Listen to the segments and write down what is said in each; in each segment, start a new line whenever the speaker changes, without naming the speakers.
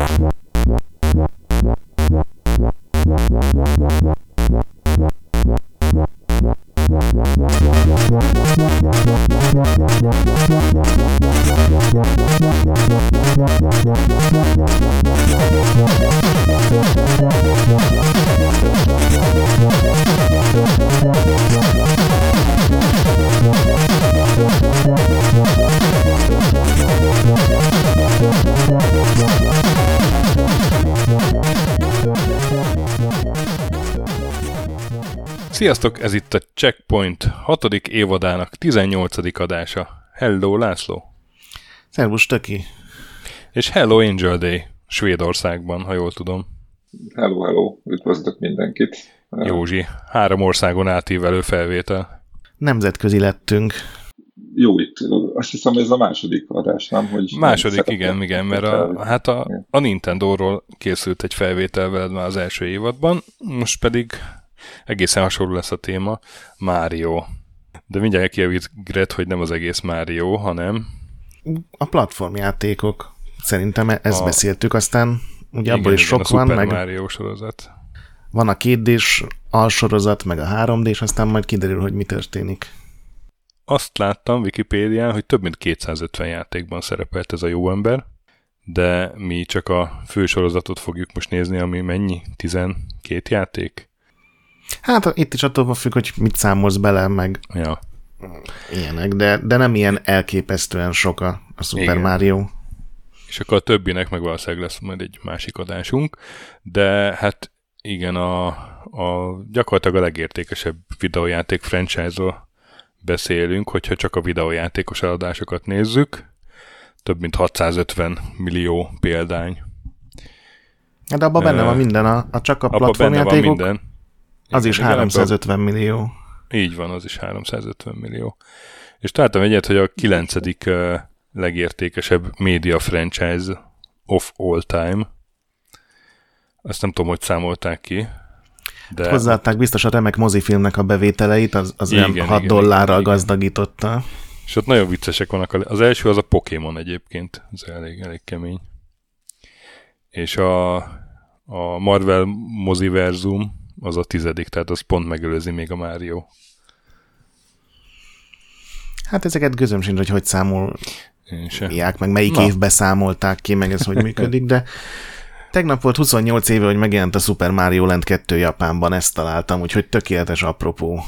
What? Sziasztok, ez itt a Checkpoint 6. évadának 18. adása. Hello, László!
Szervus, Töki!
És Hello Angel Day Svédországban, ha jól tudom.
Hello, hello! Üdvözlök mindenkit!
Józsi, három országon átívelő felvétel.
Nemzetközi lettünk.
Jó, itt azt hiszem ez a második adás, nem? Hogy
második, nem igen, igen, mert a, hát a, a Nintendo-ról készült egy felvétel veled már az első évadban, most pedig egészen hasonló lesz a téma, Mario. De mindjárt kijavítsd, hogy nem az egész Mario, hanem...
A platformjátékok. Szerintem e- ezt a... beszéltük, aztán ugye igen, abból is sok van,
Super
meg...
Mario sorozat.
Van a 2 d alsorozat, meg a 3 d aztán majd kiderül, hogy mi történik.
Azt láttam Wikipédián, hogy több mint 250 játékban szerepelt ez a jó ember, de mi csak a fősorozatot fogjuk most nézni, ami mennyi? 12 játék?
Hát itt is attól függ, hogy mit számolsz bele, meg
ja.
ilyenek, de, de nem ilyen elképesztően sok a, a Super Igen. Mario.
És akkor a többinek meg valószínűleg lesz majd egy másik adásunk, de hát igen, a, a gyakorlatilag a legértékesebb videójáték franchise-ról beszélünk, hogyha csak a videójátékos eladásokat nézzük. Több mint 650 millió példány.
De abban benne van minden, a, a csak a platformjátékok. minden. Az is 350 ebből... millió.
Így van, az is 350 millió. És találtam egyet, hogy a kilencedik uh, legértékesebb média franchise of all time. Azt nem tudom, hogy számolták ki.
De... Hozzáadták biztos a remek mozifilmnek a bevételeit, az, az igen, olyan 6 igen, dollárral igen, gazdagította.
És ott nagyon viccesek vannak. Az első az a Pokémon egyébként, ez elég, elég kemény. És a, a Marvel moziverzum az a tizedik, tehát az pont megelőzi még a Mario.
Hát ezeket gözöm sincs, hogy hogy számolják, meg melyik Na. évben számolták ki, meg ez hogy működik, de tegnap volt 28 éve, hogy megjelent a Super Mario Land 2 Japánban, ezt találtam, úgyhogy tökéletes apropó.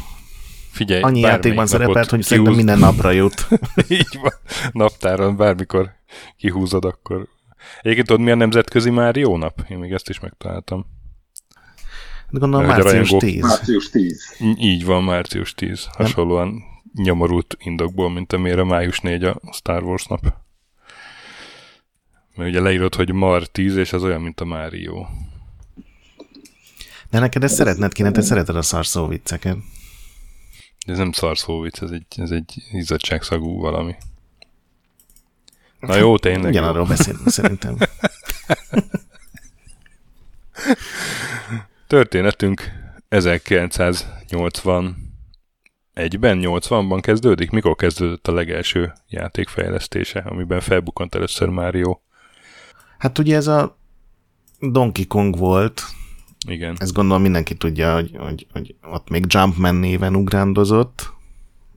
Figyelj,
Annyi játékban szerepelt, hogy szerintem minden napra jut.
Így van, naptáron bármikor kihúzod, akkor... Egyébként tudod, mi a nemzetközi Mario nap? Én még ezt is megtaláltam.
Gondolom március 10.
Március 10.
Így van, március 10. Hasonlóan nem? nyomorult indokból, mint amire május 4 a Star Wars nap. Mert ugye leírod, hogy Mar 10, és az olyan, mint a Mario.
De neked ezt szeretned kéne, te szereted a szarszó vicceket.
De ez nem szarszó vicc, ez egy, ez egy izzadságszagú valami. Na jó, tényleg.
Ugyanarról beszélünk szerintem.
Történetünk 1981-ben, 80-ban kezdődik? Mikor kezdődött a legelső játékfejlesztése, amiben felbukkant először Mario?
Hát ugye ez a Donkey Kong volt.
Igen.
Ezt gondolom mindenki tudja, hogy, hogy, hogy ott még Jumpman néven ugrándozott.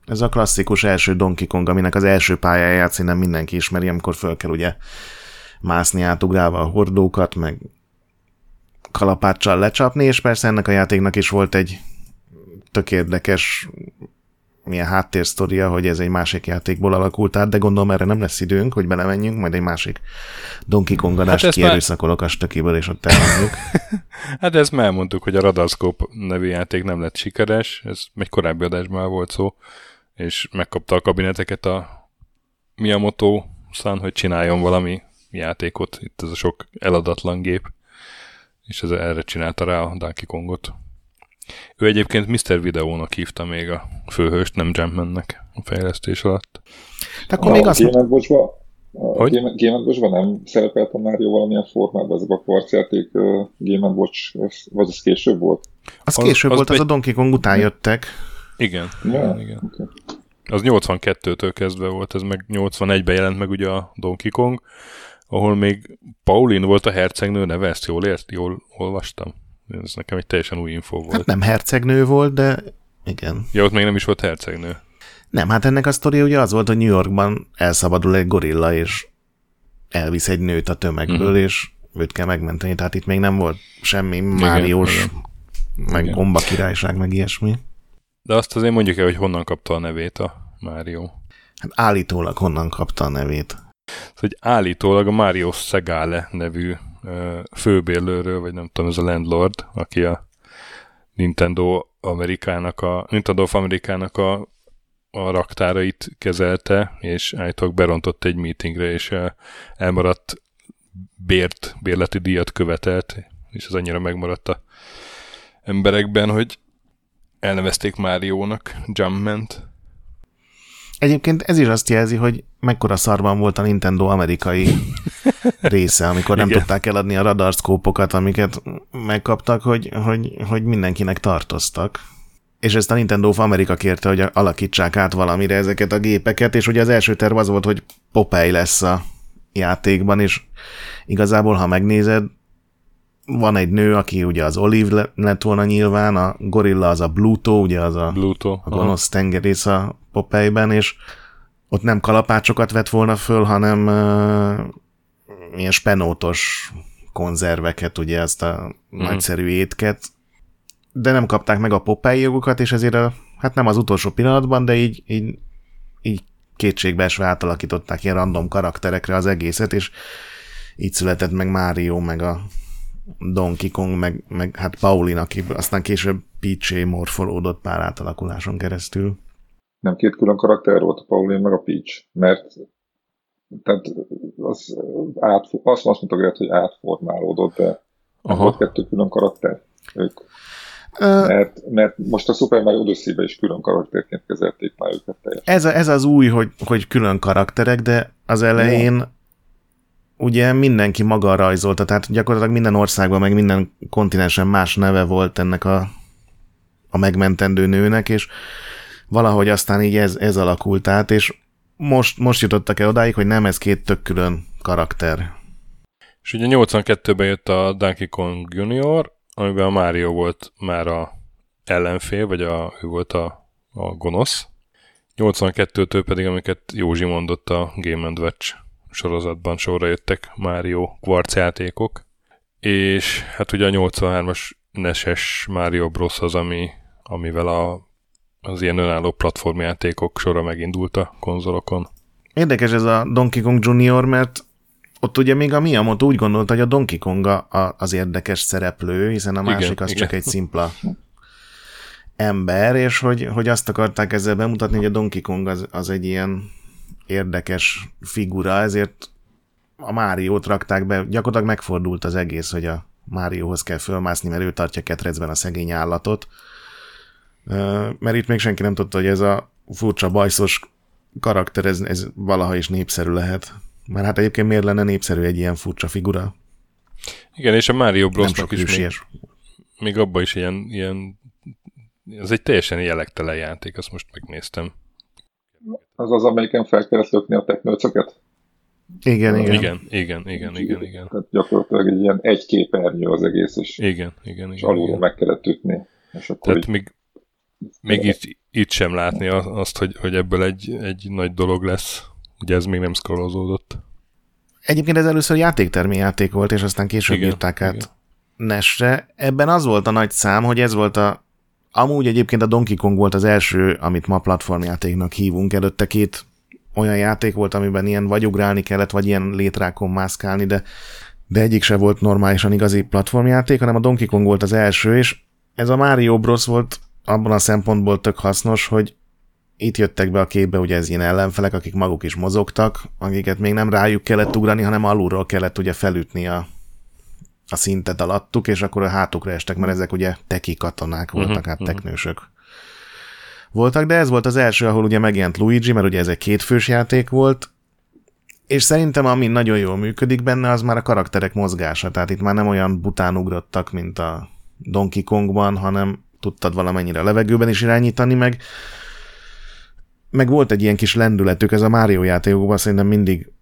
Ez a klasszikus első Donkey Kong, aminek az első pályáját nem mindenki ismeri, amikor föl kell ugye mászni átugrálva a hordókat, meg kalapáccsal lecsapni, és persze ennek a játéknak is volt egy tök érdekes milyen háttérsztoria, hogy ez egy másik játékból alakult át, de gondolom erre nem lesz időnk, hogy belemenjünk, majd egy másik Donkey Kong adást hát kierőszakolok már... a stökéből, és ott elmondjuk.
hát ezt már elmondtuk, hogy a Radarscope nevű játék nem lett sikeres, ez egy korábbi adásban volt szó, és megkapta a kabineteket a Miyamoto szán, hogy csináljon valami játékot, itt ez a sok eladatlan gép és ez erre csinálta rá a Donkey Kongot. Ő egyébként Mr. Videónak hívta még a főhőst, nem Jumpmannek a fejlesztés alatt.
De akkor még azt...
Hogy?
Game Watch-ban nem szerepelt a Mario valamilyen formában, ez a kvarcjáték uh, Game Watch, vagy az később volt?
Az, az később az volt, az a Donkey Kong után jöttek.
Igen.
Ja,
igen. Okay. Az 82-től kezdve volt, ez meg 81-ben jelent meg ugye a Donkey Kong, ahol még Paulin volt a hercegnő neve, ezt jól ért, jól olvastam? Ez nekem egy teljesen új info volt.
Hát nem hercegnő volt, de igen.
Ja, ott még nem is volt hercegnő.
Nem, hát ennek a sztoria ugye az volt, hogy New Yorkban elszabadul egy gorilla, és elvisz egy nőt a tömegből, uh-huh. és őt kell megmenteni. Tehát itt még nem volt semmi máriós, meg igen. gomba királyság, meg ilyesmi.
De azt azért mondjuk el, hogy honnan kapta a nevét a Mário.
Hát állítólag honnan kapta a nevét.
Hogy állítólag a Mario Segale nevű főbérlőről, vagy nem tudom, ez a landlord, aki a Nintendo Amerikának a Nintendo of Amerikának a, a raktárait kezelte, és állítólag berontott egy meetingre, és elmaradt bért, bérleti díjat követelt, és az annyira megmaradt a emberekben, hogy elnevezték Máriónak, Jumpment.
Egyébként ez is azt jelzi, hogy mekkora szarban volt a Nintendo amerikai része, amikor nem Igen. tudták eladni a radarszkópokat, amiket megkaptak, hogy, hogy, hogy mindenkinek tartoztak. És ezt a Nintendo of Amerika kérte, hogy alakítsák át valamire ezeket a gépeket, és ugye az első terv az volt, hogy Popeye lesz a játékban, és igazából, ha megnézed, van egy nő, aki ugye az Olive lett volna nyilván, a gorilla az a Bluto, ugye az a,
Bluto,
a gonosz tengerész a Popeye-ben, és ott nem kalapácsokat vett volna föl, hanem uh, ilyen spenótos konzerveket, ugye ezt a mm. nagyszerű étket, de nem kapták meg a Popeye jogokat, és ezért a, hát nem az utolsó pillanatban, de így, így, így kétségbeesve átalakították ilyen random karakterekre az egészet, és így született meg Mario, meg a Donkey Kong, meg, meg hát Paulin, aki aztán később Peach morfolódott pár átalakuláson keresztül.
Nem két külön karakter volt a Paulin, meg a Peach, mert tehát az át, azt, azt mondta, hogy átformálódott, de Aha. volt kettő külön karakter. Ők mert, mert most a Super Mario odyssey is külön karakterként kezelték már őket teljesen.
Ez, a, ez az új, hogy, hogy külön karakterek, de az elején ja. ugye mindenki maga rajzolta, tehát gyakorlatilag minden országban, meg minden kontinensen más neve volt ennek a, a megmentendő nőnek, és valahogy aztán így ez, ez alakult át, és most, most jutottak el odáig, hogy nem ez két tök külön karakter.
És ugye 82-ben jött a Donkey Kong Junior, amiben a Mario volt már a ellenfél, vagy a, ő volt a, a gonosz. 82-től pedig, amiket Józsi mondott a Game Watch sorozatban sorra jöttek Mario Quartz játékok. És hát ugye a 83-as Neses Mario Bros. az, ami, amivel a, az ilyen önálló platformjátékok sora megindult a konzolokon.
Érdekes ez a Donkey Kong Junior, mert ott ugye még a Miyamoto úgy gondolta, hogy a Donkey Kong a, az érdekes szereplő, hiszen a másik igen, az igen. csak egy szimpla ember, és hogy, hogy azt akarták ezzel bemutatni, hogy a Donkey Kong az, az egy ilyen érdekes figura, ezért a Máriót rakták be, gyakorlatilag megfordult az egész, hogy a Márióhoz kell fölmászni, mert ő tartja ketrecben a szegény állatot. Mert itt még senki nem tudta, hogy ez a furcsa bajszos karakter, ez, ez valaha is népszerű lehet. Mert hát egyébként miért lenne népszerű egy ilyen furcsa figura?
Igen, és a Mario Brosnak is még, még abban is ilyen, ilyen ez egy teljesen jellegtelen játék, azt most megnéztem.
Az az, amelyiken fel kellett lökni a teknőcöket?
Igen, igen.
Igen, igen, igen, igen, igen.
Tehát gyakorlatilag egy ilyen egy képernyő az egész, és,
igen, igen,
és
igen,
alulról
igen.
meg kellett ütni. És akkor
Tehát így... még, még itt, itt sem látni azt, hogy, hogy ebből egy, egy nagy dolog lesz. Ugye ez még nem scrollozódott.
Egyébként ez először játéktermi játék volt, és aztán később igen, írták át igen. Nesre. Ebben az volt a nagy szám, hogy ez volt a Amúgy egyébként a Donkey Kong volt az első, amit ma platformjátéknak hívunk. Előtte két olyan játék volt, amiben ilyen vagy ugrálni kellett, vagy ilyen létrákon mászkálni, de, de egyik se volt normálisan igazi platformjáték, hanem a Donkey Kong volt az első, és ez a Mario Bros. volt abban a szempontból tök hasznos, hogy itt jöttek be a képbe ugye ez ilyen ellenfelek, akik maguk is mozogtak, akiket még nem rájuk kellett ugrani, hanem alulról kellett ugye felütni a, a szintet alattuk, és akkor a hátukra estek, mert ezek ugye teki katonák voltak, uh-huh, hát uh-huh. teknősök voltak, de ez volt az első, ahol ugye megjelent Luigi, mert ugye ez egy kétfős játék volt, és szerintem ami nagyon jól működik benne, az már a karakterek mozgása, tehát itt már nem olyan bután ugrottak, mint a Donkey Kongban, hanem tudtad valamennyire a levegőben is irányítani, meg meg volt egy ilyen kis lendületük, ez a Mario játékokban szerintem mindig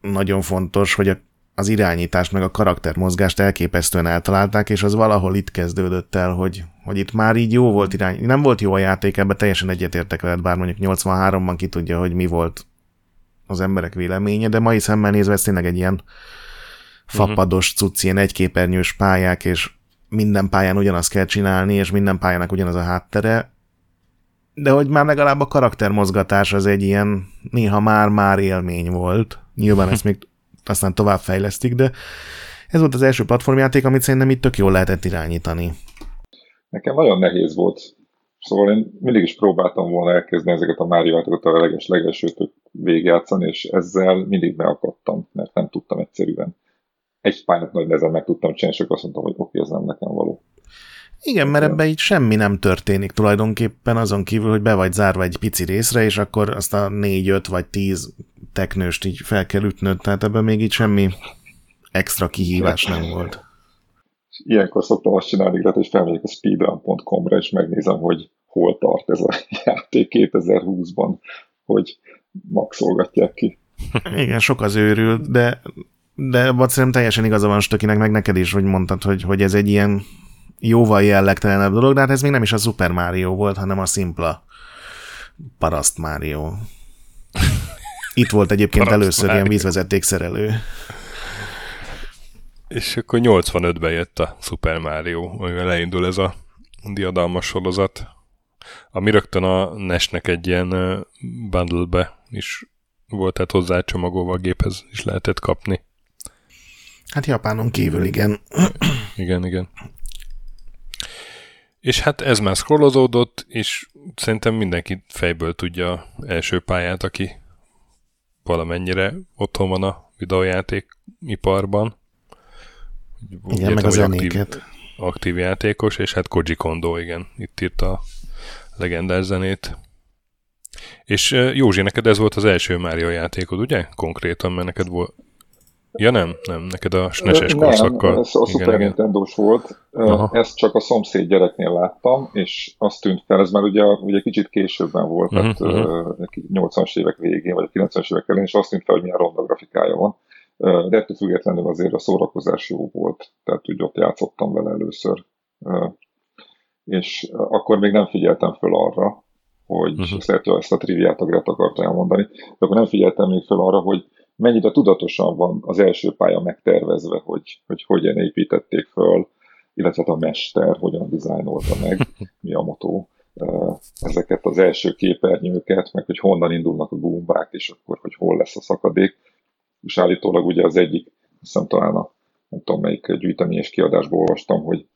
nagyon fontos, hogy a az irányítást, meg a karaktermozgást elképesztően eltalálták, és az valahol itt kezdődött el, hogy, hogy itt már így jó volt irány. Nem volt jó a játék, ebben teljesen egyetértek veled, bár mondjuk 83-ban ki tudja, hogy mi volt az emberek véleménye, de mai szemmel nézve ez tényleg egy ilyen fapados cucc, ilyen egyképernyős pályák, és minden pályán ugyanazt kell csinálni, és minden pályának ugyanaz a háttere, de hogy már legalább a karaktermozgatás az egy ilyen néha már-már élmény volt. Nyilván ezt még aztán tovább fejlesztik, de ez volt az első platformjáték, amit szerintem itt tök jól lehetett irányítani.
Nekem nagyon nehéz volt. Szóval én mindig is próbáltam volna elkezdeni ezeket a Mario játékokat a leges legelsőtök végigjátszani, és ezzel mindig beakadtam, mert nem tudtam egyszerűen. Egy pályát nagy nehezen meg tudtam csinálni, és azt mondtam, hogy oké, ez nem nekem való.
Igen, mert ebben így semmi nem történik tulajdonképpen, azon kívül, hogy be vagy zárva egy pici részre, és akkor azt a négy, öt vagy tíz teknőst így fel kell ütnöd, tehát ebben még így semmi extra kihívás nem volt.
Ilyenkor szoktam azt csinálni, hogy felmegyek a speedrun.com-ra, és megnézem, hogy hol tart ez a játék 2020-ban, hogy maxolgatják ki.
Igen, sok az őrült, de de vagy szerintem teljesen igaza van Stökinek, meg neked is, hogy mondtad, hogy, hogy ez egy ilyen jóval jellegtelenebb dolog, de hát ez még nem is a Super Mario volt, hanem a szimpla paraszt Mario. Itt volt egyébként paraszt először Mario. ilyen vízvezetékszerelő.
És akkor 85-ben jött a Super Mario, amivel leindul ez a diadalmas sorozat, ami rögtön a NES-nek egy ilyen bundle-be is volt, tehát hozzá csomagolva a géphez is lehetett kapni.
Hát Japánon kívül, igen.
igen, igen. És hát ez már scrollozódott, és szerintem mindenki fejből tudja első pályát, aki valamennyire otthon van a videójáték iparban.
Igen, Értem, meg a zenéket.
Aktív, aktív játékos, és hát Koji Kondo, igen, itt írta a legendás zenét. És Józsi, neked ez volt az első Mario játékod, ugye? Konkrétan, mert neked volt, Ja nem, nem, neked a SNES-es korszakkal.
Nem, ez a Super nintendo volt. Aha. Ezt csak a szomszéd gyereknél láttam, és azt tűnt fel, ez már ugye, ugye kicsit későbben volt, uh-huh, tehát uh-huh. 80-as évek végén, vagy a 90-es évek elején, és azt tűnt fel, hogy milyen ronda grafikája van. De ettől függetlenül azért a szórakozás jó volt, tehát úgy ott játszottam vele először. És akkor még nem figyeltem föl arra, hogy uh-huh. ezt lehet, hogy ezt a triviát akarta elmondani, de akkor nem figyeltem még föl arra, hogy mennyire tudatosan van az első pálya megtervezve, hogy, hogy hogyan építették föl, illetve a mester hogyan dizájnolta meg, mi a motó ezeket az első képernyőket, meg hogy honnan indulnak a gumbák, és akkor, hogy hol lesz a szakadék. És állítólag ugye az egyik, hiszem talán a nem tudom melyik gyűjteményes kiadásból olvastam, hogy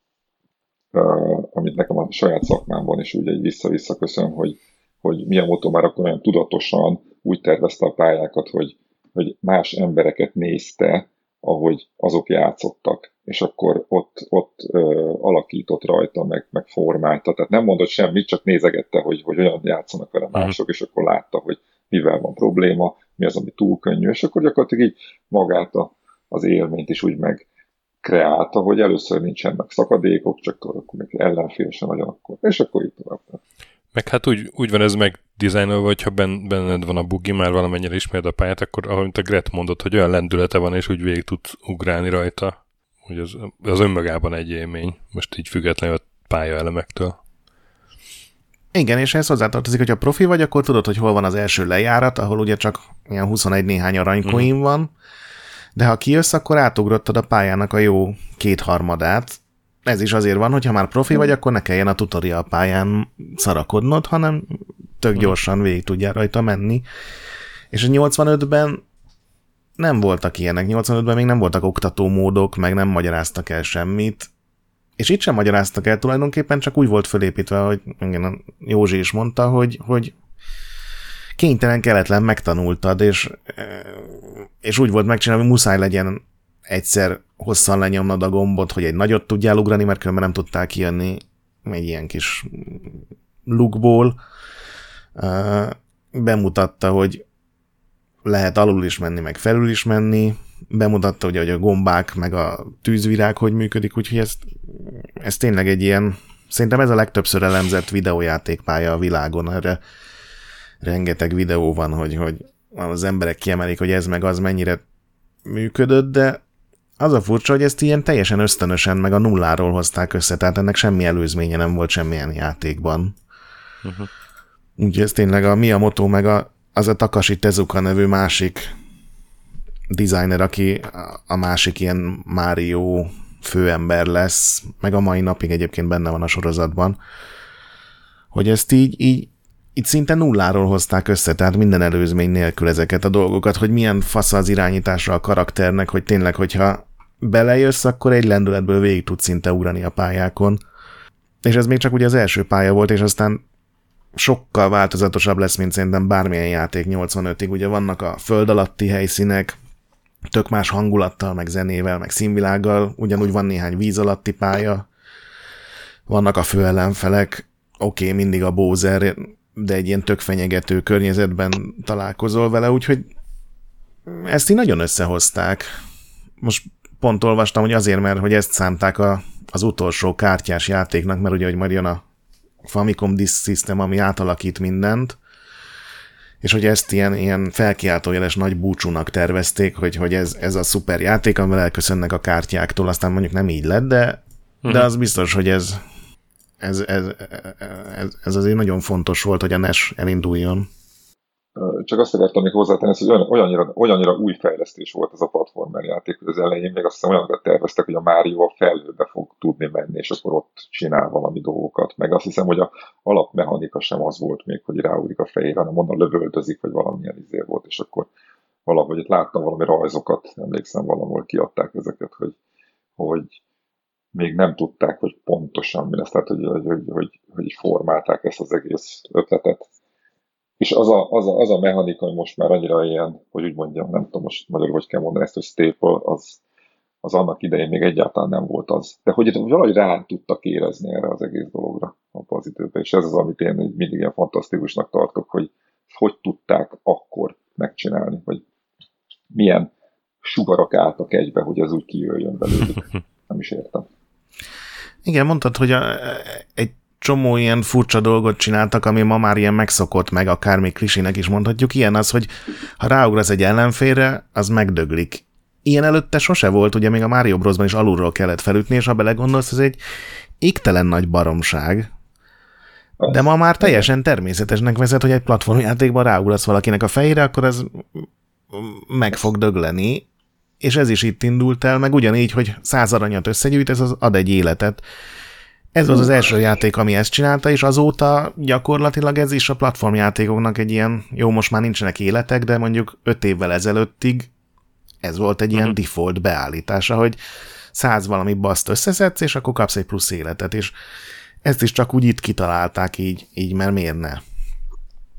uh, amit nekem a saját szakmámban is ugye vissza-vissza köszön, hogy, hogy milyen motó már akkor olyan tudatosan úgy tervezte a pályákat, hogy hogy más embereket nézte, ahogy azok játszottak, és akkor ott, ott ö, alakított rajta, meg, meg formálta. Tehát nem mondott semmit, csak nézegette, hogy, hogy olyan játszanak vele mhm. mások, és akkor látta, hogy mivel van probléma, mi az, ami túl könnyű, és akkor gyakorlatilag így magát a, az élményt is úgy meg kreálta, hogy először nincsenek szakadékok, csak akkor még ellenfél sem nagyon akkor, és akkor így tovább.
Meg hát úgy, úgy van ez meg dizájnolva, hogyha benned van a bugi, már valamennyire ismered a pályát, akkor ahogy a Gret mondott, hogy olyan lendülete van, és úgy végig tud ugrálni rajta, hogy az, az önmagában egy élmény, most így függetlenül a pályaelemektől.
Igen, és ez hozzátartozik, hogy a profi vagy, akkor tudod, hogy hol van az első lejárat, ahol ugye csak ilyen 21 néhány aranykoin mm. van, de ha kijössz, akkor átugrottad a pályának a jó kétharmadát, ez is azért van, hogyha már profi vagy, akkor ne kelljen a tutorial pályán szarakodnod, hanem tök hm. gyorsan végig tudjál rajta menni. És a 85-ben nem voltak ilyenek. 85-ben még nem voltak oktatómódok, meg nem magyaráztak el semmit. És itt sem magyaráztak el tulajdonképpen, csak úgy volt fölépítve, hogy igen, Józsi is mondta, hogy, hogy kénytelen, keletlen megtanultad, és, és úgy volt megcsinálva, hogy muszáj legyen egyszer hosszan lenyomnod a gombot, hogy egy nagyot tudjál ugrani, mert különben nem tudtál kijönni egy ilyen kis lukból. Bemutatta, hogy lehet alul is menni, meg felül is menni. Bemutatta, hogy a gombák, meg a tűzvirág hogy működik, úgyhogy ez, ez tényleg egy ilyen, szerintem ez a legtöbbször elemzett videójátékpálya a világon, erre rengeteg videó van, hogy, hogy az emberek kiemelik, hogy ez meg az mennyire működött, de az a furcsa, hogy ezt ilyen teljesen ösztönösen meg a nulláról hozták össze, tehát ennek semmi előzménye nem volt semmilyen játékban. Uh-huh. Úgyhogy ez tényleg a Miyamoto meg a, az a Takashi Tezuka nevű másik designer, aki a másik ilyen Mario főember lesz, meg a mai napig egyébként benne van a sorozatban, hogy ezt így, így itt szinte nulláról hozták össze, tehát minden előzmény nélkül ezeket a dolgokat, hogy milyen fasz az irányítása a karakternek, hogy tényleg, hogyha belejössz, akkor egy lendületből végig tudsz szinte ugrani a pályákon. És ez még csak ugye az első pálya volt, és aztán sokkal változatosabb lesz, mint szerintem bármilyen játék 85-ig. Ugye vannak a föld alatti helyszínek, tök más hangulattal, meg zenével, meg színvilággal, ugyanúgy van néhány víz alatti pálya, vannak a főellenfelek, oké, okay, mindig a Bowser, de egy ilyen tök fenyegető környezetben találkozol vele, úgyhogy ezt így nagyon összehozták. Most pont olvastam, hogy azért, mert hogy ezt szánták a, az utolsó kártyás játéknak, mert ugye, hogy majd jön a Famicom Disk System, ami átalakít mindent, és hogy ezt ilyen, ilyen felkiáltójeles nagy búcsúnak tervezték, hogy, hogy ez, ez a szuper játék, amivel elköszönnek a kártyáktól, aztán mondjuk nem így lett, de, uh-huh. de mhm. az biztos, hogy ez, ez, ez, ez, ez azért nagyon fontos volt, hogy a NES elinduljon.
Csak azt akartam még hozzátenni, hogy olyannyira, olyannyira új fejlesztés volt ez a platformer játék, hogy az elején még azt hiszem olyanokat terveztek, hogy a Mario a felhőbe fog tudni menni, és akkor ott csinál valami dolgokat. Meg azt hiszem, hogy a alapmechanika sem az volt még, hogy ráúrik a fejére, hanem onnan lövöldözik, vagy valamilyen izé volt, és akkor valahogy itt láttam valami rajzokat, emlékszem, valahol kiadták ezeket, hogy, hogy még nem tudták, hogy pontosan mi lesz, tehát hogy, hogy, hogy, hogy formálták ezt az egész ötletet. És az a, az, a, az a mechanika, hogy most már annyira ilyen, hogy úgy mondjam, nem tudom most magyarul, hogy kell mondani ezt, hogy staple, az, az annak idején még egyáltalán nem volt az. De hogy valahogy rá tudtak érezni erre az egész dologra a az időben. És ez az, amit én mindig ilyen fantasztikusnak tartok, hogy hogy tudták akkor megcsinálni, hogy milyen sugarak álltak egybe, hogy ez úgy kijöjjön belőlük. Nem is értem.
Igen, mondtad, hogy a, egy csomó ilyen furcsa dolgot csináltak, ami ma már ilyen megszokott meg, akár még klisinek is mondhatjuk. Ilyen az, hogy ha ráugrasz egy ellenfélre, az megdöglik. Ilyen előtte sose volt, ugye még a Mario Brosban is alulról kellett felütni, és ha belegondolsz, ez egy égtelen nagy baromság. De ma már teljesen természetesnek vezet, hogy egy platformjátékban ráugrasz valakinek a fejére, akkor ez meg fog dögleni, és ez is itt indult el, meg ugyanígy, hogy száz aranyat összegyűjt, ez az ad egy életet. Ez az az első játék, ami ezt csinálta, és azóta gyakorlatilag ez is a platformjátékoknak egy ilyen, jó, most már nincsenek életek, de mondjuk öt évvel ezelőttig ez volt egy ilyen uh-huh. default beállítása, hogy száz valami baszt összeszedsz, és akkor kapsz egy plusz életet, és ezt is csak úgy itt kitalálták így, így mert miért ne?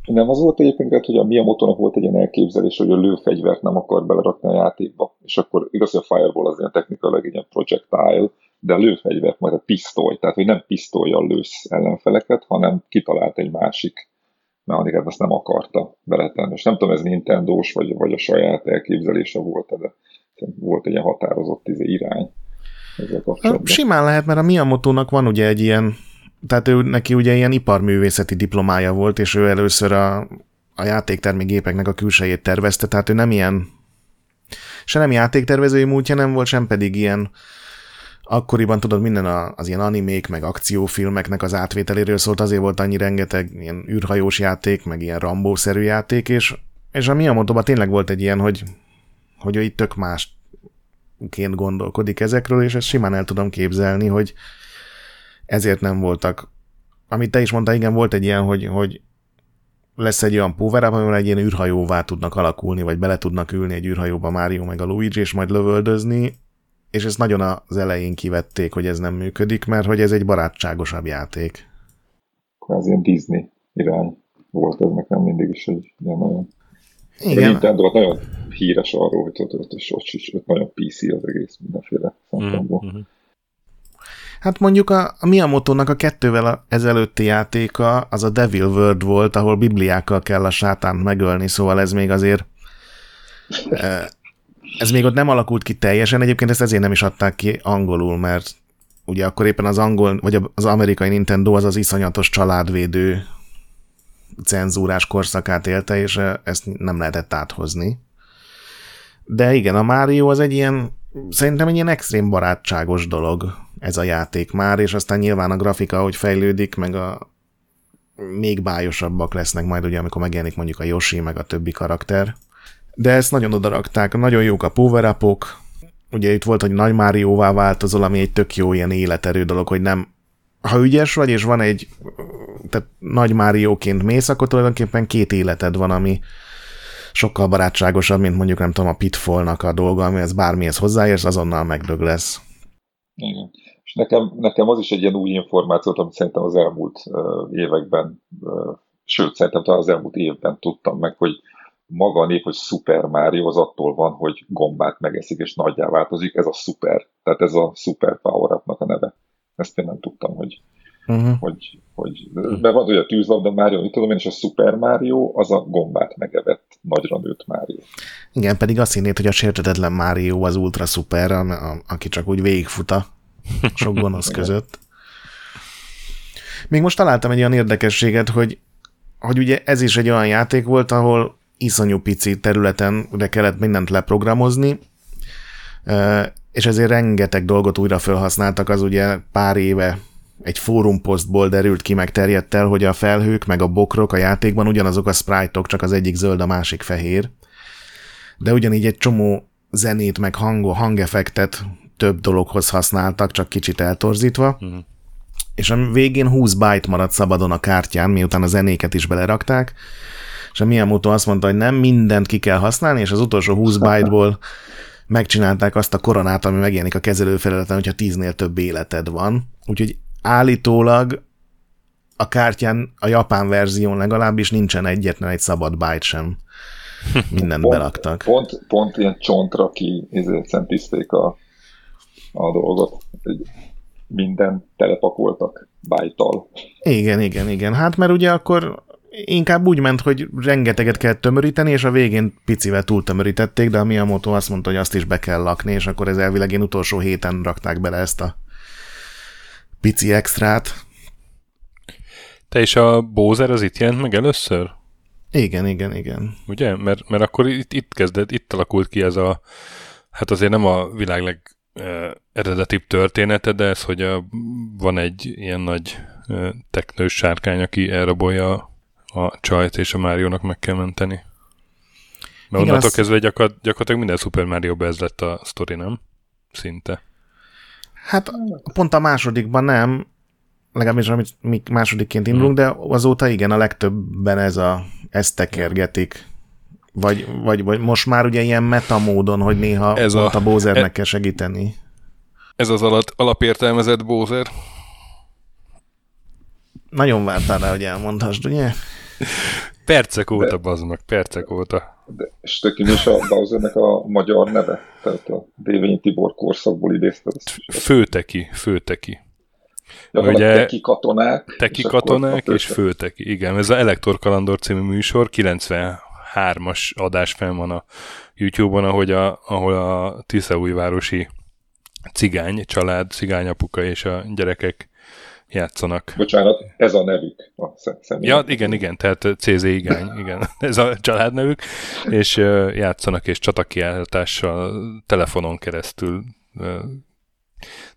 Nem az volt egyébként, hogy a Miyamoto-nak volt egy ilyen elképzelés, hogy a lőfegyvert nem akar belerakni a játékba, és akkor igaz, hogy a Fireball az ilyen technikailag egy ilyen projectile, de a lőfegyvert majd a pisztoly, tehát hogy nem pisztolyjal lősz ellenfeleket, hanem kitalált egy másik mechanikát, azt nem akarta beletenni. És nem tudom, ez Nintendo-s, vagy, vagy a saját elképzelése volt de volt egy ilyen határozott izé irány.
Simán lehet, mert a Miyamoto-nak van ugye egy ilyen tehát ő neki ugye ilyen iparművészeti diplomája volt, és ő először a, a játéktermékgépeknek a külsejét tervezte, tehát ő nem ilyen se nem játéktervezői múltja nem volt, sem pedig ilyen akkoriban tudod, minden az ilyen animék, meg akciófilmeknek az átvételéről szólt, azért volt annyi rengeteg ilyen űrhajós játék, meg ilyen Rambó-szerű játék, és, és a miyamoto tényleg volt egy ilyen, hogy, hogy ő itt tök másként gondolkodik ezekről, és ezt simán el tudom képzelni, hogy, ezért nem voltak. Amit te is mondtál, igen, volt egy ilyen, hogy, hogy lesz egy olyan power amivel egy ilyen űrhajóvá tudnak alakulni, vagy bele tudnak ülni egy űrhajóba Mario meg a Luigi, és majd lövöldözni, és ezt nagyon az elején kivették, hogy ez nem működik, mert hogy ez egy barátságosabb játék.
Ez ilyen Disney irány volt ez nekem mindig is, hogy ilyen nagyon... Igen. A Nintendo nagyon híres arról, hogy ott, ott, ott, ott, ott nagyon PC az egész mindenféle szempontból. Mm-hmm.
Hát mondjuk a, a Miyamoto-nak a kettővel ezelőtti játéka az a Devil World volt, ahol bibliákkal kell a sátánt megölni, szóval ez még azért ez még ott nem alakult ki teljesen, egyébként ezt ezért nem is adták ki angolul, mert ugye akkor éppen az angol, vagy az amerikai Nintendo az az iszonyatos családvédő cenzúrás korszakát élte, és ezt nem lehetett áthozni. De igen, a Mario az egy ilyen szerintem egy ilyen extrém barátságos dolog ez a játék már, és aztán nyilván a grafika, hogy fejlődik, meg a még bájosabbak lesznek majd, ugye, amikor megjelenik mondjuk a Yoshi, meg a többi karakter. De ezt nagyon odarakták, nagyon jók a power -upok. Ugye itt volt, hogy Nagy Márióvá változol, ami egy tök jó ilyen életerő dolog, hogy nem ha ügyes vagy, és van egy tehát Nagy Márióként mész, akkor tulajdonképpen két életed van, ami sokkal barátságosabb, mint mondjuk nem tudom a Pitfallnak a dolga, amihez bármihez hozzáérsz, azonnal megdög lesz.
Igen. És nekem, nekem az is egy ilyen új információt, amit szerintem az elmúlt uh, években, uh, sőt, szerintem talán az elmúlt évben tudtam meg, hogy maga a nép, hogy Super Mario az attól van, hogy gombát megeszik és nagyjá változik, ez a Super, tehát ez a Super power a neve. Ezt én nem tudtam, hogy, uh-huh. hogy, hogy mert van, hogy a tűzlabda Mario, mit tudom én, és a Super Mario az a gombát megevett, nagyra nőtt Mario.
Igen, pedig azt hinnéd, hogy a sértetetlen Mario az ultra szuper, aki csak úgy végigfuta sok gonosz között. Még most találtam egy olyan érdekességet, hogy, hogy ugye ez is egy olyan játék volt, ahol iszonyú pici területen de kellett mindent leprogramozni, és ezért rengeteg dolgot újra felhasználtak, az ugye pár éve egy fórumposztból derült ki, meg terjedt el, hogy a felhők meg a bokrok a játékban ugyanazok a sprite csak az egyik zöld, a másik fehér. De ugyanígy egy csomó zenét, meg hango, hangeffektet több dologhoz használtak, csak kicsit eltorzítva. Uh-huh. És a végén 20 byte maradt szabadon a kártyán, miután a zenéket is belerakták, és a Miyamoto azt mondta, hogy nem mindent ki kell használni, és az utolsó 20 byte-ból megcsinálták azt a koronát, ami megjelenik a kezelőfelületen, hogyha tíznél több életed van. Úgyhogy állítólag a kártyán, a japán verzión legalábbis nincsen egyetlen egy szabad byte sem. Mindent pont, belaktak.
Pont, pont ilyen csontra ki szentiszték a, a dolgot. Minden telepakoltak bájtal.
Igen, igen, igen. Hát mert ugye akkor inkább úgy ment, hogy rengeteget kell tömöríteni, és a végén picivel túltömörítették, de a Miyamoto azt mondta, hogy azt is be kell lakni, és akkor ez elvileg én utolsó héten rakták bele ezt a pici extrát.
Te és a Bowser az itt jelent meg először?
Igen, igen, igen.
Ugye? Mert, mert akkor itt, itt kezdett, itt alakult ki ez a, hát azért nem a világ leg uh, eredetibb története, de ez, hogy a, van egy ilyen nagy teknős sárkány, aki elrabolja a csajt, és a Máriónak meg kell menteni. Mert onnantól azt... kezdve gyakor, gyakorlatilag minden Super mario ez lett a sztori, nem? Szinte.
Hát pont a másodikban nem, legalábbis amit mi másodikként indulunk, hmm. de azóta igen, a legtöbben ez a, ezt tekergetik. Vagy, vagy, vagy most már ugye ilyen metamódon, hogy néha ez a, a Bowsernek e, kell segíteni.
Ez az alatt, alapértelmezett Bowser.
Nagyon vártál rá, hogy elmondhasd, ugye?
Percek óta, bazd meg, percek óta.
De, és tök is a Bowsernek a magyar neve? Tehát a Dévényi Tibor korszakból idézted.
Főteki, főteki.
Ja, Ugye, teki katonák.
Teki és katonák és főteki. Igen, ez a Elektor Kalandor című műsor, 93-as adás fenn van a YouTube-on, ahogy a, ahol a Tiszaújvárosi cigány család, cigányapuka és a gyerekek játszanak.
Bocsánat, ez a nevük a
személy. Ja, igen, igen, tehát CZ igány, igen, ez a családnevük, és játszanak és csatakiáltással telefonon keresztül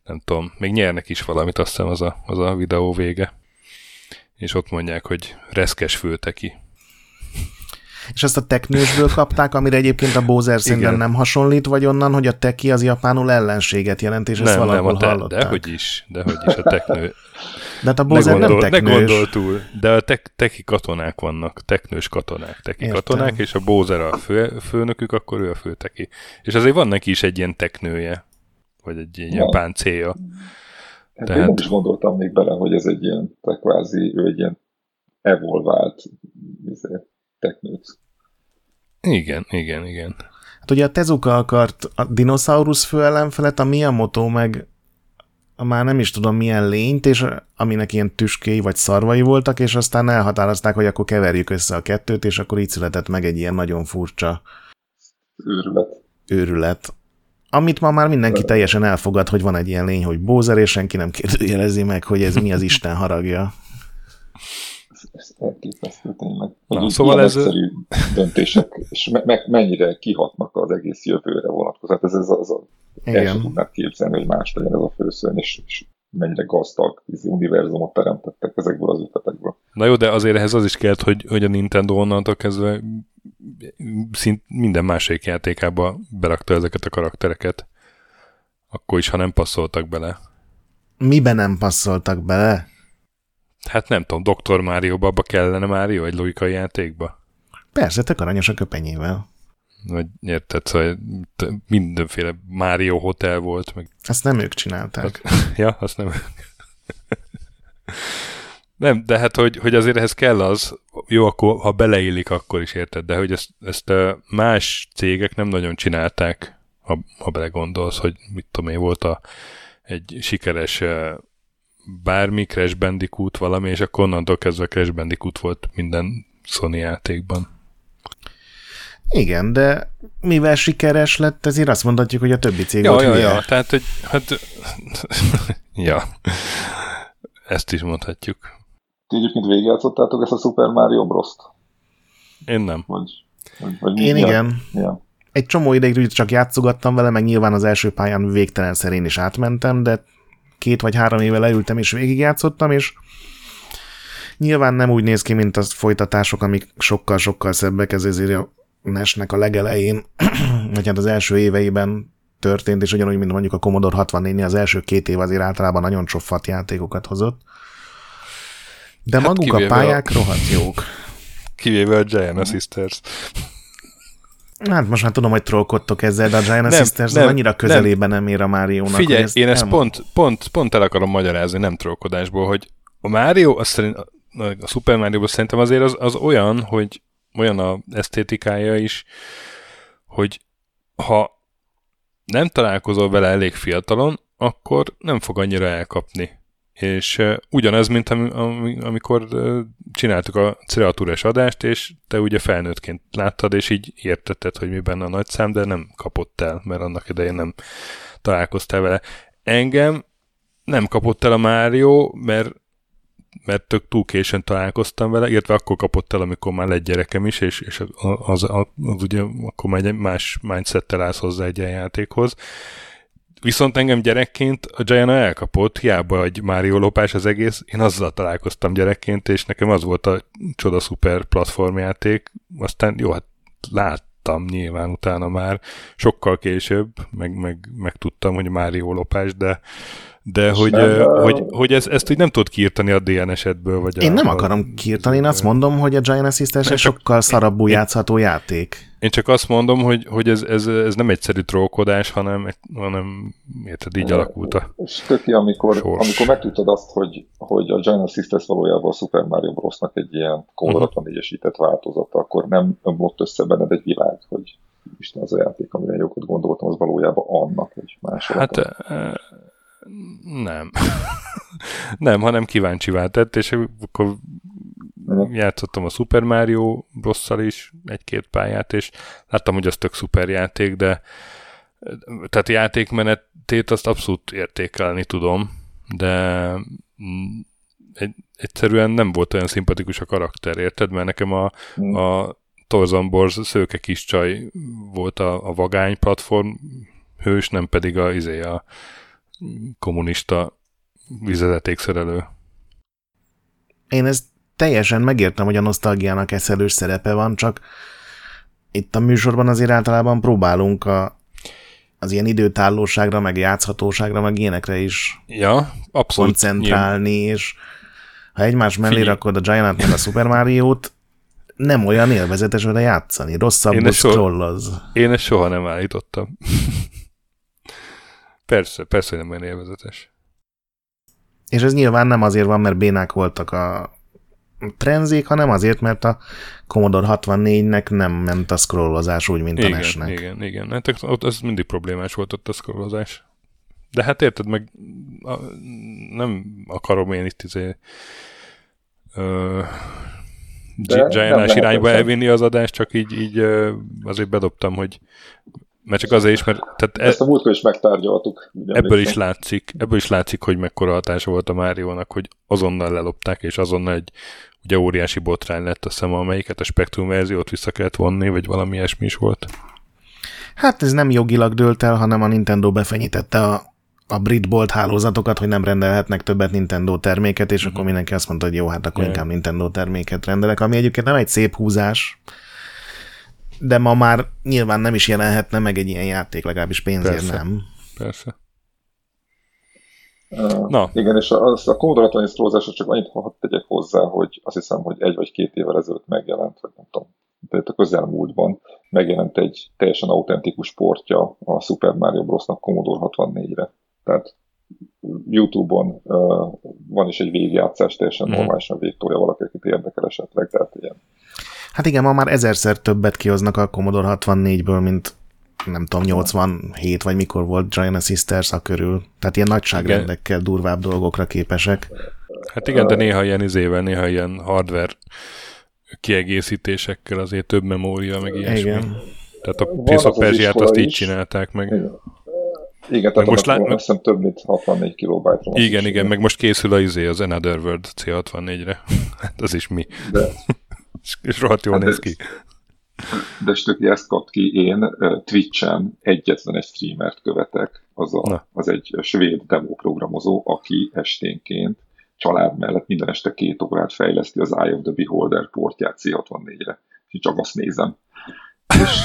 nem tudom, még nyernek is valamit, azt hiszem az a, az a videó vége. És ott mondják, hogy reszkes fülteki.
És ezt a teknősből kapták, amire egyébként a Bowser szerintem nem hasonlít, vagy onnan, hogy a teki az japánul ellenséget jelent, és ezt nem, valahol nem, hallották.
De, hogy is, de hogy is a teknő.
De hát a Bowser ne gondol, nem teknős.
Ne gondol túl, de a tek, teki katonák vannak, teknős katonák, teki Értem. katonák, és a Bowser a fő, főnökük, akkor ő a főteki. És azért van neki is egy ilyen teknője, vagy egy ilyen ja. páncéja.
Hát Tehát... Én nem is gondoltam még bele, hogy ez egy ilyen, kvázi, ő egy ilyen evolvált teknőc.
Igen, igen, igen.
Hát ugye a Tezuka akart a dinoszaurusz főellenfelet, a Miyamoto meg már nem is tudom milyen lényt, és aminek ilyen tüskéi vagy szarvai voltak, és aztán elhatározták, hogy akkor keverjük össze a kettőt, és akkor így született meg egy ilyen nagyon furcsa
őrület.
őrület. Amit ma már mindenki teljesen elfogad, hogy van egy ilyen lény, hogy Bózer, és senki nem kérdőjelezi meg, hogy ez mi az Isten haragja.
Elképesztő tényleg.
Na, szóval ez...
Egyszerű döntések, és me- me- mennyire kihatnak az egész jövőre vonatkozóan. Hát ez, ez az, a, el sem tudnád képzelni, hogy más legyen ez a főszörny, és, és mennyire gazdag univerzumot teremtettek ezekből az ötletekből.
Na jó, de azért ehhez az is kellett, hogy, hogy a Nintendo onnantól kezdve szint minden másik játékába berakta ezeket a karaktereket. Akkor is, ha nem passzoltak bele.
Miben nem passzoltak bele?
Hát nem tudom, Dr. Mario-ba abba kellene Mario egy logikai játékba?
Persze, tök aranyos a köpenyével.
Vagy érted, szóval mindenféle Mario Hotel volt. Meg...
Ezt nem ők csinálták.
Hát, ja, azt nem nem, de hát, hogy, hogy azért ehhez kell az, jó, akkor ha beleillik, akkor is érted, de hogy ezt, ezt más cégek nem nagyon csinálták, ha, ha belegondolsz, hogy mit tudom én, volt a, egy sikeres bármi Crash Bandicoot valami, és akkor onnantól kezdve Crash Bandicoot volt minden Sony játékban.
Igen, de mivel sikeres lett, ezért azt mondhatjuk, hogy a többi cég
ja,
volt
ja, ja, tehát, hogy hát, ja, ezt is mondhatjuk.
Ti egyébként végigjátszottátok ezt a Super Mario Bros-t?
Én nem.
Vagy, vagy, vagy
Én
milyen?
igen.
Ja.
Egy csomó ideig csak játszogattam vele, meg nyilván az első pályán végtelen szerén is átmentem, de két vagy három éve leültem és végigjátszottam, és nyilván nem úgy néz ki, mint a folytatások, amik sokkal-sokkal szebbek, ez ezért a nesnek a legelején, vagy hát az első éveiben történt, és ugyanúgy, mint mondjuk a Commodore 64 az első két év azért általában nagyon csofat játékokat hozott. De hát maguk a pályák a... rohadt jók.
Kivéve a Giant Sisters.
Hát most már tudom, hogy trollkodtok ezzel, de a Giant nem, Sisters nem, annyira közelében nem. nem ér a Mario-nak.
Figyelj, ezt én ezt pont, pont, pont el akarom magyarázni, nem trollkodásból, hogy a Mario, azt szerint, a Super mario szerintem azért az, az olyan, hogy olyan a esztétikája is, hogy ha nem találkozol vele elég fiatalon, akkor nem fog annyira elkapni. És uh, ugyanez, mint am, am, amikor csináltuk a Creatúrás adást, és te ugye felnőttként láttad, és így értetted, hogy mi benne a nagy szám, de nem kapott el, mert annak idején nem találkoztál vele. Engem nem kapott el a Mario, mert mert tök túl későn találkoztam vele, illetve akkor kapott el, amikor már lett gyerekem is, és, és az, az, az, az ugye akkor már egy más mindsettel állsz hozzá egy játékhoz. Viszont engem gyerekként a Giana elkapott, hiába egy Mario lopás az egész, én azzal találkoztam gyerekként, és nekem az volt a csoda szuper platformjáték, aztán jó, hát láttam nyilván utána már, sokkal később, meg, meg, meg tudtam, hogy Mario lopás, de de hogy, nem, hogy, hogy ez, ezt úgy nem tudod kiírtani a DNS-edből. Vagy
én
a,
nem akarom kiírtani, én azt mondom, hogy a Giant Assistant egy sokkal szarabbul én, játszható játék.
Én csak azt mondom, hogy, hogy ez, ez, ez nem egyszerű trollkodás, hanem, hanem érted, így alakult a
És töki, amikor, sors. amikor megtudtad azt, hogy, hogy a Giant Assistant valójában a Super Mario Bros-nak egy ilyen Commodore uh-huh. Mhm. 64-esített változata, akkor nem ömlott össze benned egy világ, hogy Isten az a játék, amire jókat gondoltam, az valójában annak egy más.
Hát nem. nem, hanem kíváncsi tett, és akkor játszottam a Super Mario bros is egy-két pályát, és láttam, hogy az tök szuper játék, de tehát játékmenetét azt abszolút értékelni tudom, de egy, egyszerűen nem volt olyan szimpatikus a karakter, érted? Mert nekem a, mm. a Torzan Borz szőke kis csaj volt a, a vagány platform hős, nem pedig a, izé, a, kommunista vizezetékszerelő.
Én ezt teljesen megértem, hogy a nosztalgiának eszelős szerepe van, csak itt a műsorban azért általában próbálunk a, az ilyen időtállóságra, meg játszhatóságra, meg ilyenekre is
ja, abszolút,
koncentrálni, nyilván. és ha egymás mellé Figyelj. rakod a Giant meg a Super Mario-t, nem olyan élvezetes vele játszani, rosszabb scrolloz.
Én ezt soha nem állítottam. Persze, persze nem olyan élvezetes.
És ez nyilván nem azért van, mert bénák voltak a trenzék, hanem azért, mert a Commodore 64-nek nem ment a scrollozás úgy, mint
igen,
a NES-nek.
Igen, igen. Hát ott ez mindig problémás volt ott a scrollozás. De hát érted, meg a, nem akarom én itt izé, uh, Giant irányba elvinni az adást, csak így, így azért bedobtam, hogy mert csak azért is, mert... Tehát
e, Ezt a múltkor is megtárgyaltuk.
Ebből is, látszik, ebből is látszik, hogy mekkora hatása volt a Máriónak, hogy azonnal lelopták, és azonnal egy ugye óriási botrány lett, azt hiszem, amelyiket a Spectrum verziót vissza kellett vonni, vagy valami ilyesmi is volt.
Hát ez nem jogilag dőlt el, hanem a Nintendo befenyítette a, a brit bolt hálózatokat, hogy nem rendelhetnek többet Nintendo terméket, és uh-huh. akkor mindenki azt mondta, hogy jó, hát akkor inkább Nintendo terméket rendelek, ami egyébként nem egy szép húzás, de ma már nyilván nem is jelenhetne meg egy ilyen játék, legalábbis pénzért
Persze.
nem.
Persze. Na.
Igen, és a, a Commodore 64 csak annyit hadd tegyek hozzá, hogy azt hiszem, hogy egy vagy két évvel ezelőtt megjelent, vagy nem tudom, tehát a közelmúltban megjelent egy teljesen autentikus portja a Super Mario Bros.-nak Commodore 64-re. Tehát YouTube-on uh, van is egy végigjátszás, teljesen mm. normálisan végtolja valaki, akit érdekel esetleg, tehát ilyen.
Hát igen, ma már ezerszer többet kihoznak a Commodore 64-ből, mint nem tudom, 87 vagy mikor volt Giant Sisters a körül. Tehát ilyen nagyságrendekkel durvább dolgokra képesek.
Hát igen, de néha ilyen izével, néha ilyen hardware kiegészítésekkel azért több memória, meg ilyesmi.
Igen.
Tehát a Prince of Persia-t azt így
is.
csinálták meg.
Igen, igen tehát
most
most
lát-
azt hiszem több mint 64 kilobájtra
Igen,
szükség.
igen, meg most készül a izé, az Another World C64-re. Hát az is mi.
De,
És, és rohadt jól
Hát
néz
ez-
ki.
De stöki ezt kap ki, én Twitch-en egyetlen egy streamert követek, az, a,
Na.
az egy svéd demo programozó, aki esténként család mellett minden este két órát fejleszti az Eye of the Beholder portját C64-re. És csak azt nézem. És,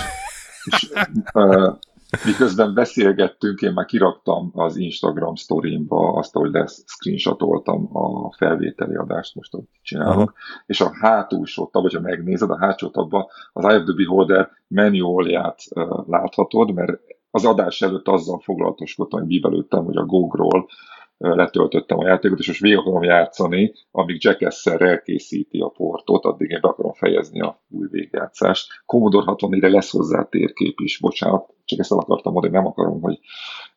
és uh, miközben beszélgettünk, én már kiraktam az Instagram sztorimba azt, hogy lesz screenshotoltam a felvételi adást, most ott csinálok,
Aha.
és a hátulsó tab, hogyha megnézed, a hátsó tabban az the Beholder manualját uh, láthatod, mert az adás előtt azzal foglalatoskodtam, hogy bíbelődtem, hogy a uh, letöltöttem a játékot, és most végig akarom játszani, amíg Jackass-szel elkészíti a portot, addig én be akarom fejezni a új végjátszást. Commodore 64-re lesz hozzá térkép is, bocsánat, csak ezt el akartam mondani, nem akarom, hogy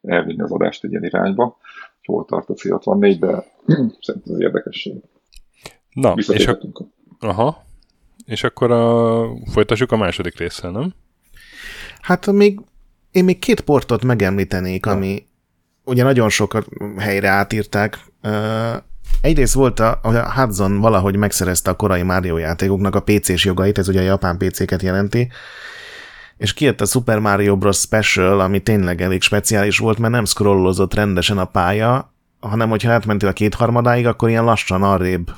elvinni az adást egy ilyen irányba. Hol tart a C64, de szerintem az érdekesség.
Na, és, a, aha. és akkor a, folytassuk a második résszel, nem?
Hát még, én még két portot megemlítenék, ami ugye nagyon sok helyre átírták. Egyrészt volt a, a Hudson valahogy megszerezte a korai Mario játékoknak a PC-s jogait, ez ugye a japán PC-ket jelenti, és kijött a Super Mario Bros. Special, ami tényleg elég speciális volt, mert nem scrollozott rendesen a pálya, hanem hogyha átmentél a kétharmadáig, akkor ilyen lassan arrébb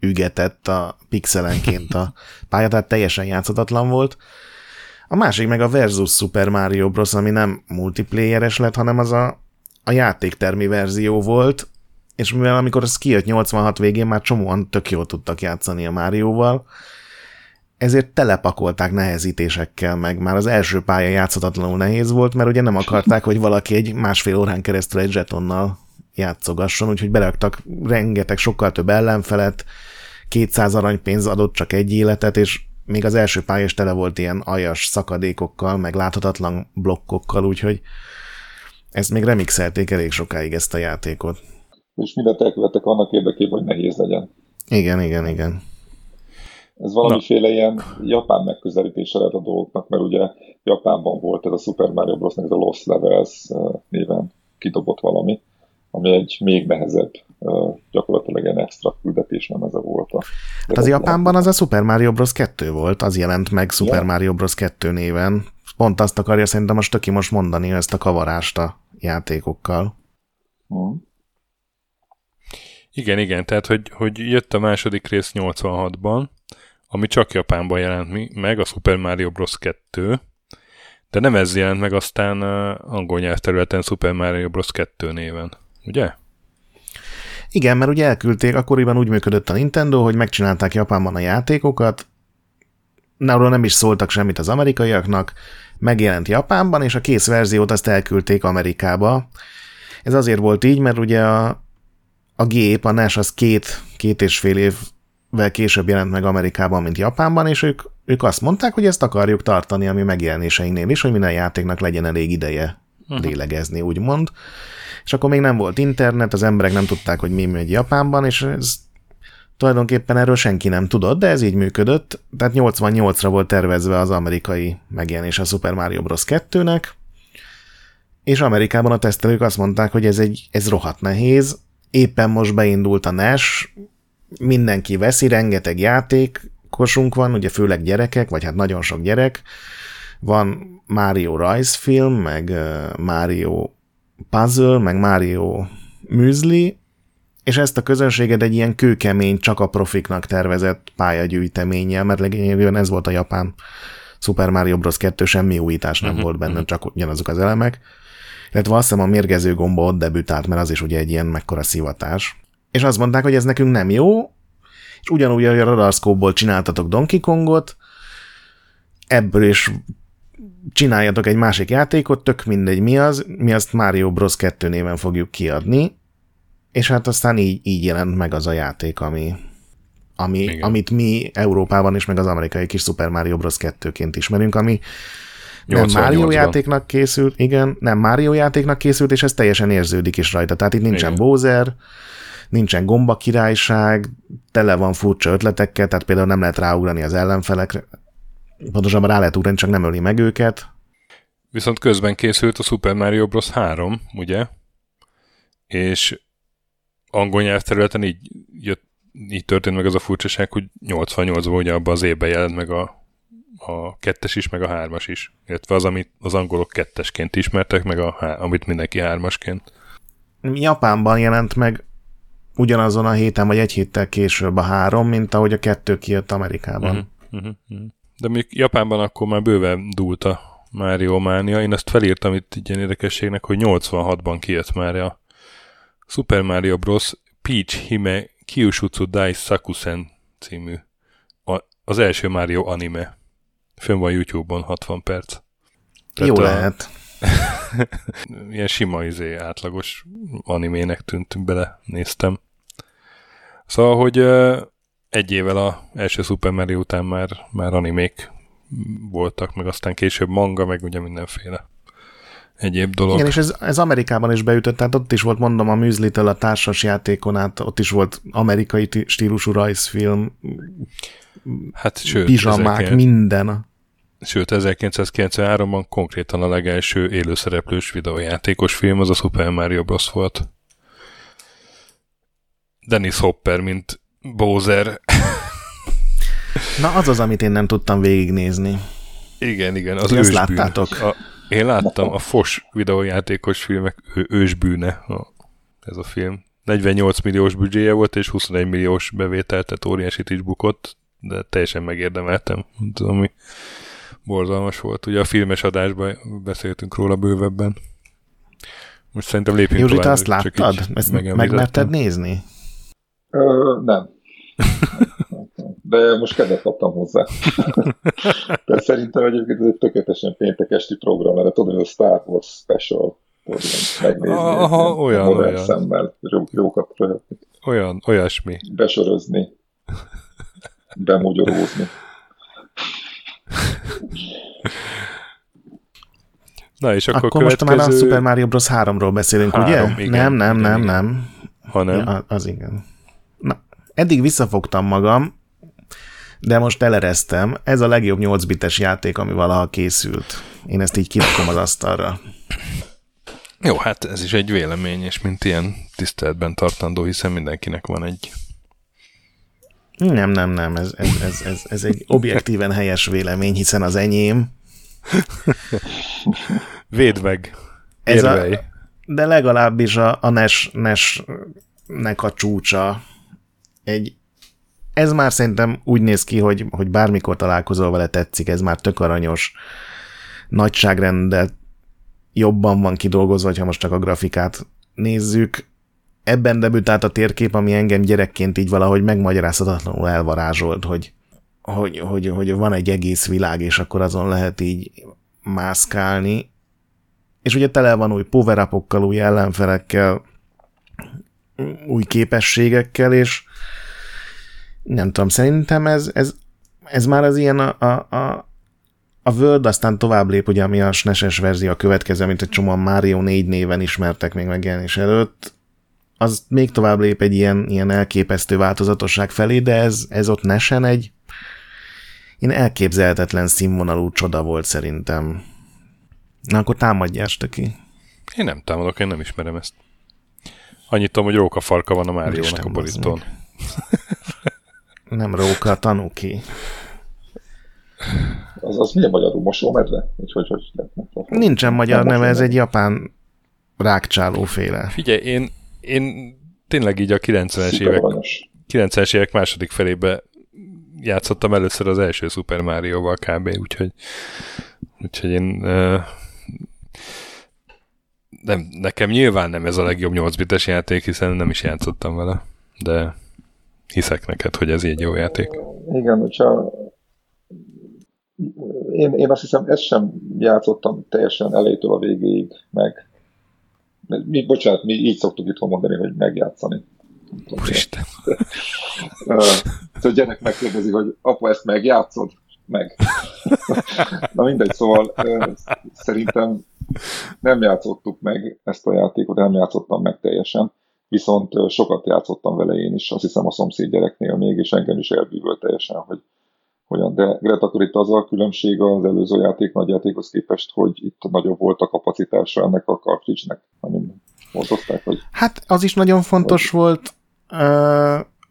ügetett a pixelenként a pálya, tehát teljesen játszhatatlan volt. A másik meg a Versus Super Mario Bros., ami nem multiplayeres lett, hanem az a, a játéktermi verzió volt, és mivel amikor az kijött 86 végén, már csomóan tök jól tudtak játszani a Márióval, ezért telepakolták nehezítésekkel, meg. Már az első pálya játszhatatlanul nehéz volt, mert ugye nem akarták, hogy valaki egy másfél órán keresztül egy zsetonnal játszogasson, úgyhogy beraktak rengeteg, sokkal több ellenfelet, 200 aranypénz adott csak egy életet, és még az első pályás tele volt ilyen aljas szakadékokkal, meg láthatatlan blokkokkal, úgyhogy ezt még remixelték elég sokáig ezt a játékot.
És mindent elkövettek annak érdekében, hogy nehéz legyen.
Igen, igen, igen.
Ez valamiféle ilyen japán megközelítése lehet a dolgoknak, mert ugye Japánban volt ez a Super Mario Bros. ez a Lost Levels néven kidobott valami, ami egy még nehezebb, eh, gyakorlatilag egy extra küldetés nem ez volt. A
Hát az Japánban az a Super Mario Bros. 2 volt, az jelent meg Super
Ja.
Mario Bros. 2 néven. Pont azt akarja szerintem most Töki most mondani, ezt a kavarást a játékokkal.
Igen, igen, tehát hogy, hogy jött a második rész 86-ban, ami csak Japánban jelent mi- meg, a Super Mario Bros. 2, de nem ez jelent meg aztán angol nyelvterületen Super Mario Bros. 2 néven, ugye?
Igen, mert ugye elküldték, akkoriban úgy működött a Nintendo, hogy megcsinálták Japánban a játékokat, arról nem is szóltak semmit az amerikaiaknak, megjelent Japánban, és a kész verziót azt elküldték Amerikába. Ez azért volt így, mert ugye a, a gép, a NES az két, két és fél évvel később jelent meg Amerikában, mint Japánban, és ők, ők azt mondták, hogy ezt akarjuk tartani a mi megjelenéseinknél is, hogy minden játéknak legyen elég ideje lélegezni, úgymond. És akkor még nem volt internet, az emberek nem tudták, hogy mi megy Japánban, és ez tulajdonképpen erről senki nem tudott, de ez így működött. Tehát 88-ra volt tervezve az amerikai megjelenés a Super Mario Bros. 2-nek, és Amerikában a tesztelők azt mondták, hogy ez, egy, ez rohadt nehéz, éppen most beindult a NES, mindenki veszi, rengeteg játékosunk van, ugye főleg gyerekek, vagy hát nagyon sok gyerek. Van Mario rajzfilm, meg Mario puzzle, meg Mario műzli, és ezt a közönséget egy ilyen kőkemény, csak a profiknak tervezett pályagyűjteménnyel, mert legényében ez volt a japán Super Mario Bros. 2, semmi újítás nem uh-huh, volt benne, uh-huh. csak ugyanazok az elemek. Illetve azt hiszem a mérgező gomba ott debütált, mert az is ugye egy ilyen mekkora szivatás. És azt mondták, hogy ez nekünk nem jó, és ugyanúgy a Radarscope-ból csináltatok Donkey Kongot, ebből is csináljatok egy másik játékot, tök mindegy mi az, mi azt Mario Bros. 2 néven fogjuk kiadni, és hát aztán így, így jelent meg az a játék, ami, ami, amit mi Európában is, meg az amerikai kis Super Mario Bros. 2-ként ismerünk, ami nem Mario játéknak készült, igen, nem Mario játéknak készült, és ez teljesen érződik is rajta. Tehát itt nincsen igen. Bowser, nincsen gomba királyság, tele van furcsa ötletekkel, tehát például nem lehet ráugrani az ellenfelekre, pontosabban rá lehet ugrani, csak nem öli meg őket.
Viszont közben készült a Super Mario Bros. 3, ugye? És angol nyelvterületen így, jött, így történt meg az a furcsaság, hogy 88-ban ugye abban az évben jelent meg a, a kettes is, meg a hármas is. Illetve az, amit az angolok kettesként ismertek, meg a, amit mindenki hármasként.
Japánban jelent meg ugyanazon a héten, vagy egy héttel később a három, mint ahogy a kettő kijött Amerikában. Uh-huh, uh-huh,
uh-huh. De még Japánban akkor már bőven dúlt a Mario Mania. Én ezt felírtam itt egy ilyen érdekességnek, hogy 86-ban kijött már a Super Mario Bros. Peach Hime Kyushutsu Dai Sakusen című a, az első Mario anime. Fönn van YouTube-on 60 perc.
Tehát Jó a, lehet.
ilyen sima izé, átlagos animének tűnt, bele néztem. Szóval, hogy egy évvel a első Super Mario után már, már animék voltak, meg aztán később manga, meg ugye mindenféle egyéb dolog.
Igen, és ez, ez Amerikában is beütött, tehát ott is volt, mondom, a műzlitől a társas játékon át, ott is volt amerikai stílusú rajzfilm,
hát sőt,
pizsamák, 19... minden.
Sőt, 1993-ban konkrétan a legelső élőszereplős videójátékos film az a Super Mario Bros. volt. Dennis Hopper, mint Bowser.
Na, az az, amit én nem tudtam végignézni.
Igen, igen, az ősbűn. láttátok. A, én láttam a Fos videójátékos filmek ő, ősbűne, a, ez a film. 48 milliós büdzséje volt, és 21 milliós bevételt, tehát óriásit is bukott, de teljesen megérdemeltem. Tudom, ami borzalmas volt. Ugye a filmes adásban beszéltünk róla bővebben. Most szerintem lépjünk
Józsi, tovább. azt láttad? Ezt megmerted nézni?
Ö, nem. De most kedvet kaptam hozzá. De szerintem egyébként ez egy tökéletesen péntek esti program, mert tudod, hogy a Star Wars Special megnézni.
Aha, olyan, olyan.
szemmel jó, jókat röhögni.
Olyan, olyasmi.
Besörözni. Bemogyorózni.
Na és akkor,
akkor
következő...
most már a Super Mario Bros. 3-ról beszélünk, Három, ugye? Igen, nem, nem, igen, nem, igen. nem.
Ha nem.
Ja, az igen. Na, eddig visszafogtam magam, de most elereztem. Ez a legjobb 8 bites játék, ami valaha készült. Én ezt így kirakom az asztalra.
Jó, hát ez is egy vélemény, és mint ilyen tiszteletben tartandó, hiszen mindenkinek van egy.
Nem, nem, nem, ez, ez, ez, ez, ez egy objektíven helyes vélemény, hiszen az enyém.
Véd meg.
Ez a, de legalábbis a, a NES, NES-nek a csúcsa egy ez már szerintem úgy néz ki, hogy, hogy bármikor találkozol vele tetszik, ez már tök aranyos nagyságrendet jobban van kidolgozva, ha most csak a grafikát nézzük. Ebben debütált a térkép, ami engem gyerekként így valahogy megmagyarázhatatlanul elvarázsolt, hogy, hogy, hogy, hogy van egy egész világ, és akkor azon lehet így mászkálni. És ugye tele van új power új ellenfelekkel, új képességekkel, és nem tudom, szerintem ez, ez, ez már az ilyen a, a, a, a World aztán tovább lép, ugye, ami a SNES-es verzió a következő, mint egy csomóan Mario 4 néven ismertek még megjelenés előtt, az még tovább lép egy ilyen, ilyen elképesztő változatosság felé, de ez, ez ott nesen egy én elképzelhetetlen színvonalú csoda volt szerintem. Na akkor támadjást ki.
Én nem támadok, én nem ismerem ezt. Annyit tudom, hogy róka farka van a Máriónak a borítón.
Nem róka, tanuki.
Az, az milyen magyarul mosómedve? Hogy, hogy, hogy, nem,
nem, Nincsen magyar neve, ez egy japán rákcsálóféle.
Figyelj, én, én tényleg így a 90-es évek, 90-es évek második felébe játszottam először az első Super Mario-val kb. Úgyhogy, úgyhogy én uh, nem, nekem nyilván nem ez a legjobb 8 bites játék, hiszen nem is játszottam vele, de hiszek neked, hogy ez egy jó játék.
Igen, hogyha én, én azt hiszem, ezt sem játszottam teljesen elejétől a végéig, meg mi, bocsánat, mi így szoktuk itt mondani, hogy megjátszani.
Úristen.
a gyerek megkérdezi, hogy apa, ezt megjátszod? Meg. Na mindegy, szóval szerintem nem játszottuk meg ezt a játékot, nem játszottam meg teljesen, viszont sokat játszottam vele én is, azt hiszem a szomszéd gyereknél még, és engem is elbűvölt teljesen, hogy hogyan. De Gret, akkor itt az a különbség az előző játék nagy játékhoz képest, hogy itt nagyobb volt a kapacitása ennek a cartridge-nek, amin hordozták, hogy...
Hát az is nagyon fontos hogy... volt,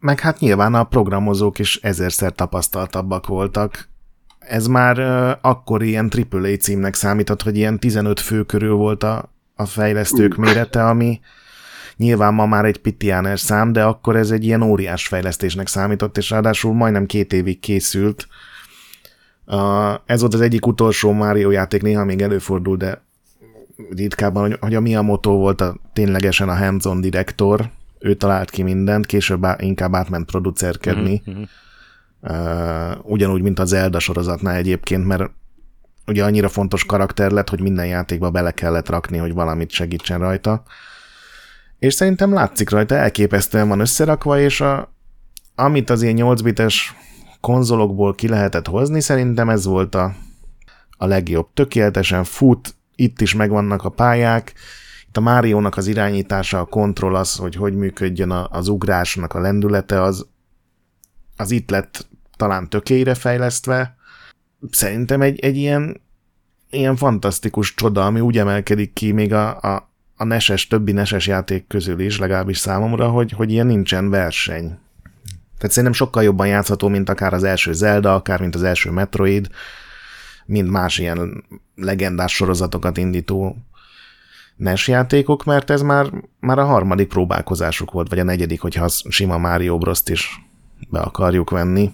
meg hát nyilván a programozók is ezerszer tapasztaltabbak voltak. Ez már akkor ilyen AAA címnek számított, hogy ilyen 15 fő körül volt a, a fejlesztők mérete, ami nyilván ma már egy pitiáner szám, de akkor ez egy ilyen óriás fejlesztésnek számított, és ráadásul majdnem két évig készült. ez volt az egyik utolsó Mario játék, néha még előfordul, de ritkábban, hogy, a Miyamoto volt a, ténylegesen a hands-on direktor, ő talált ki mindent, később inkább átment producerkedni, uh-huh. uh, ugyanúgy, mint az Zelda sorozatnál egyébként, mert ugye annyira fontos karakter lett, hogy minden játékba bele kellett rakni, hogy valamit segítsen rajta. És szerintem látszik rajta, elképesztően van összerakva, és a, amit az ilyen 8 bites konzolokból ki lehetett hozni, szerintem ez volt a, a legjobb. Tökéletesen fut, itt is megvannak a pályák, itt a Máriónak az irányítása, a kontroll az, hogy hogy működjön az ugrásnak a lendülete, az, az itt lett talán tökére fejlesztve. Szerintem egy, egy ilyen, ilyen fantasztikus csoda, ami úgy emelkedik ki még a, a, a neses, többi neses játék közül is, legalábbis számomra, hogy, hogy ilyen nincsen verseny. Tehát szerintem sokkal jobban játszható, mint akár az első Zelda, akár mint az első Metroid, mint más ilyen legendás sorozatokat indító NES játékok, mert ez már, már a harmadik próbálkozásuk volt, vagy a negyedik, hogyha az sima Mario bros is be akarjuk venni.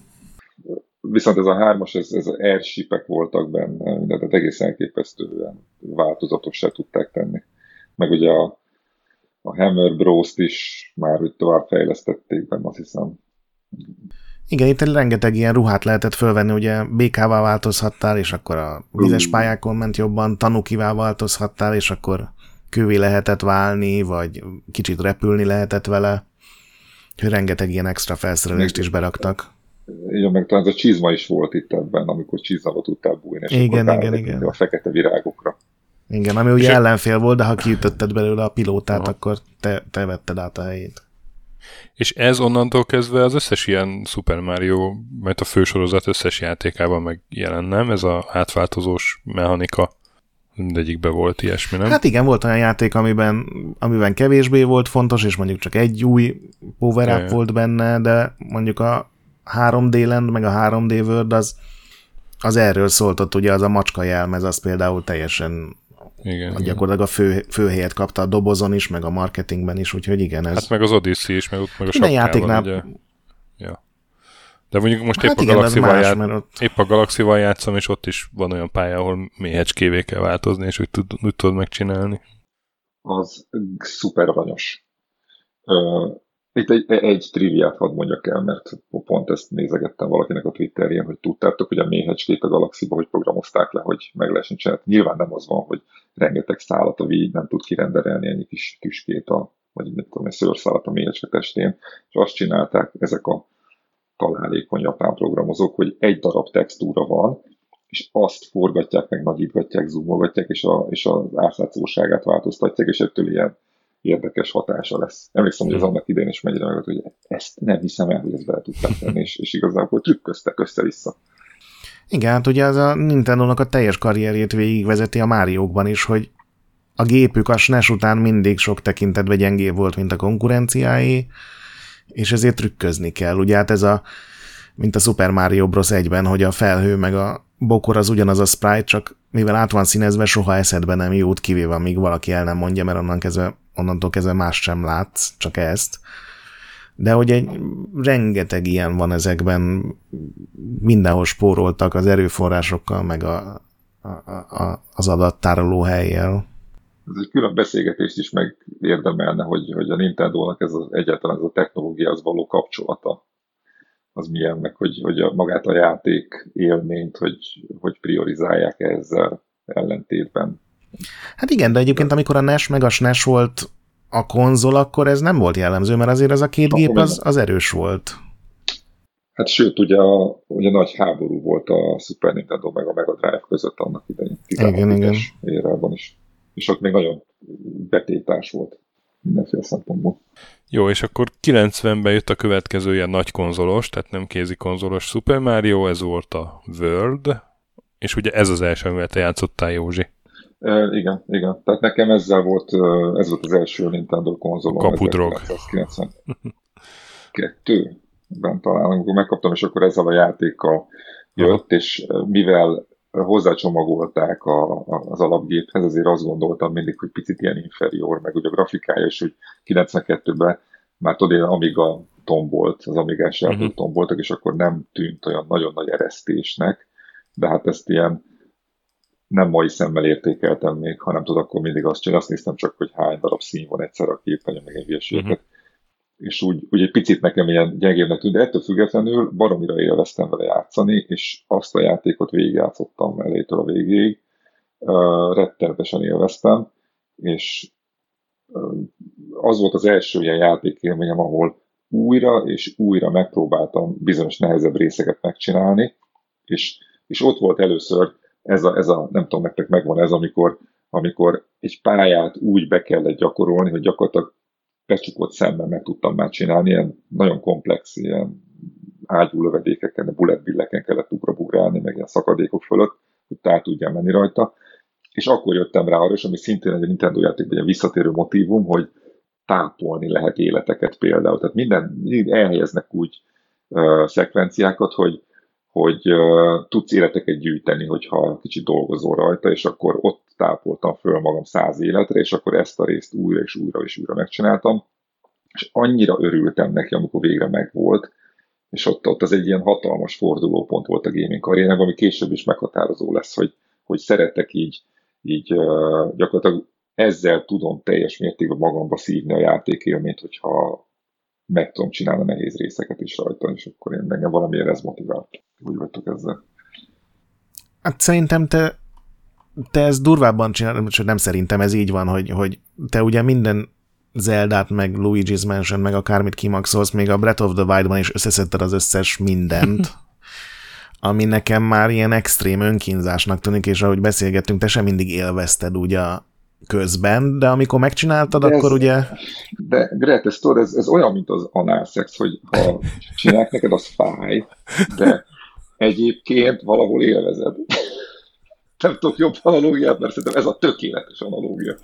Viszont ez a hármas, ez, ez airshipek voltak benne, mindent egészen elképesztően változatosá tudták tenni. Meg ugye a, a Hammer Bros-t is már hogy tovább fejlesztették benne, azt hiszem.
Igen, itt rengeteg ilyen ruhát lehetett fölvenni, ugye békával változhattál, és akkor a vizes pályákon ment jobban, tanukival változhattál, és akkor kővé lehetett válni, vagy kicsit repülni lehetett vele. Hogy rengeteg ilyen extra felszerelést is beraktak.
Igen, meg talán ez a csizma is volt itt ebben, amikor csizmába tudtál bújni, és
igen, akkor igen, igen.
a fekete virágokra.
Igen, ami ugye ellenfél volt, de ha kiütötted belőle a pilótát, Aha. akkor te, te vetted át a helyét.
És ez onnantól kezdve az összes ilyen Super Mario, mert a fősorozat összes játékában meg jelen, nem? Ez a átváltozós mechanika mindegyikbe volt ilyesmi, nem?
Hát igen, volt olyan játék, amiben, amiben kevésbé volt fontos, és mondjuk csak egy új power up volt benne, de mondjuk a 3D Land, meg a 3D World az, az erről szólt, ott ugye az a macska jelmez, az például teljesen igen, a gyakorlatilag a fő, főhelyet kapta a dobozon is, meg a marketingben is, úgyhogy igen. Ez...
Hát meg az Odyssey is, meg, meg a Minden játéknál... Ugye... Ja. De mondjuk most hát épp, igen, a galaxival más, ját... ott... épp a galaxival játszom, és ott is van olyan pálya, ahol méhecskévé kell változni, és úgy, tud, úgy tudod megcsinálni.
Az szuper aranyos. Itt egy, egy triviát hadd mondjak el, mert pont ezt nézegettem valakinek a Twitterjén, hogy tudtátok, hogy a méhecskét a galaxiba, hogy programozták le, hogy meg lehessen csinálni. Nyilván nem az van, hogy rengeteg szállat a víg nem tud kirenderelni ennyi kis tüskét, a, vagy nem tudom, egy szőrszállat a méhecske testén, és azt csinálták ezek a találékony japán programozók, hogy egy darab textúra van, és azt forgatják, meg nagyítgatják, zoomolgatják, és, a, és az átlátszóságát változtatják, és ettől ilyen érdekes hatása lesz. Emlékszem, hogy az hmm. annak idején is mennyire meg, hogy ezt nem hiszem el, hogy ezt bele tudták tenni, és, és igazából trükköztek össze-vissza.
Igen, hát ugye az a Nintendo-nak a teljes karrierjét végigvezeti a Máriókban is, hogy a gépük a SNES után mindig sok tekintetben gyengébb volt, mint a konkurenciái, és ezért trükközni kell. Ugye hát ez a mint a Super Mario Bros. 1-ben, hogy a felhő meg a bokor az ugyanaz a sprite, csak mivel át van színezve, soha eszedbe nem jut, kivéve amíg valaki el nem mondja, mert onnan kezdve, onnantól kezdve más sem látsz, csak ezt. De hogy egy rengeteg ilyen van ezekben, mindenhol spóroltak az erőforrásokkal, meg a, a, a, az adattároló helyjel.
Ez egy külön beszélgetést is megérdemelne, hogy, hogy a Nintendo-nak ez az, egyáltalán ez a technológia az való kapcsolata az milyen, meg hogy, hogy a, magát a játék élményt, hogy, hogy priorizálják ezzel ellentétben.
Hát igen, de egyébként amikor a NES meg a SNES volt a konzol, akkor ez nem volt jellemző, mert azért ez a két gép az, az erős volt.
Hát sőt, ugye, a, ugye nagy háború volt a Super Nintendo meg a Mega Drive között annak idején.
Igen, igen.
Érában is. És ott még nagyon betétás volt mindenféle szempontból.
Jó, és akkor 90-ben jött a következő ilyen nagy konzolos, tehát nem kézi konzolos Super Mario, ez volt a World, és ugye ez az első, amivel te játszottál, Józsi.
E, igen, igen. Tehát nekem ezzel volt, ez volt az első Nintendo konzolom.
Kapudrog.
1992-ben talán, amikor megkaptam, és akkor ezzel a játékkal jött, Aha. és mivel hozzácsomagolták a, a, az alapgéphez, ezért azt gondoltam mindig, hogy picit ilyen inferior, meg ugye a grafikája is, hogy 92-ben már tudod, amíg a tombolt, az amigás játék uh-huh. tomboltak, és akkor nem tűnt olyan nagyon nagy eresztésnek, de hát ezt ilyen nem mai szemmel értékeltem még, hanem tudod, akkor mindig azt csinálni, azt néztem csak, hogy hány darab szín van egyszer a képen, meg egy hülyeséget. Uh-huh és úgy, úgy egy picit nekem ilyen gyengébbnek tűnt, de ettől függetlenül baromira élveztem vele játszani, és azt a játékot végigjátszottam elétől a végéig. Uh, rettenetesen élveztem, és uh, az volt az első ilyen játékélményem, ahol újra és újra megpróbáltam bizonyos nehezebb részeket megcsinálni, és, és ott volt először ez a, ez a, nem tudom, nektek megvan ez, amikor, amikor egy pályát úgy be kellett gyakorolni, hogy gyakorlatilag becsukott szemben meg tudtam már csinálni, ilyen nagyon komplex, ilyen ágyú lövedékeken, bulletbilleken kellett ugrabugrálni, meg ilyen szakadékok fölött, hogy tehát tudjam menni rajta. És akkor jöttem rá arra, és ami szintén egy Nintendo játékban egy visszatérő motivum, hogy tápolni lehet életeket például. Tehát minden, elhelyeznek úgy uh, szekvenciákat, hogy, hogy tudsz életeket gyűjteni, hogyha kicsit dolgozol rajta, és akkor ott tápoltam föl magam száz életre, és akkor ezt a részt újra és újra és újra megcsináltam, és annyira örültem neki, amikor végre megvolt, és ott, ott az egy ilyen hatalmas fordulópont volt a gaming karrierem, ami később is meghatározó lesz, hogy, hogy szeretek így, így uh, gyakorlatilag ezzel tudom teljes mértékben magamba szívni a játékélményt, hogyha meg tudom csinálni a nehéz részeket is rajta, és akkor én engem valamiért ez motivált. Úgy vagytok ezzel.
Hát szerintem te te ezt durvábban csinálod, nem szerintem ez így van, hogy, hogy te ugye minden Zeldát, meg Luigi's Mansion, meg akármit kimaxolsz, még a Breath of the Wild-ban is összeszedted az összes mindent, ami nekem már ilyen extrém önkínzásnak tűnik, és ahogy beszélgettünk, te sem mindig élvezted ugye közben, de amikor megcsináltad, de akkor ez, ugye...
De Gret, ez, tudod, ez, ez olyan, mint az análszex, hogy ha csinálják neked, az fáj, de egyébként valahol élvezed nem tudok jobb analógiát, mert szerintem ez a tökéletes analógia.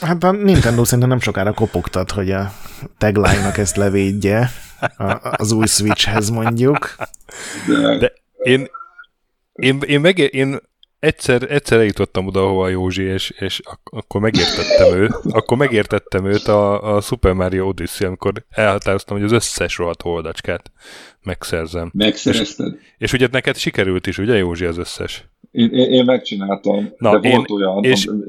Hát a Nintendo szerintem nem sokára kopogtat, hogy a tagline-nak ezt levédje az új Switchhez mondjuk.
De, De én, én, én, meg, én egyszer, egyszer eljutottam oda, ahova a Józsi, és, és ak- akkor megértettem őt, akkor megértettem őt a, a Super Mario Odyssey, amikor elhatároztam, hogy az összes rohadt oldacskát megszerzem.
Megszerezted?
És, és ugye neked sikerült is, ugye Józsi, az összes?
Én, én, én megcsináltam, Na, de én, volt olyan...
És am...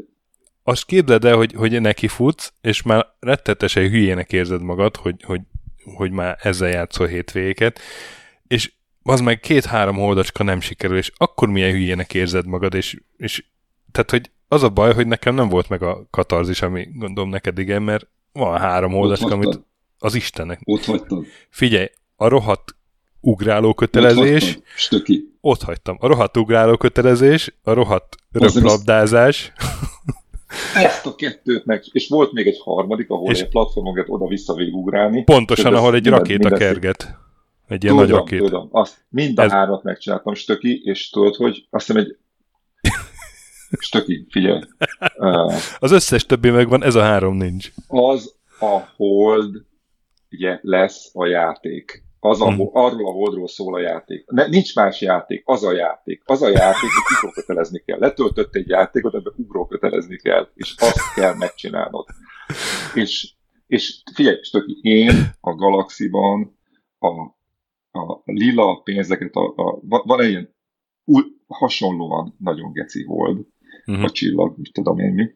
azt képzeld el, hogy, hogy neki futsz, és már rettetesen hülyének érzed magad, hogy, hogy, hogy már ezzel játszol hétvégéket, és az meg két-három holdacska nem sikerül, és akkor milyen hülyének érzed magad, és, és tehát, hogy az a baj, hogy nekem nem volt meg a katarzis, ami gondolom neked igen, mert van három holdacska, amit az Istennek.
Ott hagytad.
Figyelj, a rohadt ugráló kötelezés. Ott,
Stöki.
ott hagytam. A rohadt ugráló kötelezés, a rohadt röplabdázás.
Ezt a kettőt meg, és volt még egy harmadik, ahol és egy platformokat oda-vissza ugrálni.
Pontosan, ahol egy rakéta kerget. Egy ilyen tudom, nagy.
Tudom, azt mind a Ez... hármat megcsináltam, stöki, és tudod, hogy azt hiszem egy stöki, figyelj.
Uh, az összes többi megvan, ez a három nincs.
Az a hold ugye, lesz a játék Az a, hmm. Arról a holdról szól a játék. Ne, nincs más játék, az a játék. Az a játék, hogy ugrókötelezni kell. Letöltött egy játékot, ebben ugrókötelezni kell, és azt kell megcsinálnod. És, és figyelj, tök, én a Galaxiban a, a lila pénzeket, a, a, van egy ilyen új, hasonlóan nagyon geci hold, uh-huh. a csillag, mit tudom én mi,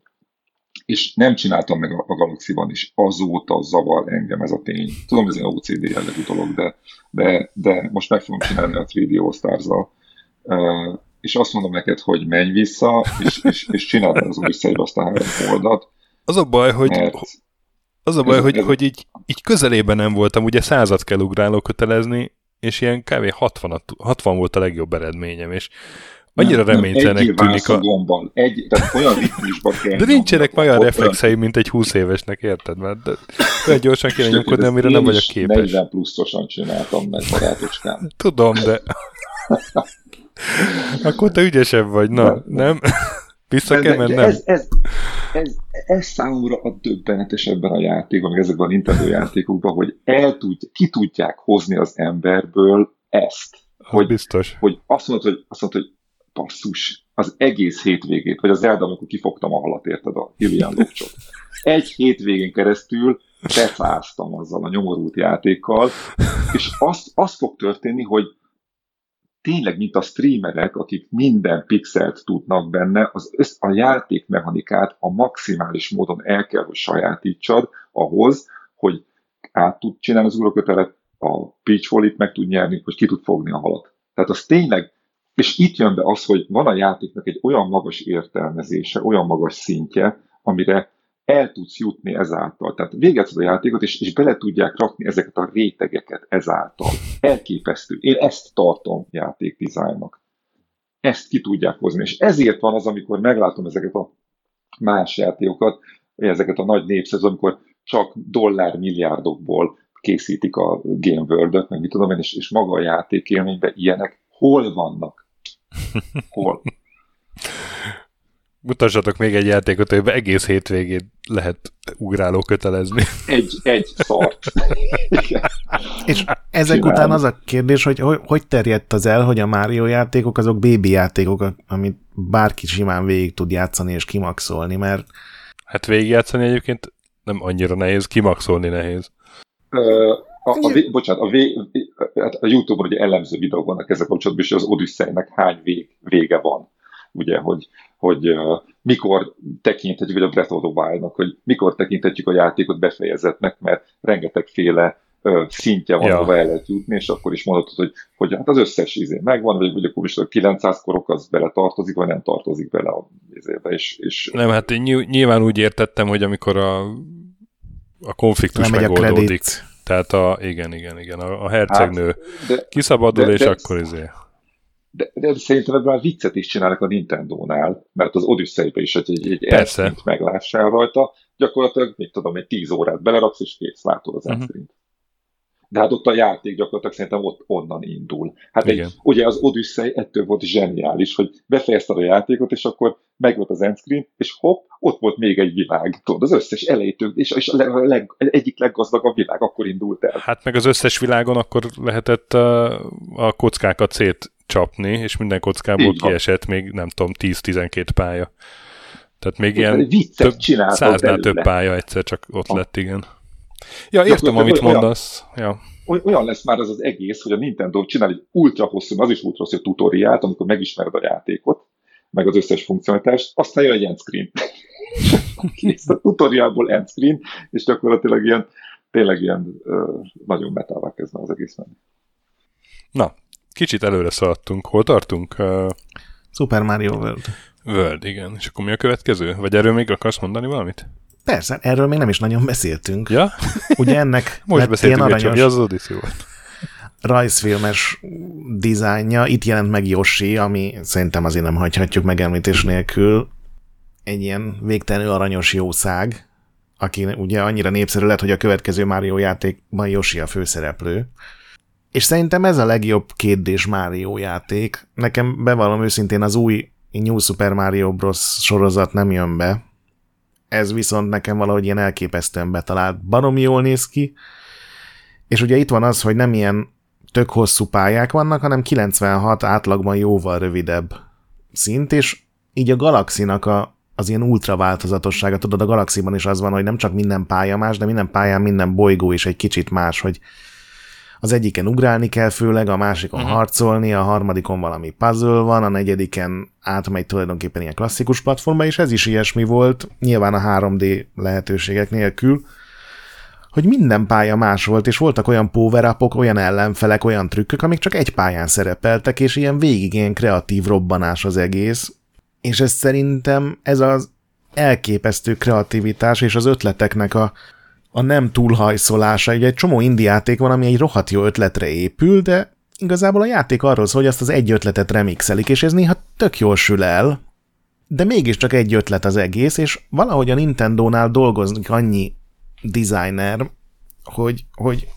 és nem csináltam meg a, a Galaxy-ban is, azóta zavar engem ez a tény. Tudom, ez egy OCD jellegű dolog, de, de, de most meg fogom csinálni a 3D All stars uh, és azt mondom neked, hogy menj vissza, és, és, és csináld az új szép azt a három oldat.
Az a baj, hogy, az a baj, ez, hogy, ez, hogy így, így közelében nem voltam, ugye százat kell ugráló kötelezni, és ilyen kb. 60, 60 volt a legjobb eredményem, és Annyira reménytelenek tűnik
a... Gombbal. Egy, tehát olyan ritmusban kell.
De nincsenek olyan reflexei, mint egy 20 évesnek, érted? Mert de olyan gyorsan kéne nyomkodni, amire nem vagyok képes.
40 pluszosan csináltam meg, barátocskám.
Tudom, de... Akkor te ügyesebb vagy, na, nem? Vissza kell mennem?
Ez, ez, ez, ez számomra a döbbenetes ebben a játékban, ezekben a Nintendo játékokban, hogy el tudj, ki tudják hozni az emberből ezt.
Hogy, biztos.
Hogy azt mondod, hogy, azt mondod, hogy passzus, az egész hétvégét, vagy az Elda, amikor kifogtam a halat, érted, a Hillian Lopcsot. Egy hétvégén keresztül befáztam azzal a nyomorult játékkal, és azt, azt fog történni, hogy tényleg, mint a streamerek, akik minden pixelt tudnak benne, az össz, a játékmechanikát a maximális módon el kell, hogy sajátítsad ahhoz, hogy át tud csinálni az ugrokötelet, a pitch meg tud nyerni, hogy ki tud fogni a halat. Tehát az tényleg és itt jön be az, hogy van a játéknak egy olyan magas értelmezése, olyan magas szintje, amire el tudsz jutni ezáltal. Tehát végezted a játékot, és, és bele tudják rakni ezeket a rétegeket ezáltal. Elképesztő. Én ezt tartom játékdizájnnak. Ezt ki tudják hozni. És ezért van az, amikor meglátom ezeket a más játékokat, ezeket a nagy népszerűt, amikor csak dollár milliárdokból készítik a Game World-öt, meg mit tudom én, és, és maga a játékélményben ilyenek hol vannak? Hol?
Mutassatok még egy játékot, hogy egész hétvégén lehet ugráló kötelezni.
Egy, egy szart.
És ezek Csinálni. után az a kérdés, hogy, hogy hogy terjedt az el, hogy a Mario játékok azok bébi játékok, amit bárki simán végig tud játszani és kimaxolni, mert...
Hát végigjátszani egyébként nem annyira nehéz, kimaxolni nehéz.
A, a, bocsánat, a, vé, hát a Youtube-on ugye elemző videók vannak ezzel kapcsolatban, és az Odyssey-nek hány vég, vége van. Ugye, hogy, hogy uh, mikor tekinthetjük, vagy a Breath of the Wild-nak, hogy mikor tekinthetjük a játékot befejezetnek, mert rengetegféle uh, szintje van, ja. ahova el lehet jutni, és akkor is mondhatod, hogy, hogy hát az összes izé megvan, vagy, vagy akkor is a 900 korok az bele tartozik, vagy nem tartozik bele a izébe, és, és...
Nem, hát nyilván úgy értettem, hogy amikor a a konfliktus nem megoldódik. A tehát a, igen, igen, igen, a, a hercegnő hát, de, kiszabadul, de, és de, akkor izé.
De, de szerintem ebben a viccet is csinálnak a Nintendo-nál, mert az odyssey is egy, egy Persze. meglássál rajta, gyakorlatilag, mit tudom, egy tíz órát beleraksz, és kész, látod az uh-huh. De hát ott a játék gyakorlatilag szerintem ott onnan indul. Hát egy, ugye az Odyssey ettől volt zseniális, hogy befejezted a játékot, és akkor meg volt az endscreen, és hopp, ott volt még egy világ. Tudod, az összes elejétől, és, és a leg, leg, egyik leggazdagabb világ akkor indult el.
Hát meg az összes világon akkor lehetett a, a kockákat szétcsapni, és minden kockából kiesett még, nem tudom, 10-12 pálya. Tehát még ilyen több, száznál több pálya egyszer csak ott ha. lett, igen. Ja, értem, amit olyan, mondasz. Ja.
Olyan lesz már az az egész, hogy a Nintendo csinál egy ultra hosszú, az is ultra hosszú tutoriált, amikor megismered a játékot, meg az összes funkcionalitást, aztán jön egy endscreen. Kész a tutorialból endscreen, és gyakorlatilag ilyen, tényleg ilyen uh, nagyon metává kezdne az egész menni.
Na, kicsit előre szaladtunk. Hol tartunk? Uh,
Super Mario World.
World, igen. És akkor mi a következő? Vagy erről még akarsz mondani valamit?
Persze, erről még nem is nagyon beszéltünk.
Ja?
Ugye ennek
Most beszéltünk, ilyen aranyos... az Odyssey volt
rajzfilmes dizájnja. Itt jelent meg Yoshi, ami szerintem azért nem hagyhatjuk megemlítés nélkül. Egy ilyen végtelenül aranyos jószág, aki ugye annyira népszerű lett, hogy a következő Mario játékban Yoshi a főszereplő. És szerintem ez a legjobb kétdés Mario játék. Nekem bevallom őszintén az új New Super Mario Bros. sorozat nem jön be. Ez viszont nekem valahogy ilyen elképesztően betalált. Barom jól néz ki, és ugye itt van az, hogy nem ilyen tök hosszú pályák vannak, hanem 96 átlagban jóval rövidebb szint, és így a galaxinak a, az ilyen ultra változatossága, tudod, a galaxiban is az van, hogy nem csak minden pálya más, de minden pályán minden bolygó is egy kicsit más, hogy az egyiken ugrálni kell főleg, a másikon uh-huh. harcolni, a harmadikon valami puzzle van, a negyediken átmegy tulajdonképpen ilyen klasszikus platformba, és ez is ilyesmi volt, nyilván a 3D lehetőségek nélkül, hogy minden pálya más volt, és voltak olyan power olyan ellenfelek, olyan trükkök, amik csak egy pályán szerepeltek, és ilyen végig ilyen kreatív robbanás az egész, és ez szerintem ez az elképesztő kreativitás és az ötleteknek a, a nem túlhajszolása. Ugye egy csomó indiáték van, ami egy rohadt jó ötletre épül, de igazából a játék arról szól, hogy azt az egy ötletet remixelik, és ez néha tök jól sül el, de mégiscsak egy ötlet az egész, és valahogy a Nintendo-nál dolgozik annyi designer, hogy, hogy,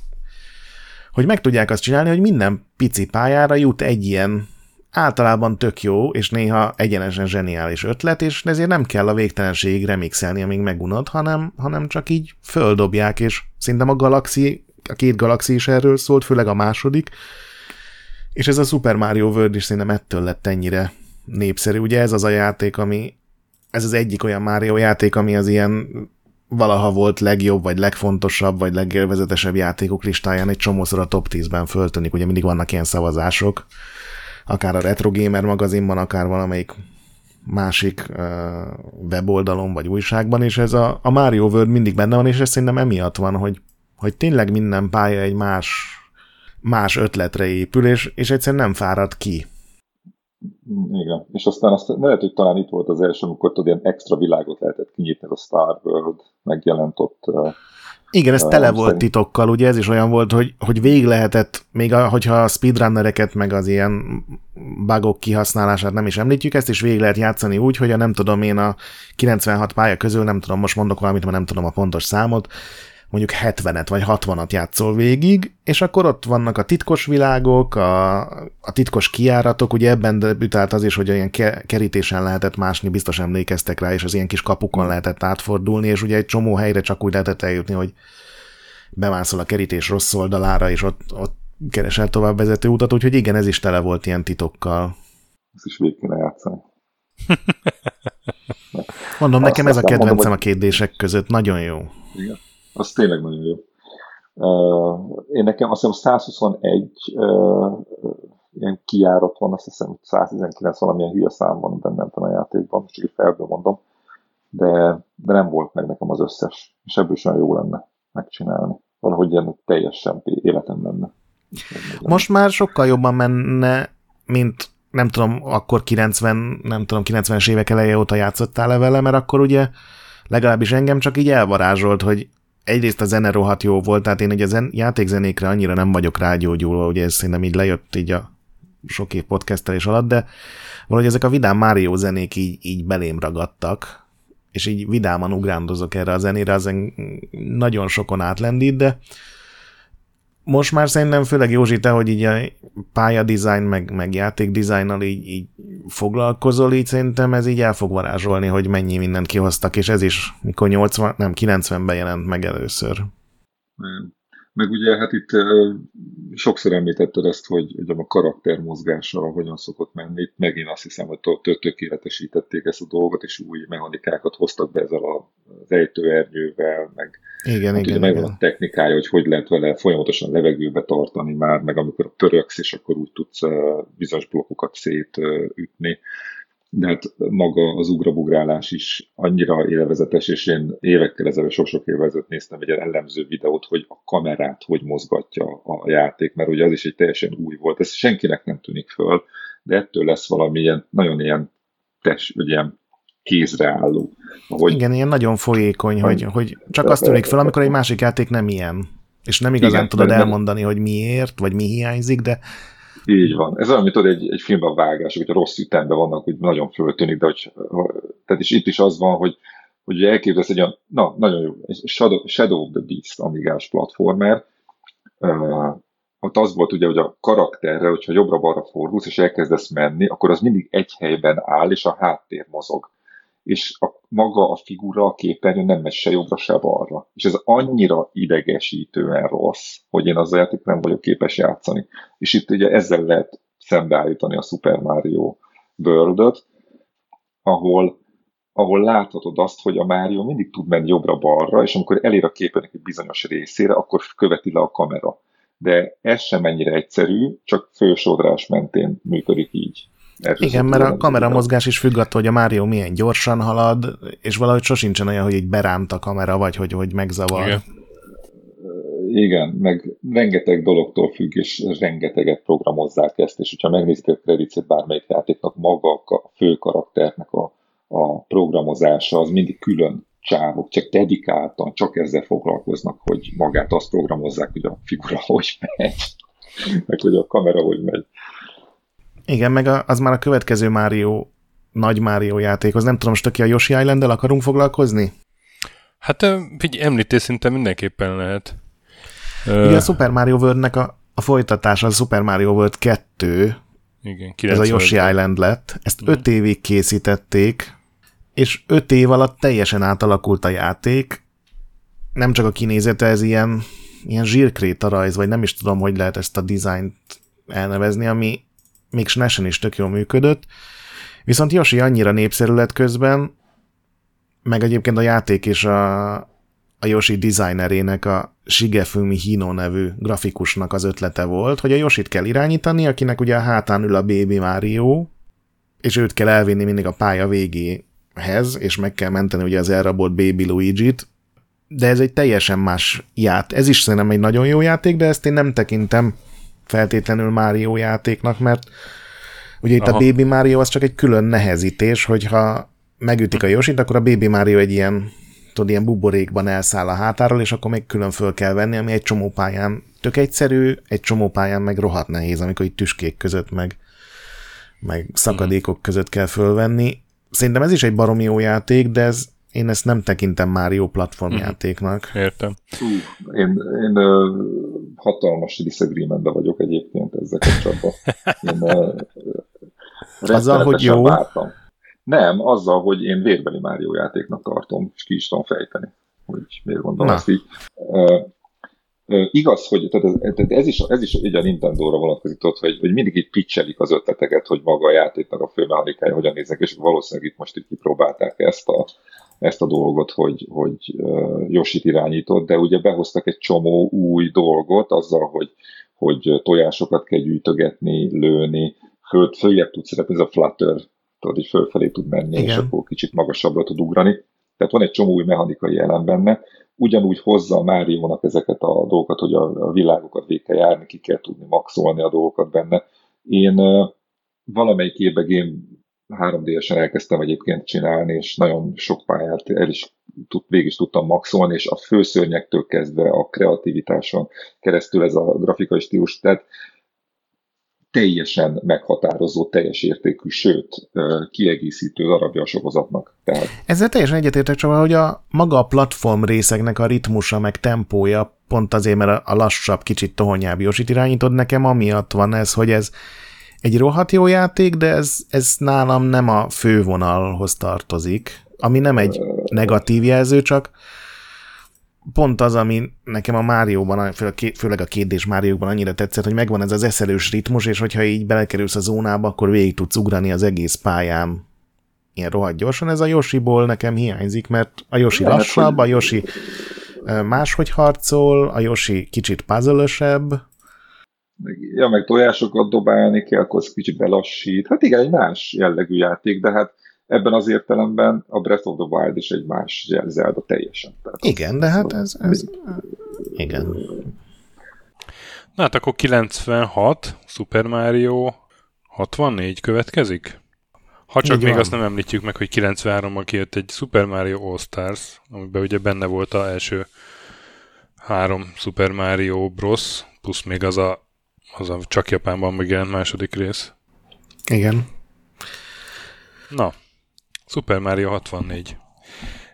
hogy meg tudják azt csinálni, hogy minden pici pályára jut egy ilyen általában tök jó, és néha egyenesen zseniális ötlet, és ezért nem kell a végtelenségig remixelni, amíg megunod, hanem, hanem csak így földobják, és szerintem a galaxi, a két galaxi is erről szólt, főleg a második, és ez a Super Mario World is szerintem ettől lett ennyire népszerű. Ugye ez az a játék, ami ez az egyik olyan Mario játék, ami az ilyen valaha volt legjobb, vagy legfontosabb, vagy legélvezetesebb játékok listáján egy csomószor a top 10-ben föltűnik, ugye mindig vannak ilyen szavazások, akár a Retro Gamer magazinban, akár valamelyik másik uh, weboldalon vagy újságban, és ez a, a Mario World mindig benne van, és ez szerintem emiatt van, hogy, hogy tényleg minden pálya egy más, más ötletre épül, és, és egyszerűen nem fárad ki.
Igen, és aztán azt lehet, hogy talán itt volt az első, amikor tudod, ilyen extra világot lehetett kinyitni, a Star World megjelent ott uh,
igen, ez tele volt titokkal, ugye? Ez is olyan volt, hogy, hogy végig lehetett, még a, hogyha a speedrunnereket meg az ilyen bugok kihasználását nem is említjük, ezt is végig lehet játszani úgy, hogy a nem tudom én a 96 pálya közül, nem tudom, most mondok valamit, mert nem tudom a pontos számot, mondjuk 70-et vagy 60-at játszol végig, és akkor ott vannak a titkos világok, a, a titkos kiáratok, ugye ebben debütált az is, hogy olyan kerítésen lehetett másni, biztos emlékeztek rá, és az ilyen kis kapukon lehetett átfordulni, és ugye egy csomó helyre csak úgy lehetett eljutni, hogy bemászol a kerítés rossz oldalára, és ott, ott keresel tovább vezető utat, úgyhogy igen, ez is tele volt ilyen titokkal.
Ezt is végig kéne játszani.
Mondom, nekem ez a kedvencem mondom, a kérdések között, nagyon jó.
Igen az tényleg nagyon jó. Én nekem azt hiszem 121 uh, ilyen kiárat van, azt hiszem, hogy 119 valamilyen hülye szám van bennem a játékban, most csak felből mondom, de, de nem volt meg nekem az összes, és ebből is olyan jó lenne megcsinálni. Valahogy ilyen teljesen életem lenne.
Most már sokkal jobban menne, mint nem tudom, akkor 90, nem tudom, 90-es évek eleje óta játszottál-e vele, mert akkor ugye legalábbis engem csak így elvarázsolt, hogy egyrészt a zene rohadt jó volt, tehát én ugye a zen, játékzenékre annyira nem vagyok rágyógyulva, ugye ez szerintem így lejött így a sok év podcastelés alatt, de valahogy ezek a vidám Mario zenék így, így belém ragadtak, és így vidáman ugrándozok erre a zenére, az nagyon sokon átlendít, de most már szerintem főleg Józsi, te, hogy így a pályadizájn, meg, meg játékdizájnnal így, így foglalkozol, így szerintem ez így el fog varázsolni, hogy mennyi mindent kihoztak, és ez is mikor 80, nem, 90-ben jelent meg először.
Meg ugye hát itt sokszor említetted ezt, hogy ugye a karakter mozgása hogyan szokott menni. Itt megint azt hiszem, hogy tökéletesítették ezt a dolgot, és új mechanikákat hoztak be ezzel az ejtőernyővel, meg
igen, hát igen,
ugye megvan a technikája, hogy hogy lehet vele folyamatosan levegőbe tartani már, meg amikor pöröksz, és akkor úgy tudsz bizonyos blokkokat szétütni de hát maga az ugrabugrálás is annyira élvezetes, és én évekkel ezelőtt, sok-sok évvel ezelőtt néztem egy ellenző videót, hogy a kamerát hogy mozgatja a játék, mert ugye az is egy teljesen új volt. Ez senkinek nem tűnik föl, de ettől lesz valami ilyen, nagyon ilyen test, vagy ilyen kézreálló.
Ahogy Igen, ilyen nagyon folyékony, hogy, hogy csak azt tűnik fel, amikor egy másik játék nem ilyen. És nem igazán Igen, tudod elmondani, hogy miért, vagy mi hiányzik, de
így van. Ez olyan, mint egy, egy filmben vágás, hogy rossz ütemben vannak, hogy nagyon föltűnik, de hogy, tehát is itt is az van, hogy, hogy elképzelsz egy olyan, na, nagyon jó, Shadow, Shadow of the Beast amigás platformer, uh, ott az volt ugye, hogy a karakterre, hogyha jobbra-balra fordulsz, és elkezdesz menni, akkor az mindig egy helyben áll, és a háttér mozog. És a, maga a figura a képernyő nem megy se jobbra, se balra. És ez annyira idegesítően rossz, hogy én azzal játék nem vagyok képes játszani. És itt ugye ezzel lehet szembeállítani a Super Mario world ahol, ahol láthatod azt, hogy a Mario mindig tud menni jobbra-balra, és amikor elér a képernyőnek egy bizonyos részére, akkor követi le a kamera. De ez sem ennyire egyszerű, csak fősodrás mentén működik így.
Erről Igen, mert a kamera mozgás is függ attól, hogy a Mario milyen gyorsan halad, és valahogy sosincsen olyan, hogy egy beránt a kamera, vagy hogy, hogy megzavar.
Igen. Igen, meg rengeteg dologtól függ, és rengeteget programozzák ezt, és hogyha megnézik a kredicet bármelyik játéknak, maga a fő karakternek a, a programozása, az mindig külön csávok, csak dedikáltan, csak ezzel foglalkoznak, hogy magát azt programozzák, hogy a figura hogy megy, meg hogy a kamera hogy megy.
Igen, meg az már a következő Mario, nagy Mario játékhoz. Nem tudom, most aki a Yoshi island akarunk foglalkozni?
Hát egy említés szinte mindenképpen lehet.
Ugye a Super Mario World-nek a, a folytatása a Super Mario World 2, Igen, ez a Yoshi Island lett. Ezt 5 évig készítették, és 5 év alatt teljesen átalakult a játék. Nem csak a kinézete, ez ilyen, ilyen zsírkréta rajz, vagy nem is tudom, hogy lehet ezt a dizájnt elnevezni, ami még SNES-en is tök jól működött. Viszont Yoshi annyira népszerű lett közben, meg egyébként a játék és a, a Yoshi designerének, a Shigefumi Hino nevű grafikusnak az ötlete volt, hogy a Yoshit kell irányítani, akinek ugye a hátán ül a Baby Mario, és őt kell elvinni mindig a pálya végéhez, és meg kell menteni ugye az elrabolt Baby Luigi-t, de ez egy teljesen más ját. Ez is szerintem egy nagyon jó játék, de ezt én nem tekintem feltétlenül Mario játéknak, mert ugye itt Aha. a Baby Mario az csak egy külön nehezítés, hogyha megütik a Yoshit, akkor a Baby Mario egy ilyen tudod, ilyen buborékban elszáll a hátáról, és akkor még külön föl kell venni, ami egy csomó pályán tök egyszerű, egy csomó pályán meg rohadt nehéz, amikor itt tüskék között, meg, meg szakadékok között kell fölvenni. Szerintem ez is egy baromi jó játék, de ez, én ezt nem tekintem Mario platformjátéknak.
Mm. Értem.
Én, én uh, hatalmas disagreementben vagyok egyébként ezzel kapcsolatban. Én, uh,
Azzal, hogy jó. Vártam.
Nem, azzal, hogy én vérbeli Mario játéknak tartom, és ki is tudom fejteni, hogy miért gondolom ezt így. Uh, igaz, hogy tehát ez, tehát ez, is, ez is így a Nintendo-ra vonatkozik, ott, hogy, hogy mindig itt pitchelik az ötleteket, hogy maga a játéknak a fő mechanikája hogyan néznek, és valószínűleg itt most itt kipróbálták ezt a, ezt a dolgot, hogy, hogy Yoshi-t irányított, de ugye behoztak egy csomó új dolgot azzal, hogy, hogy tojásokat kell gyűjtögetni, lőni, föl, följebb tudsz szerepni, ez a flutter tudod, így fölfelé tud menni, Igen. és akkor kicsit magasabbra tud ugrani. Tehát van egy csomó új mechanikai elem benne. Ugyanúgy hozza a Máriónak ezeket a dolgokat, hogy a, világokat végig kell járni, ki kell tudni maxolni a dolgokat benne. Én valamelyik évben Game 3D-esen elkezdtem egyébként csinálni, és nagyon sok pályát el is tud, végig is tudtam maxolni, és a főszörnyektől kezdve a kreativitáson keresztül ez a grafikai stílus, tehát teljesen meghatározó, teljes értékű, sőt, kiegészítő darabja a sorozatnak. Tehát...
Ezzel teljesen egyetértek, csak hogy a maga a platform részeknek a ritmusa, meg tempója, pont azért, mert a lassabb, kicsit tohonyább Josit irányítod, nekem amiatt van ez, hogy ez egy rohadt jó játék, de ez, ez nálam nem a fővonalhoz tartozik, ami nem egy negatív jelző, csak pont az, ami nekem a Márióban, főleg a kétdés Márióban annyira tetszett, hogy megvan ez az eszelős ritmus, és hogyha így belekerülsz a zónába, akkor végig tudsz ugrani az egész pályán ilyen rohadt gyorsan. Ez a Yoshiból nekem hiányzik, mert a Yoshi hát, lassabb, a Yoshi máshogy harcol, a Yoshi kicsit puzzle
Ja, meg tojásokat dobálni kell, akkor az kicsit belassít. Hát igen, egy más jellegű játék, de hát ebben az értelemben a Breath of the Wild is egy más Zelda teljesen.
Tehát igen, de hát ez, ez igen.
Na hát akkor 96, Super Mario 64 következik? Ha csak Így még van. azt nem említjük meg, hogy 93-ban kijött egy Super Mario All-Stars, amiben ugye benne volt a első három Super Mario Bros, plusz még az a, az a csak Japánban megjelent második rész.
Igen.
Na, Super Mario 64.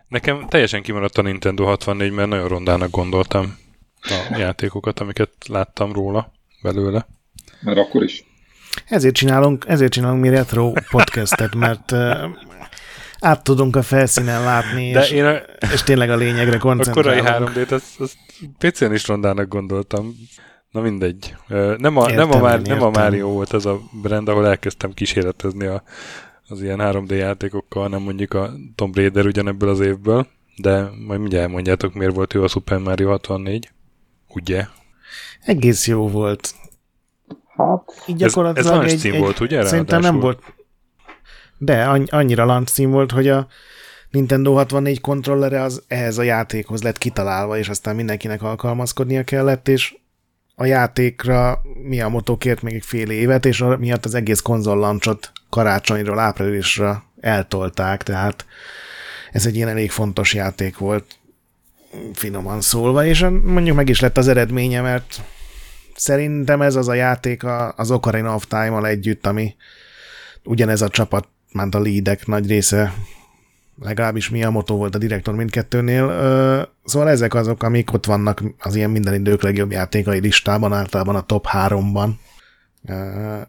Nekem teljesen kimaradt a Nintendo 64, mert nagyon rondának gondoltam a játékokat, amiket láttam róla, belőle.
Mert akkor is.
Ezért csinálunk, ezért csinálunk mi retro podcastet, mert uh, át tudunk a felszínen látni, De és, én a, és tényleg a lényegre koncentrálunk.
A korai 3D-t, azt, azt PC-n is rondának gondoltam. Na mindegy. Nem a, értem, nem, a, Már, nem a Mario volt az a brand, ahol elkezdtem kísérletezni a, az ilyen 3D játékokkal, nem mondjuk a Tomb Raider ugyanebből az évből, de majd mindjárt elmondjátok, miért volt jó a Super Mario 64. Ugye?
Egész jó volt.
Hát,
Így gyakorlatilag ez, ez egy, egy, volt, ugye?
Szerintem nem volt. De annyira lancím volt, hogy a Nintendo 64 kontrollere az ehhez a játékhoz lett kitalálva, és aztán mindenkinek alkalmazkodnia kellett, és a játékra Miyamoto kért még egy fél évet, és miatt az egész konzollancsot karácsonyról áprilisra eltolták, tehát ez egy ilyen elég fontos játék volt, finoman szólva, és mondjuk meg is lett az eredménye, mert szerintem ez az a játék az Ocarina of Time-mal együtt, ami ugyanez a csapat, ment a leadek nagy része, legalábbis mi a motto volt a direktor mindkettőnél, szóval ezek azok, amik ott vannak az ilyen minden idők legjobb játékai listában, általában a top 3-ban.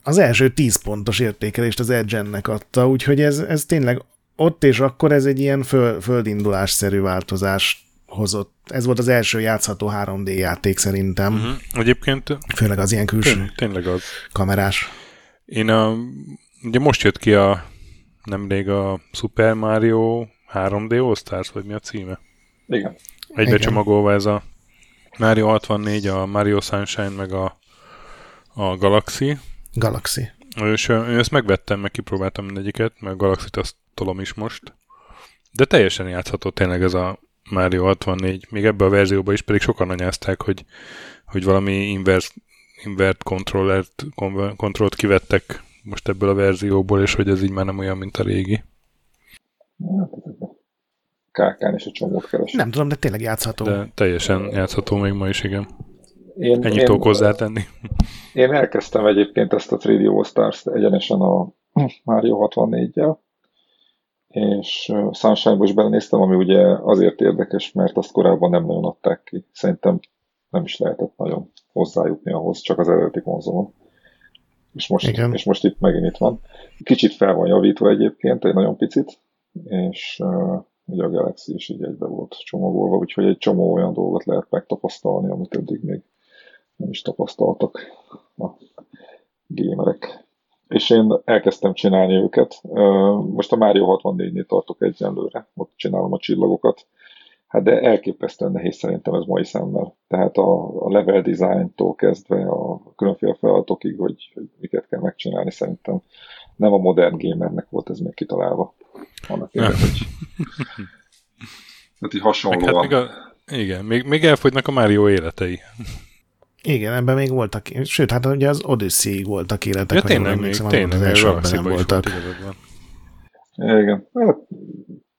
Az első 10 pontos értékelést az Edge-nek adta, úgyhogy ez, ez tényleg ott és akkor ez egy ilyen föl, földindulásszerű változás hozott. Ez volt az első játszható 3D játék szerintem. Uh-huh.
Egyébként...
Főleg az ilyen külső
tény, tényleg az.
kamerás.
Én a, ugye most jött ki a nemrég a Super Mario 3D All Stars, vagy mi a címe?
Igen.
Egybe csomagolva ez a Mario 64, a Mario Sunshine, meg a, a Galaxy.
Galaxy.
És én ezt megvettem, meg kipróbáltam mindegyiket, meg a Galaxy-t azt tolom is most. De teljesen játszható tényleg ez a Mario 64, még ebbe a verzióban is, pedig sokan anyázták, hogy, hogy valami inverse, invert controllert, kontrollt kivettek most ebből a verzióból, és hogy ez így már nem olyan, mint a régi.
Kákán is a csomót keres.
Nem tudom, de tényleg játszható.
De teljesen játszható még ma is, igen. Én, Ennyit én, tudok hozzátenni.
Én elkezdtem egyébként ezt a 3D All Stars egyenesen a Mario 64-jel, és Sunshine-ba is belenéztem, ami ugye azért érdekes, mert azt korábban nem nagyon adták ki. Szerintem nem is lehetett nagyon hozzájutni ahhoz, csak az eredeti konzolon. És most, Igen. és most itt megint itt van. Kicsit fel van javítva egyébként, egy nagyon picit, és uh, ugye a Galaxy is így egybe volt csomagolva, úgyhogy egy csomó olyan dolgot lehet megtapasztalni, amit eddig még nem is tapasztaltak a gamerek és én elkezdtem csinálni őket. Most a Mario 64-nél tartok egyenlőre, ott csinálom a csillagokat. Hát de elképesztően nehéz szerintem ez mai szemmel. Tehát a, a level design-tól kezdve a különféle feladatokig, hogy, hogy miket kell megcsinálni, szerintem nem a modern gamernek volt ez még kitalálva. Annak érdek, hogy hát így hasonlóan. Hát még a,
igen, még, még elfogynak a Mario életei.
Igen, ebben még voltak, sőt, hát ugye az odyssey voltak életek.
Ja, tényleg, még, tényleg, az első nem voltak.
Igen, hát,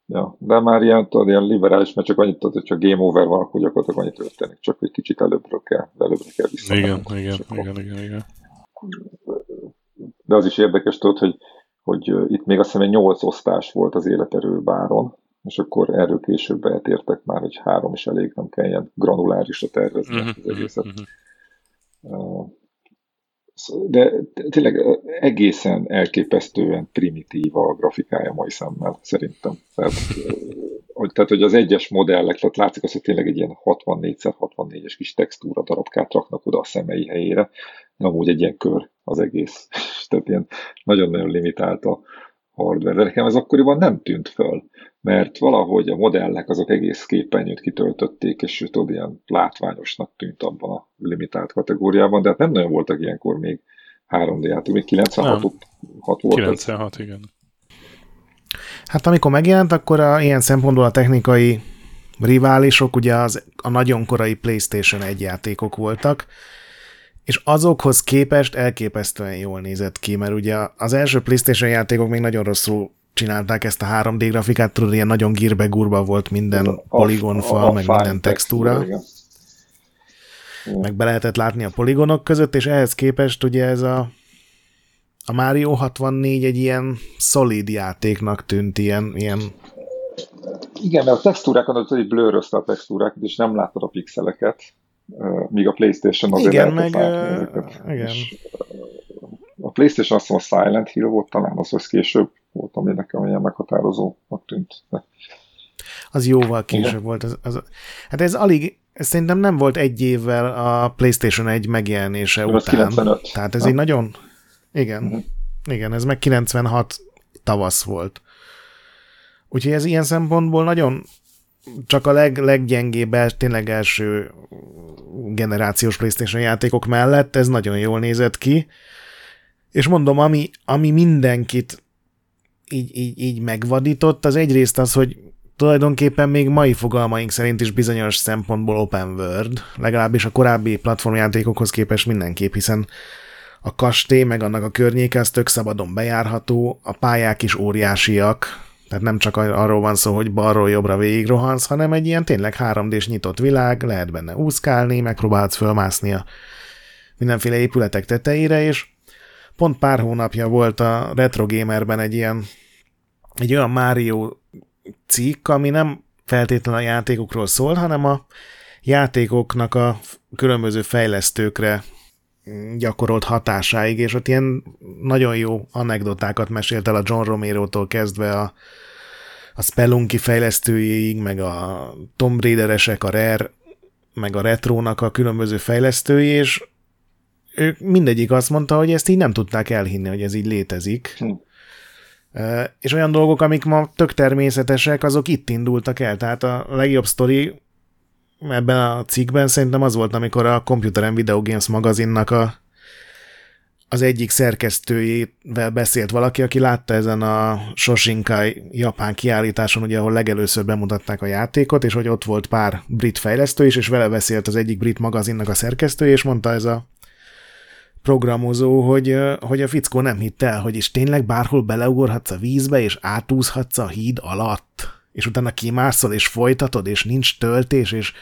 ja, de már ilyen, tudod, ilyen liberális, mert csak annyit tudod, hogy csak game over van, akkor gyakorlatilag annyit történik, csak egy kicsit előbbről kell, előbbről kell vissza.
Igen, igen, igen, igen, igen.
De az is érdekes, tudod, hogy, hogy itt még azt hiszem egy nyolc osztás volt az életerő báron, és akkor erről később eltértek már, hogy három is elég, nem kell ilyen granulárisra tervezni uh-huh, az egészet. Uh-huh. De tényleg egészen elképesztően primitív a grafikája mai szemmel, szerintem. Tehát, hogy, tehát, hogy az egyes modellek, tehát látszik az, hogy tényleg egy ilyen 64x64-es kis textúra darabkát raknak oda a szemei helyére, de amúgy egy ilyen kör az egész. tehát ilyen nagyon-nagyon limitált a hardware. De nekem ez akkoriban nem tűnt föl mert valahogy a modellek azok egész képernyőt kitöltötték, és tudod, ilyen látványosnak tűnt abban a limitált kategóriában, de hát nem nagyon voltak ilyenkor még 3D játék, még 96 nem. volt.
96, igen.
Hát amikor megjelent, akkor a, ilyen szempontból a technikai riválisok ugye az, a nagyon korai PlayStation 1 játékok voltak, és azokhoz képest elképesztően jól nézett ki, mert ugye az első PlayStation játékok még nagyon rosszul csinálták ezt a 3D grafikát, tudod, ilyen nagyon gírbe gurba volt minden a, poligonfal, a, a meg minden textúra. textúra meg be lehetett látni a poligonok között, és ehhez képest ugye ez a a Mario 64 egy ilyen szolid játéknak tűnt, ilyen, ilyen
igen, mert a textúrákon az, hogy blőrözte a textúrákat, és nem láttad a pixeleket, míg a Playstation azért
igen, meg, uh, igen. És
a Playstation azt mondom, a Silent Hill volt talán, az, az később volt ami nekem ilyen meghatározónak tűnt.
Az jóval később Igen. volt. Az, az, hát ez alig, ez szerintem nem volt egy évvel a PlayStation 1 megjelenése ez után. 95. Tehát ez ha? egy nagyon... Igen. Uh-huh. Igen, ez meg 96 tavasz volt. Úgyhogy ez ilyen szempontból nagyon csak a leg, leggyengébb, tényleg első generációs PlayStation játékok mellett ez nagyon jól nézett ki. És mondom, ami, ami mindenkit így, így, így megvadított, az egyrészt az, hogy tulajdonképpen még mai fogalmaink szerint is bizonyos szempontból open world, legalábbis a korábbi platformjátékokhoz képest mindenképp, hiszen a kastély meg annak a környéke az tök szabadon bejárható, a pályák is óriásiak, tehát nem csak arról van szó, hogy balról jobbra végig rohansz, hanem egy ilyen tényleg 3D-s nyitott világ, lehet benne úszkálni, megpróbálsz fölmászni a mindenféle épületek tetejére, és pont pár hónapja volt a Retro Gamerben egy ilyen egy olyan Mario cikk, ami nem feltétlenül a játékokról szól, hanem a játékoknak a különböző fejlesztőkre gyakorolt hatásáig, és ott ilyen nagyon jó anekdotákat mesélt el a John Romero-tól kezdve a, a Spelunky fejlesztőjéig, meg a Tomb Raideresek, a Rare, meg a Retrónak a különböző fejlesztői, és ők mindegyik azt mondta, hogy ezt így nem tudták elhinni, hogy ez így létezik. Hm. És olyan dolgok, amik ma tök természetesek, azok itt indultak el. Tehát a legjobb sztori ebben a cikkben szerintem az volt, amikor a Computer and Video Games magazinnak a, az egyik szerkesztőjével beszélt valaki, aki látta ezen a Shoshinkai japán kiállításon, ugye, ahol legelőször bemutatták a játékot, és hogy ott volt pár brit fejlesztő is, és vele beszélt az egyik brit magazinnak a szerkesztője, és mondta ez a programozó, hogy, hogy a fickó nem hitt el, hogy is tényleg bárhol beleugorhatsz a vízbe, és átúzhatsz a híd alatt, és utána kimászol, és folytatod, és nincs töltés, és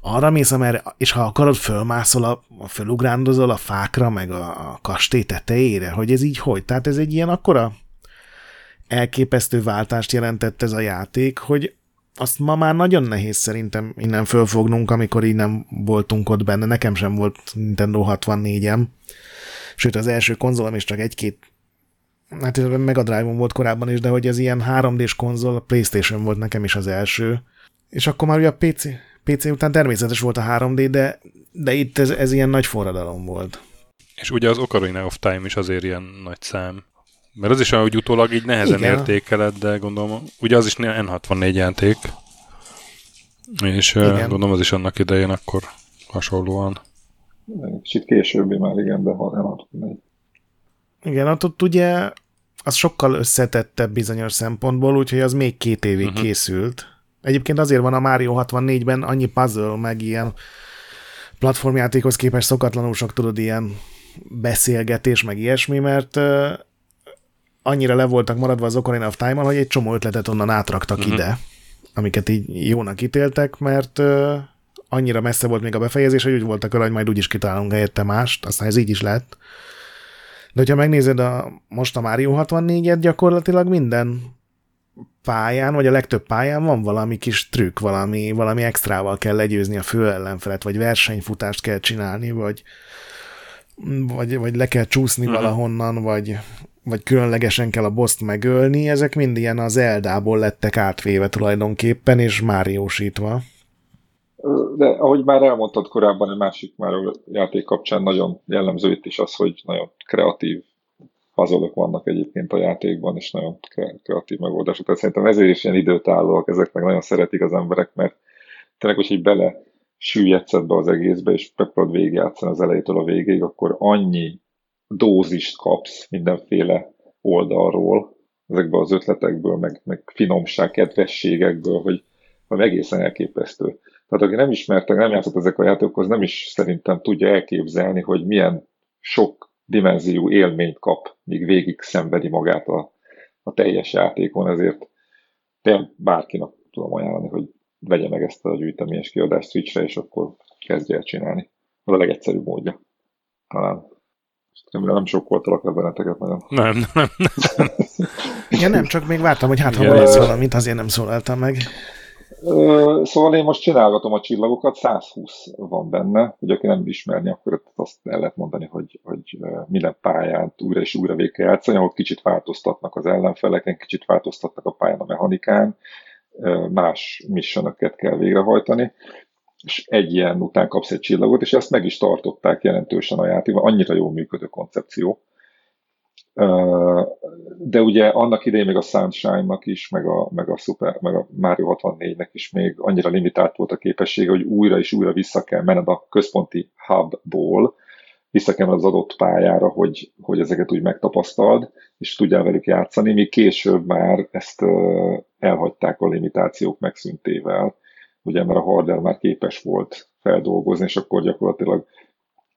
arra mész, amerre, és ha akarod, fölmászol, a, fölugrándozol a fákra, meg a, a kastély tetejére, hogy ez így hogy? Tehát ez egy ilyen akkora elképesztő váltást jelentett ez a játék, hogy azt ma már nagyon nehéz szerintem innen fölfognunk, amikor így nem voltunk ott benne. Nekem sem volt Nintendo 64-em. Sőt, az első konzolom is csak egy-két hát ez a Mega Drive-on volt korábban is, de hogy ez ilyen 3D-s konzol, a Playstation volt nekem is az első. És akkor már ugye a PC, PC után természetes volt a 3D, de, de itt ez, ez ilyen nagy forradalom volt.
És ugye az Ocarina of Time is azért ilyen nagy szám. Mert az is olyan, hogy utólag így nehezen Igen. értékeled, de gondolom, ugye az is N64 játék, és igen. gondolom az is annak idején akkor hasonlóan.
Kicsit későbbi már, igen, de N64.
Igen, hát ott ugye az sokkal összetettebb bizonyos szempontból, úgyhogy az még két évig uh-huh. készült. Egyébként azért van a Mario 64-ben annyi puzzle, meg ilyen platformjátékhoz képest szokatlanul sok, tudod, ilyen beszélgetés, meg ilyesmi, mert uh, annyira le voltak maradva az Ocarina of time hogy egy csomó ötletet onnan átraktak uh-huh. ide, amiket így jónak ítéltek, mert uh, annyira messze volt még a befejezés, hogy úgy voltak vele, hogy majd úgyis kitálunk helyette mást, aztán ez így is lett. De hogyha megnézed a, most a Mario 64-et, gyakorlatilag minden pályán, vagy a legtöbb pályán van valami kis trükk, valami, valami extrával kell legyőzni a fő ellenfelet, vagy versenyfutást kell csinálni, vagy, vagy, vagy le kell csúszni uh-huh. valahonnan, vagy, vagy különlegesen kell a boszt megölni, ezek mind ilyen az Eldából lettek átvéve tulajdonképpen, és Máriósítva
de ahogy már elmondtad korábban, egy másik már játék kapcsán nagyon jellemző itt is az, hogy nagyon kreatív puzzle vannak egyébként a játékban, és nagyon kreatív megoldások. Tehát szerintem ezért is ilyen időtállóak, ezek meg nagyon szeretik az emberek, mert tényleg, hogy így bele süllyedsz be az egészbe, és megpróbálod végigjátszani az elejétől a végéig, akkor annyi dózist kapsz mindenféle oldalról, ezekből az ötletekből, meg, meg finomság, kedvességekből, hogy, hogy egészen elképesztő. Tehát aki nem ismerte, nem játszott ezek a játékokhoz, nem is szerintem tudja elképzelni, hogy milyen sok dimenzió élményt kap, míg végig szenvedi magát a, a teljes játékon, ezért tényleg bárkinak tudom ajánlani, hogy vegye meg ezt a gyűjteményes kiadást Switchre, és akkor kezdje el csinálni. Az a legegyszerűbb módja. Talán Remélem nem sokkoltalak le benneteket nagyon.
Nem, nem, nem.
Igen, nem, csak még vártam, hogy hát ha ez valamit, azért nem szólaltam meg.
Szóval én most csinálgatom a csillagokat, 120 van benne, hogy aki nem ismerni, akkor azt el lehet mondani, hogy, hogy minden pályát újra és újra végig kell játszani, ahol kicsit változtatnak az ellenfeleken, kicsit változtatnak a pályán a mechanikán, más missionöket kell végrehajtani, és egy ilyen után kapsz egy csillagot, és ezt meg is tartották jelentősen a játékban, annyira jól működő koncepció. De ugye annak idején még a Sunshine-nak is, meg a, meg a, Super, meg a Mario 64-nek is még annyira limitált volt a képessége, hogy újra és újra vissza kell menned a központi hubból, vissza kell az adott pályára, hogy, hogy ezeket úgy megtapasztald, és tudjál velük játszani, míg később már ezt elhagyták a limitációk megszüntével, ugye mert a hardware már képes volt feldolgozni, és akkor gyakorlatilag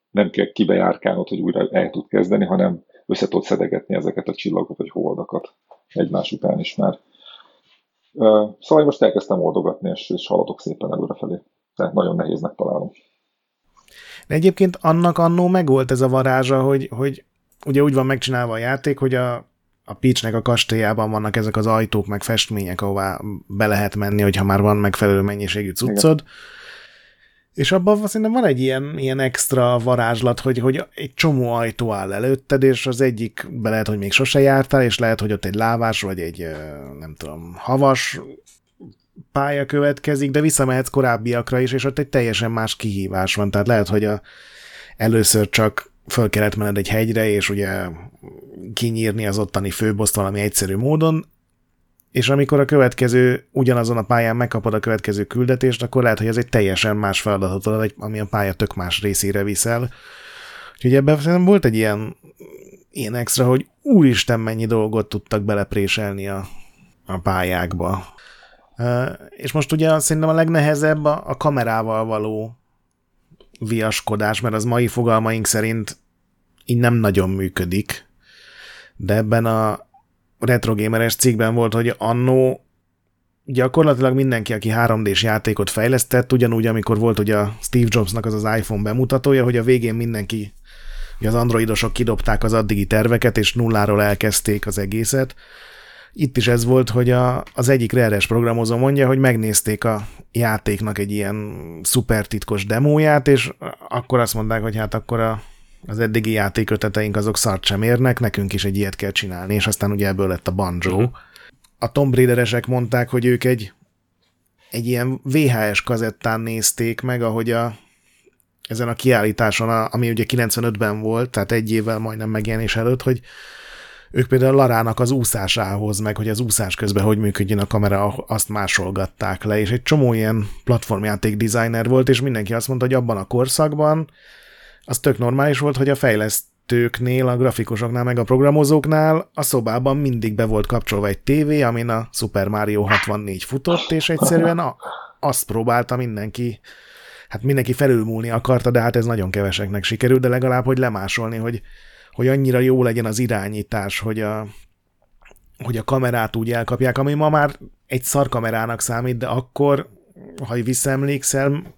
nem kell kibejárkálnod, hogy újra el tud kezdeni, hanem össze tud szedegetni ezeket a csillagokat, vagy holdakat egymás után is már. Szóval most elkezdtem oldogatni, és, és haladok szépen előrefelé. Tehát nagyon nehéznek találom.
De egyébként annak annó megvolt ez a varázsa, hogy, hogy ugye úgy van megcsinálva a játék, hogy a, a Peachnek a kastélyában vannak ezek az ajtók, meg festmények, ahová be lehet menni, hogyha már van megfelelő mennyiségű cuccod. Igen. És abban szerintem van egy ilyen, ilyen extra varázslat, hogy, hogy egy csomó ajtó áll előtted, és az egyik be lehet, hogy még sose jártál, és lehet, hogy ott egy lávás, vagy egy, nem tudom, havas pálya következik, de visszamehetsz korábbiakra is, és ott egy teljesen más kihívás van. Tehát lehet, hogy a, először csak föl kellett menned egy hegyre, és ugye kinyírni az ottani főboszt valami egyszerű módon, és amikor a következő, ugyanazon a pályán megkapod a következő küldetést, akkor lehet, hogy ez egy teljesen más feladatot ad, ami a pálya tök más részére viszel. Úgyhogy ebben volt egy ilyen, ilyen extra, hogy úristen mennyi dolgot tudtak belepréselni a, a pályákba. És most ugye szerintem a legnehezebb a, a kamerával való viaskodás, mert az mai fogalmaink szerint így nem nagyon működik. De ebben a retrogameres cikkben volt, hogy annó gyakorlatilag mindenki, aki 3D-s játékot fejlesztett, ugyanúgy, amikor volt ugye a Steve Jobsnak az az iPhone bemutatója, hogy a végén mindenki, az androidosok kidobták az addigi terveket, és nulláról elkezdték az egészet, itt is ez volt, hogy a, az egyik reres programozó mondja, hogy megnézték a játéknak egy ilyen szuper titkos demóját, és akkor azt mondták, hogy hát akkor a, az eddigi játéköteteink azok szart sem érnek, nekünk is egy ilyet kell csinálni, és aztán ugye ebből lett a Banjo. Uh-huh. A Tomb Raideresek mondták, hogy ők egy, egy ilyen VHS kazettán nézték meg, ahogy a, ezen a kiállításon, ami ugye 95-ben volt, tehát egy évvel majdnem megjelenés előtt, hogy ők például Larának az úszásához, meg hogy az úszás közben hogy működjön a kamera, azt másolgatták le, és egy csomó ilyen platformjáték designer volt, és mindenki azt mondta, hogy abban a korszakban az tök normális volt, hogy a fejlesztőknél, a grafikusoknál, meg a programozóknál a szobában mindig be volt kapcsolva egy tévé, amin a Super Mario 64 futott, és egyszerűen a, azt próbálta mindenki, hát mindenki felülmúlni akarta, de hát ez nagyon keveseknek sikerült, de legalább, hogy lemásolni, hogy hogy annyira jó legyen az irányítás, hogy a, hogy a kamerát úgy elkapják, ami ma már egy szarkamerának számít, de akkor, ha visszaemlékszel,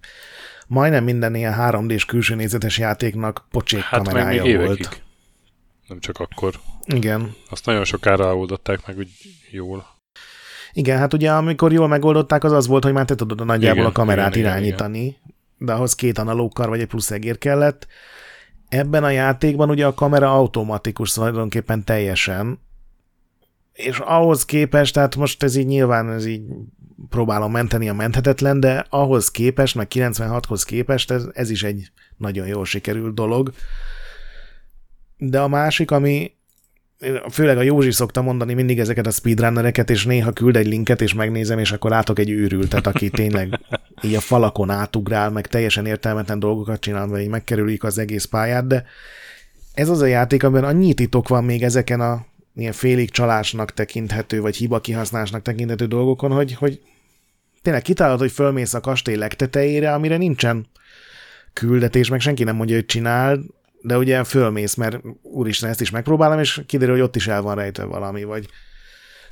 majdnem minden ilyen 3D-s külső nézetes játéknak pocsék hát kamerája még volt. Évekig.
Nem csak akkor.
Igen.
Azt nagyon sokára oldották meg úgy jól.
Igen, hát ugye amikor jól megoldották, az az volt, hogy már te tudod nagyjából igen, a kamerát igen, irányítani, igen, igen. de ahhoz két analókar vagy egy plusz egér kellett, Ebben a játékban ugye a kamera automatikus tulajdonképpen teljesen, és ahhoz képest, tehát most ez így nyilván ez így próbálom menteni a menthetetlen, de ahhoz képest, meg 96-hoz képest ez, ez is egy nagyon jól sikerült dolog. De a másik, ami főleg a Józsi szokta mondani mindig ezeket a speedrunnereket, és néha küld egy linket, és megnézem, és akkor látok egy őrültet, aki tényleg így a falakon átugrál, meg teljesen értelmetlen dolgokat csinál, vagy megkerülik az egész pályát, de ez az a játék, amiben annyi titok van még ezeken a ilyen félig csalásnak tekinthető, vagy hiba kihasználásnak tekinthető dolgokon, hogy, hogy tényleg kitálod, hogy fölmész a kastély legtetejére, amire nincsen küldetés, meg senki nem mondja, hogy csinál, de ugye fölmész, mert úristen, ezt is megpróbálom, és kiderül, hogy ott is el van rejtve valami, vagy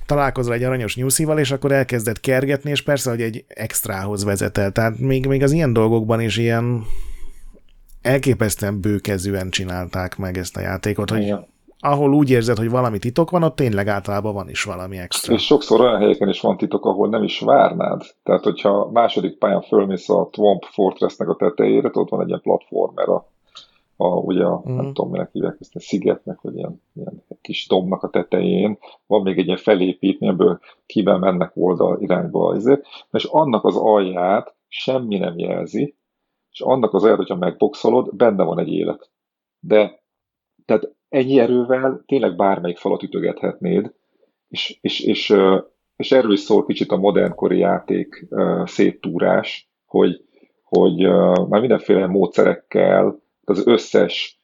találkozol egy aranyos nyúszival, és akkor elkezded kergetni, és persze, hogy egy extrához vezetel. Tehát még, még az ilyen dolgokban is ilyen elképesztően bőkezűen csinálták meg ezt a játékot, hogy ahol úgy érzed, hogy valami titok van, ott tényleg általában van is valami extra.
És sokszor olyan helyeken is van titok, ahol nem is várnád. Tehát, hogyha második pályán fölmész a Twomp Fortressnek a tetejére, ott van egy ilyen platformer a, a ugye, a, mm. nem mhm. tudom, minek hívják ezt a szigetnek, vagy ilyen, ilyen kis dombnak a tetején, van még egy ilyen felépítmény, ebből kivel mennek oldal irányba azért, és annak az alját semmi nem jelzi, és annak az alját, hogyha megboxolod, benne van egy élet. De tehát ennyi erővel tényleg bármelyik falat ütögethetnéd, és, és, és, és erről is szól kicsit a modernkori játék széttúrás, hogy, hogy már mindenféle módszerekkel az összes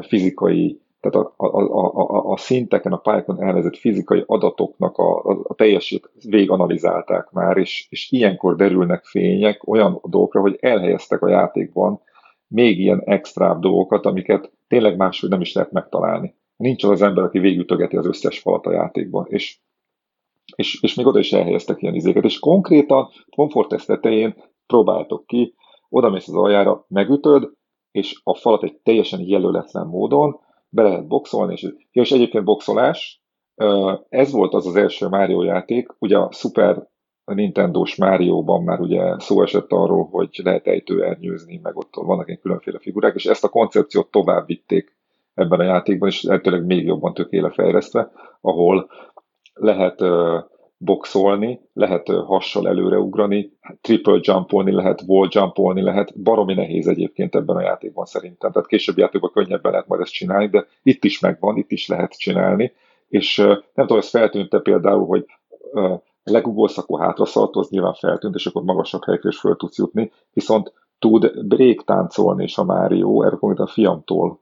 fizikai, tehát a, a, a, a, szinteken, a pályákon elnevezett fizikai adatoknak a, a, a teljesét véganalizálták már, és, és ilyenkor derülnek fények olyan dolgokra, hogy elhelyeztek a játékban még ilyen extrább dolgokat, amiket tényleg máshogy nem is lehet megtalálni. Nincs az az ember, aki végültögeti az összes falat a játékban, és, és, és még oda is elhelyeztek ilyen izéket, és konkrétan komfort tetején próbáltok ki, oda mész az aljára, megütöd, és a falat egy teljesen jelöletlen módon be lehet boxolni, és, és egyébként boxolás, ez volt az az első Mario játék, ugye a Super a Nintendo-s Mario-ban már ugye szó esett arról, hogy lehet ejtőernyőzni, meg ott vannak egy különféle figurák, és ezt a koncepciót tovább vitték ebben a játékban, és lehetőleg még jobban tökéle fejlesztve, ahol lehet boxolni, lehet uh, hassal előreugrani, triple jumpolni lehet, wall jumpolni lehet, baromi nehéz egyébként ebben a játékban szerintem, tehát később játékban könnyebben lehet majd ezt csinálni, de itt is megvan, itt is lehet csinálni, és nem tudom, ez feltűnte például, hogy legugolsz, akkor hátraszalt, az nyilván feltűnt, és akkor magasabb helyekre is föl tudsz jutni, viszont tud break táncolni is a Mário, erre konkrétan a fiamtól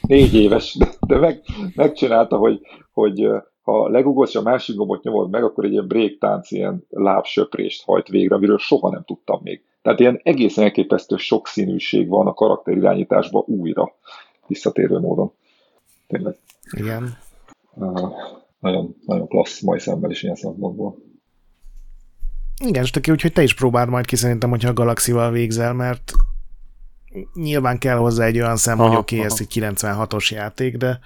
négy éves, de, de meg, megcsinálta, hogy, hogy ha legugolsz, a másik gombot nyomod meg, akkor egy ilyen break tánc, ilyen lábsöprést hajt végre, amiről soha nem tudtam még. Tehát ilyen egészen elképesztő sokszínűség van a karakterirányításban újra, visszatérő módon. Tényleg.
Igen.
Uh, nagyon, nagyon klassz mai szemmel is ilyen szempontból.
Igen, és teki, úgyhogy te is próbáld majd ki szerintem, hogyha a Galaxival végzel, mert nyilván kell hozzá egy olyan szem, hogy oké, ez egy 96-os játék, de,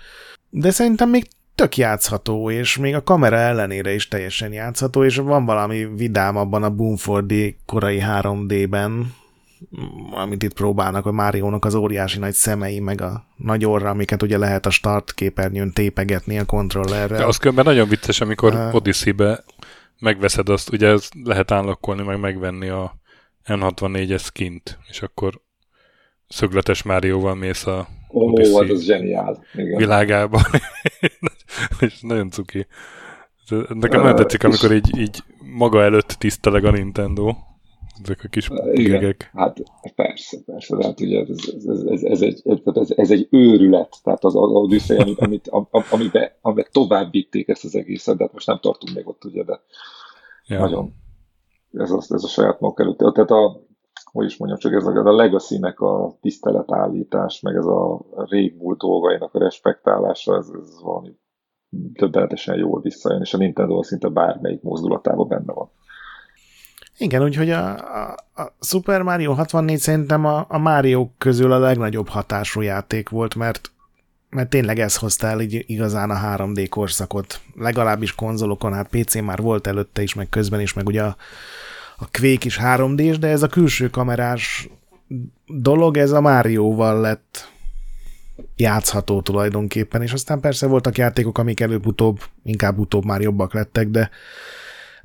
de szerintem még tök játszható, és még a kamera ellenére is teljesen játszható, és van valami vidám abban a Boomfordi korai 3D-ben, amit itt próbálnak, a Máriónak az óriási nagy szemei, meg a nagy orra, amiket ugye lehet a start képernyőn tépegetni a kontrollerrel.
De az különben nagyon vicces, amikor uh, Odyssey-be megveszed azt, ugye ez lehet állokkolni, meg megvenni a N64-es skint, és akkor szögletes Márióval mész a
Ó, Odyssey az, az zseniál.
Igen. világába. és nagyon cuki. Nekem uh, nagyon tetszik, amikor így, így maga előtt tiszteleg a Nintendo ezek a kis Igen, gegek.
Hát persze, persze, de hát ugye ez, ez, ez, ez, egy, ez, ez egy őrület, tehát az, az Odyssey, amit, amit, amiben, amiben tovább vitték ezt az egészet, de hát most nem tartunk még ott, ugye, de ja. nagyon ez a, ez a saját maguk előtt. Tehát a, hogy is mondjam, csak ez a, a legacy-nek a tiszteletállítás, meg ez a régmúlt dolgainak a respektálása, ez, ez valami többenetesen jól visszajön, és a Nintendo szinte bármelyik mozdulatában benne van.
Igen, úgyhogy a, a, a Super Mario 64 szerintem a, a Mario közül a legnagyobb hatású játék volt, mert mert tényleg ez hozta el így igazán a 3D korszakot. Legalábbis konzolokon, hát PC már volt előtte is, meg közben is, meg ugye a, a Quake is 3 d de ez a külső kamerás dolog, ez a Mario-val lett játszható tulajdonképpen, és aztán persze voltak játékok, amik előbb-utóbb, inkább utóbb már jobbak lettek, de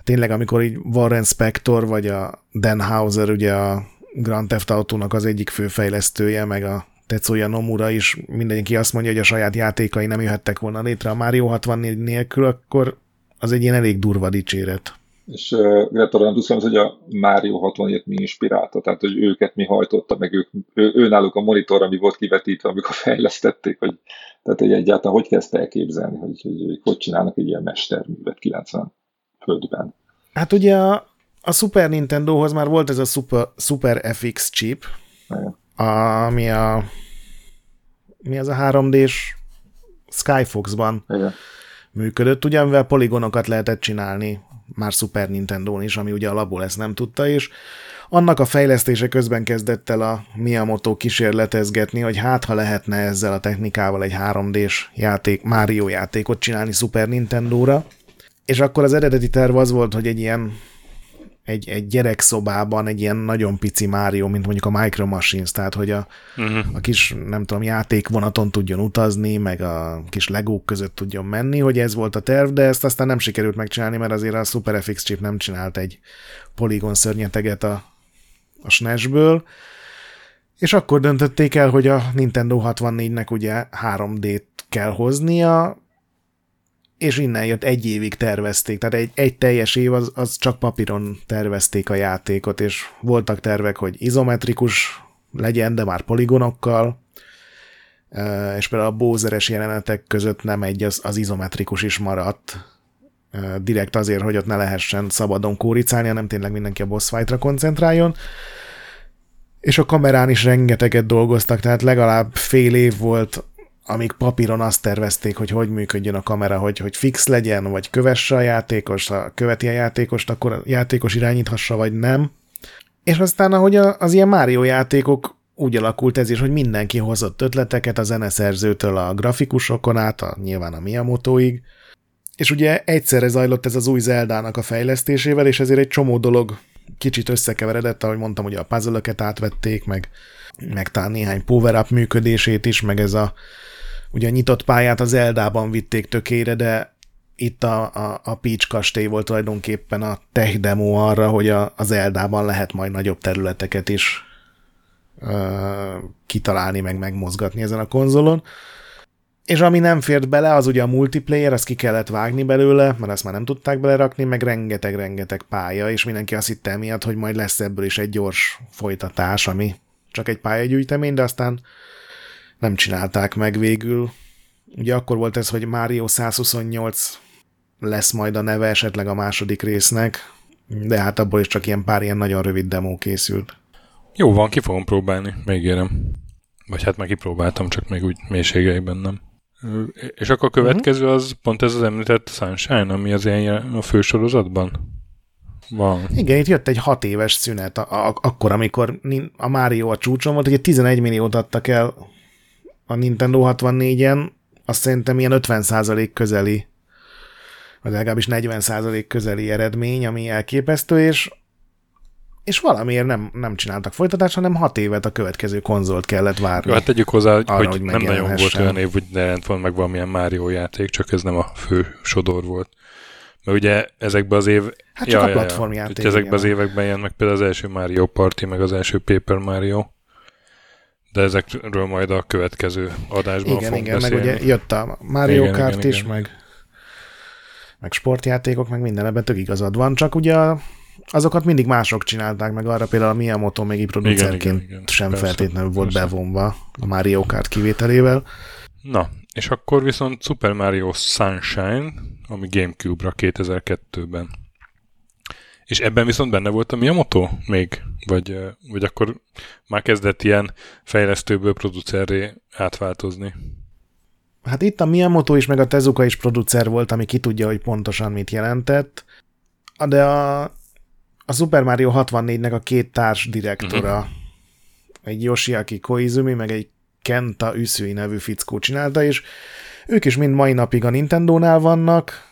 tényleg amikor így Warren Spector vagy a Dan Hauser, ugye a Grand Theft Auto-nak az egyik főfejlesztője, meg a Tetsuya Nomura is mindenki azt mondja, hogy a saját játékai nem jöhettek volna létre. A Mario 64 nélkül, akkor az egy ilyen elég durva dicséret.
És uh, Greta tudsz, hogy a Mario 64 mi inspirálta, tehát hogy őket mi hajtotta, meg ők, ő, ő náluk a monitor, ami volt kivetítve, amikor fejlesztették, hogy, tehát hogy egyáltalán hogy kezdte elképzelni, hogy, hogy, hogy hogy csinálnak egy ilyen mesterművet 90 földben.
Hát ugye a, a Super Nintendohoz már volt ez a Super, Super FX chip, ami a mi az a 3D-s Skyfox-ban Igen. működött, ugye, amivel poligonokat lehetett csinálni már Super Nintendo-n is, ami ugye a labó ezt nem tudta, és Annak a fejlesztése közben kezdett el a Miyamoto kísérletezgetni, hogy hát ha lehetne ezzel a technikával egy 3D-s játék, Mario játékot csinálni Super Nintendo-ra, és akkor az eredeti terv az volt, hogy egy ilyen egy, egy gyerekszobában egy ilyen nagyon pici Mario, mint mondjuk a Micro Machines, tehát hogy a, uh-huh. a kis, nem tudom, játékvonaton tudjon utazni, meg a kis legók között tudjon menni, hogy ez volt a terv, de ezt aztán nem sikerült megcsinálni, mert azért a Super FX chip nem csinált egy poligon szörnyeteget a, a SNES-ből, és akkor döntötték el, hogy a Nintendo 64-nek ugye 3D-t kell hoznia, és innen jött egy évig tervezték, tehát egy, egy teljes év az, az csak papíron tervezték a játékot, és voltak tervek, hogy izometrikus legyen, de már poligonokkal, és például a bózeres jelenetek között nem egy, az, az izometrikus is maradt, direkt azért, hogy ott ne lehessen szabadon kóricálni, hanem tényleg mindenki a boss fightra koncentráljon. És a kamerán is rengeteget dolgoztak, tehát legalább fél év volt amíg papíron azt tervezték, hogy hogy működjön a kamera, hogy, hogy fix legyen, vagy kövesse a játékos, ha követi a játékost, akkor a játékos irányíthassa, vagy nem. És aztán, ahogy az ilyen Mario játékok úgy alakult ez is, hogy mindenki hozott ötleteket a zeneszerzőtől a grafikusokon át, a, nyilván a Miyamotoig, és ugye egyszerre zajlott ez az új Zeldának a fejlesztésével, és ezért egy csomó dolog kicsit összekeveredett, ahogy mondtam, hogy a puzzle átvették, meg, meg talán néhány power-up működését is, meg ez a Ugye a nyitott pályát az Eldában vitték tökére, de itt a, a, a Peach kastély volt tulajdonképpen a tech demo arra, hogy a, az Eldában lehet majd nagyobb területeket is ö, kitalálni, meg megmozgatni ezen a konzolon. És ami nem fért bele, az ugye a multiplayer, azt ki kellett vágni belőle, mert ezt már nem tudták belerakni, meg rengeteg-rengeteg pálya, és mindenki azt hitte miatt, hogy majd lesz ebből is egy gyors folytatás, ami csak egy pályagyűjtemény, de aztán nem csinálták meg végül. Ugye akkor volt ez, hogy Mario 128 lesz majd a neve esetleg a második résznek, de hát abból is csak ilyen pár ilyen nagyon rövid demo készült.
Jó van, ki fogom próbálni, megérem. Vagy hát meg kipróbáltam, csak még úgy mélységeiben nem. És akkor a következő az pont ez az említett Sunshine, ami az ilyen a fősorozatban? Van.
Igen, itt jött egy hat éves szünet, a, a, akkor, amikor a Mario a csúcson volt, ugye 11 milliót adtak el a Nintendo 64-en, azt szerintem ilyen 50% közeli, vagy legalábbis 40% közeli eredmény, ami elképesztő, és és valamiért nem, nem csináltak folytatást, hanem hat évet a következő konzolt kellett várni.
hát tegyük hozzá, arra, hogy, hogy nem nagyon volt olyan év, hogy ne volna meg valamilyen Mario játék, csak ez nem a fő sodor volt. Mert ugye ezekben az év...
Hát csak ja, a platform ja, játék.
Ezekben az években jön meg például az első Mario Party, meg az első Paper Mario de ezekről majd a következő adásban
igen, fogunk igen, beszélni. meg ugye jött a Mario igen, Kart igen, is, igen. meg meg sportjátékok, meg minden ebben tök igazad van, csak ugye azokat mindig mások csinálták, meg arra például a Miyamoto még így producerként igen, igen, igen, sem persze, feltétlenül volt persze. bevonva a Mario Kart kivételével.
Na, és akkor viszont Super Mario Sunshine, ami Gamecube-ra 2002-ben és ebben viszont benne volt a Miyamoto még? Vagy, vagy akkor már kezdett ilyen fejlesztőből producerré átváltozni?
Hát itt a Miyamoto is, meg a Tezuka is producer volt, ami ki tudja, hogy pontosan mit jelentett. De a, a Super Mario 64-nek a két társ direktora, uh-huh. egy Yoshiaki Koizumi, meg egy Kenta Üszui nevű fickó csinálta, és ők is mind mai napig a Nintendo-nál vannak.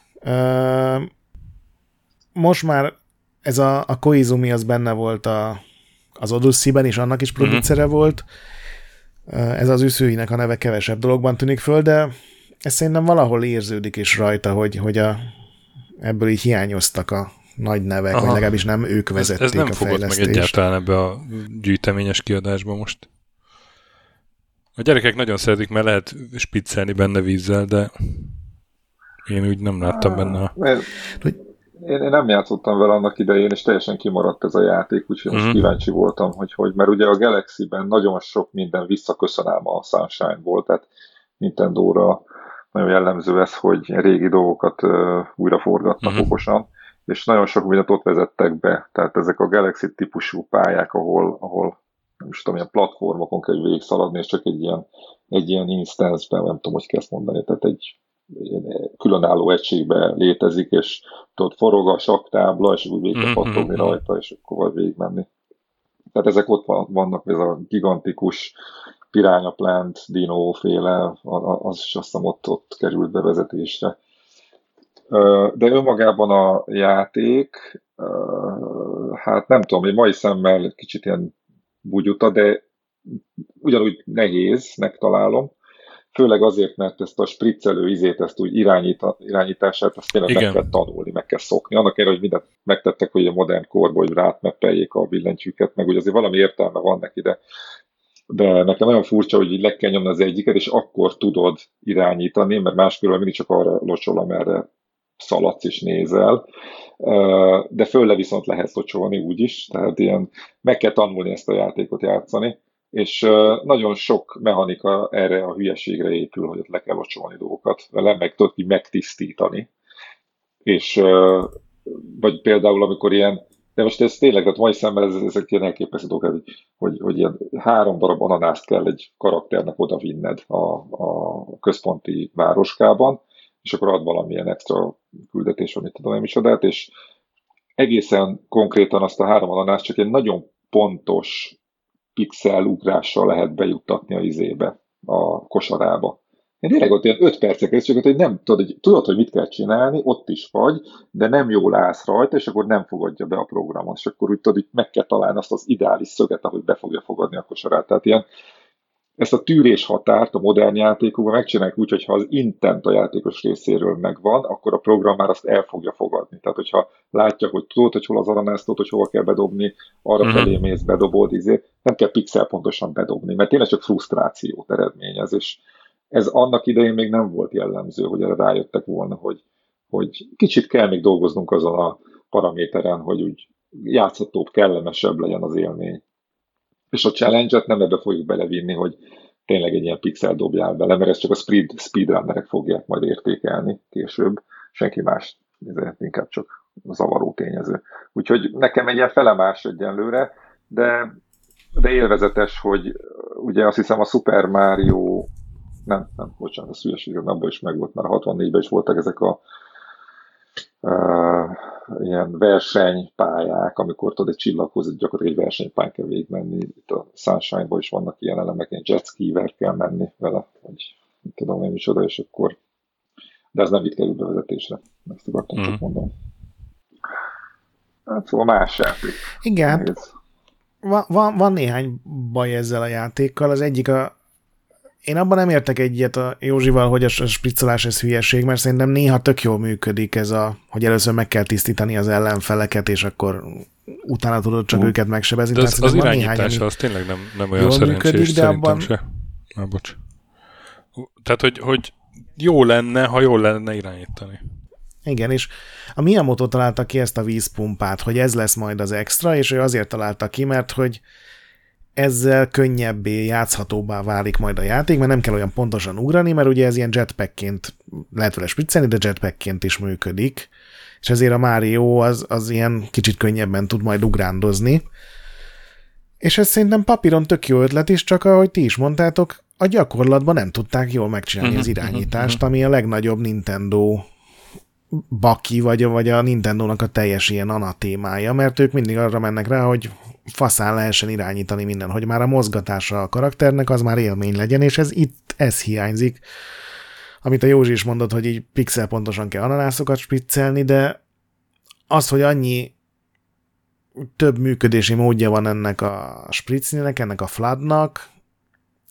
Most már ez a, a Koizumi az benne volt a, az Odyssey-ben, és annak is mhm. producere uh-huh. volt. Ez az üszőinek a neve kevesebb dologban tűnik föl, de ez szerintem valahol érződik is rajta, hogy, hogy a, ebből így hiányoztak a nagy nevek, Aha. vagy legalábbis nem ők vezették ez, ez nem a fejlesztést. meg
egyáltalán ebbe a gyűjteményes kiadásba most. A gyerekek nagyon szeretik, mert lehet spiccelni benne vízzel, de én úgy nem láttam benne a
én, én nem játszottam vele annak idején, és teljesen kimaradt ez a játék, úgyhogy most uh-huh. kíváncsi voltam, hogy, hogy mert ugye a Galaxy-ben nagyon sok minden visszaköszön ám a Sunshine volt, tehát Nintendo-ra nagyon jellemző ez, hogy régi dolgokat uh, újra forgatnak uh-huh. okosan, és nagyon sok mindent ott vezettek be, tehát ezek a Galaxy típusú pályák, ahol, ahol nem is tudom, ilyen platformokon kell végig szaladni, és csak egy ilyen, egy ilyen instance-ben, nem tudom, hogy kell ezt mondani, tehát egy különálló egységben létezik, és tudod, forog a saktábla, és úgy végig mm-hmm. pattogni rajta, és akkor vagy végig menni. tehát ezek ott vannak, ez a gigantikus Piranha Plant, Dino féle, az is azt hiszem ott, ott került bevezetésre. De önmagában a játék, hát nem tudom, egy mai szemmel kicsit ilyen bugyuta, de ugyanúgy nehéznek találom, főleg azért, mert ezt a spriccelő izét, ezt úgy irányít, irányítását, azt tényleg Igen. meg kell tanulni, meg kell szokni. Annak ellenére, hogy mindent megtettek, hogy a modern korban, hogy rátmeppeljék a billentyűket, meg úgy azért valami értelme van neki, de, de nekem nagyon furcsa, hogy így le kell nyomni az egyiket, és akkor tudod irányítani, mert máskülönben mindig csak arra locsol, amerre szaladsz és nézel, de fölle viszont lehet locsolni úgy is, tehát ilyen meg kell tanulni ezt a játékot játszani, és nagyon sok mechanika erre a hülyeségre épül, hogy ott le kell locsolni dolgokat vele, meg tudod ki megtisztítani. És vagy például, amikor ilyen, de most ez tényleg, tehát mai szemben ez, ezek ilyen elképesztő dolgok, hogy, hogy, hogy ilyen három darab ananászt kell egy karakternek oda vinned a, a központi városkában, és akkor ad valamilyen extra küldetés, vagy mit tudom én micsodát, és egészen konkrétan azt a három ananászt csak egy nagyon pontos pixel ugrással lehet bejuttatni a izébe, a kosarába. Én tényleg ott ilyen 5 percek csak hogy nem tudod, hogy tudod, hogy mit kell csinálni, ott is vagy, de nem jól állsz rajta, és akkor nem fogadja be a programot, és akkor úgy tudod, hogy meg kell találni azt az ideális szöget, ahogy be fogja fogadni a kosarát. Tehát ilyen ezt a tűrés határt a modern játékokban megcsinálják úgy, hogy ha az intent a játékos részéről megvan, akkor a program már azt el fogja fogadni. Tehát, hogyha látja, hogy tudod, hogy hol az aranászt, tudod, hogy hova kell bedobni, arra uh-huh. felé mész, bedobod, izé, nem kell pixel pontosan bedobni, mert tényleg csak frusztrációt eredményez, és ez annak idején még nem volt jellemző, hogy erre rájöttek volna, hogy, hogy kicsit kell még dolgoznunk azon a paraméteren, hogy úgy játszhatóbb, kellemesebb legyen az élmény és a challenge-et nem ebbe fogjuk belevinni, hogy tényleg egy ilyen pixel dobjál bele, mert ezt csak a speed, speedrunnerek fogják majd értékelni később, senki más, ezért inkább csak zavaró tényező. Úgyhogy nekem egy ilyen felemás egyenlőre, de, de élvezetes, hogy ugye azt hiszem a Super Mario nem, nem, bocsánat, a szülyeség, abban is megvolt, a 64-ben is voltak ezek a uh, ilyen versenypályák, amikor tudod egy csillaghoz gyakorlatilag egy versenypályán kell végigmenni. Itt a sunshine is vannak ilyen elemek, ilyen jet skiver kell menni vele, vagy nem tudom én micsoda, és akkor de ez nem itt kerül bevezetésre. Ezt akartam mm. csak mhm. mondani. Hát szóval más játék.
Igen. Van, van, van néhány baj ezzel a játékkal. Az egyik a, én abban nem értek egyet a Józsival, hogy a spriccolás ez hülyeség, mert szerintem néha tök jól működik ez a, hogy először meg kell tisztítani az ellenfeleket, és akkor utána tudod csak uh, őket megsebezni.
De az, az irányítása az tényleg nem, nem olyan szerencsés működik, de abban... se. Na, bocs. Tehát, hogy, hogy jó lenne, ha jól lenne irányítani.
Igen, és a Miyamoto találta ki ezt a vízpumpát, hogy ez lesz majd az extra, és ő azért találta ki, mert hogy ezzel könnyebbé, játszhatóbbá válik majd a játék, mert nem kell olyan pontosan ugrani, mert ugye ez ilyen jetpackként lehet vele spriccelni, de jetpackként is működik, és ezért a Mario az, az ilyen kicsit könnyebben tud majd ugrándozni. És ez szerintem papíron tök jó ötlet is, csak ahogy ti is mondtátok, a gyakorlatban nem tudták jól megcsinálni az mhm, mhm, irányítást, mhm. ami a legnagyobb Nintendo baki, vagy, vagy a Nintendo-nak a teljes ilyen anatémája, mert ők mindig arra mennek rá, hogy faszán lehessen irányítani minden, hogy már a mozgatása a karakternek az már élmény legyen, és ez itt, ez hiányzik. Amit a Józsi is mondott, hogy így pixel pontosan kell ananászokat spiccelni, de az, hogy annyi több működési módja van ennek a spritznének, ennek a fladnak,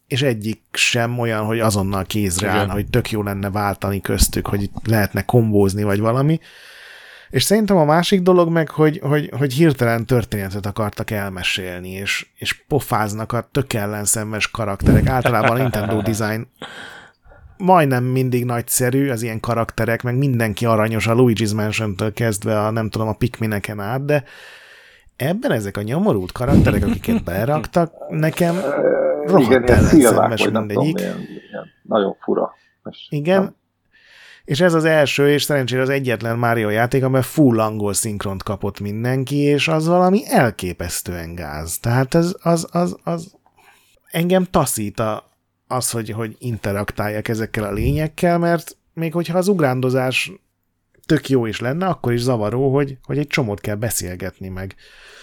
és egyik sem olyan, hogy azonnal kézre áll, hogy tök jó lenne váltani köztük, hogy lehetne kombózni, vagy valami. És szerintem a másik dolog meg, hogy, hogy, hogy hirtelen történetet akartak elmesélni, és, és pofáznak a tök ellenszenves karakterek. Általában a Nintendo design majdnem mindig nagyszerű, az ilyen karakterek, meg mindenki aranyos, a Luigi's Mansion-től kezdve a nem tudom, a Pikmineken át, de ebben ezek a nyomorult karakterek, akiket beraktak, nekem rohadt ellenszenves mindegyik. Tudom, ilyen,
ilyen nagyon fura.
És Igen, nem. És ez az első, és szerencsére az egyetlen Mario játék, amely full angol szinkront kapott mindenki, és az valami elképesztően gáz. Tehát ez, az, az, az engem taszít a, az, hogy, hogy interaktálják ezekkel a lényekkel, mert még hogyha az ugrándozás tök jó is lenne, akkor is zavaró, hogy, hogy egy csomót kell beszélgetni, meg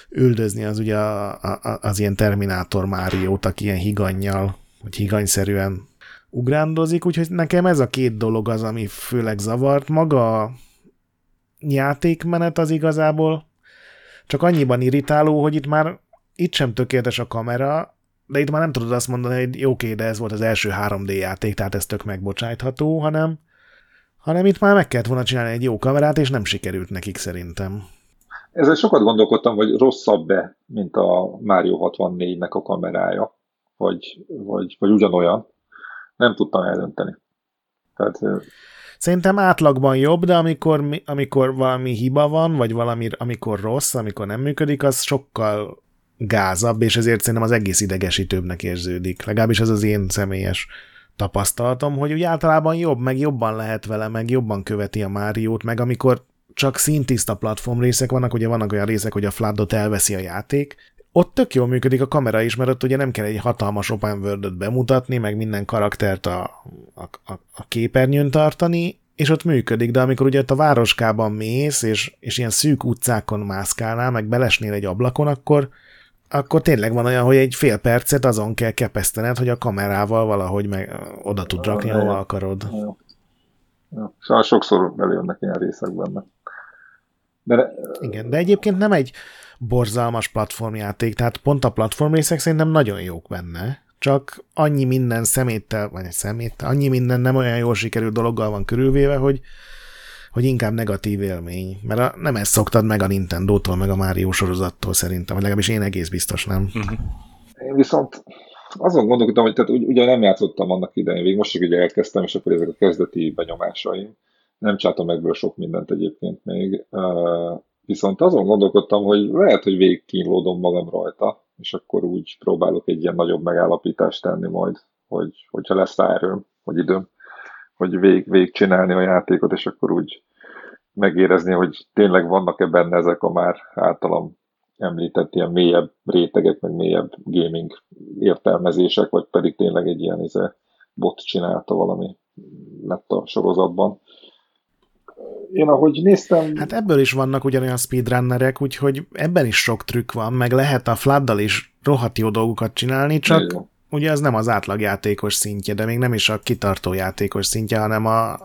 üldözni az ugye a, a, az ilyen Terminátor Máriót, aki ilyen higannyal, vagy higanyszerűen ugrándozik, úgyhogy nekem ez a két dolog az, ami főleg zavart. Maga a játékmenet az igazából csak annyiban irritáló, hogy itt már itt sem tökéletes a kamera, de itt már nem tudod azt mondani, hogy oké, de ez volt az első 3D játék, tehát ez tök megbocsájtható, hanem, hanem itt már meg kellett volna csinálni egy jó kamerát, és nem sikerült nekik szerintem.
Ezzel sokat gondolkodtam, hogy rosszabb-e, mint a Mario 64-nek a kamerája, vagy, vagy, vagy ugyanolyan. Nem tudtam eldönteni. Tehát,
Szerintem átlagban jobb, de amikor, amikor valami hiba van, vagy valami, amikor rossz, amikor nem működik, az sokkal gázabb, és ezért szerintem az egész idegesítőbbnek érződik. Legalábbis ez az én személyes tapasztalatom, hogy úgy általában jobb, meg jobban lehet vele, meg jobban követi a Máriót, meg amikor csak szintiszta platform részek vannak, ugye vannak olyan részek, hogy a Floodot elveszi a játék, ott tök jól működik a kamera is, mert ott ugye nem kell egy hatalmas open world bemutatni, meg minden karaktert a, a, a, a képernyőn tartani, és ott működik, de amikor ugye ott a városkában mész, és, és ilyen szűk utcákon mászkálnál, meg belesnél egy ablakon, akkor, akkor tényleg van olyan, hogy egy fél percet azon kell kepesztened, hogy a kamerával valahogy meg oda tud rakni, ahol akarod.
Ja. Szóval sokszor előjönnek ilyen részek benne.
De, Igen, de egyébként nem egy borzalmas platformjáték, tehát pont a platformrészek szerintem nagyon jók benne, csak annyi minden szeméttel, vagy egy szeméttel, annyi minden nem olyan jól sikerült dologgal van körülvéve, hogy, hogy inkább negatív élmény. Mert a, nem ezt szoktad meg a Nintendo-tól, meg a Mario sorozattól szerintem, vagy legalábbis én egész biztos nem. Uh-huh.
Én viszont azon gondolkodtam, hogy tehát ugye nem játszottam annak idején, végig most ugye elkezdtem, és akkor ezek a kezdeti benyomásaim. Nem csátom ebből sok mindent egyébként még. Viszont azon gondolkodtam, hogy lehet, hogy végig kínlódom magam rajta, és akkor úgy próbálok egy ilyen nagyobb megállapítást tenni majd, hogy, hogyha lesz rá erőm, vagy időm, hogy vég, vég csinálni a játékot, és akkor úgy megérezni, hogy tényleg vannak-e benne ezek a már általam említett ilyen mélyebb rétegek, meg mélyebb gaming értelmezések, vagy pedig tényleg egy ilyen izé, bot csinálta valami lett a sorozatban én ahogy néztem...
Hát ebből is vannak ugyanolyan speedrunnerek, úgyhogy ebben is sok trükk van, meg lehet a Fladdal is rohadt jó dolgokat csinálni, csak jó. ugye az nem az átlagjátékos szintje, de még nem is a kitartó játékos szintje, hanem a,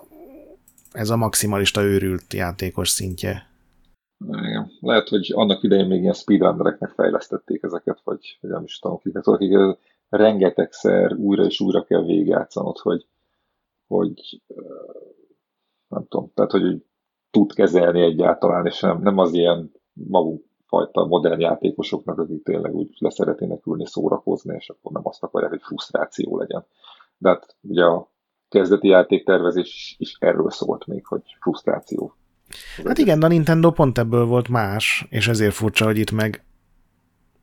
ez a maximalista őrült játékos szintje.
Igen. Lehet, hogy annak idején még ilyen speedrunnereknek fejlesztették ezeket, vagy, vagy nem is tudom, akik, akik rengetegszer újra és újra kell végigjátszanod, hogy, hogy nem tudom, tehát hogy tud kezelni egyáltalán, és nem, nem az ilyen magunk fajta modern játékosoknak, akik tényleg úgy leszeretnének ülni, szórakozni, és akkor nem azt akarják, hogy frusztráció legyen. De hát ugye a kezdeti játéktervezés is erről szólt még, hogy frusztráció.
Hát igen, a Nintendo pont ebből volt más, és ezért furcsa, hogy itt meg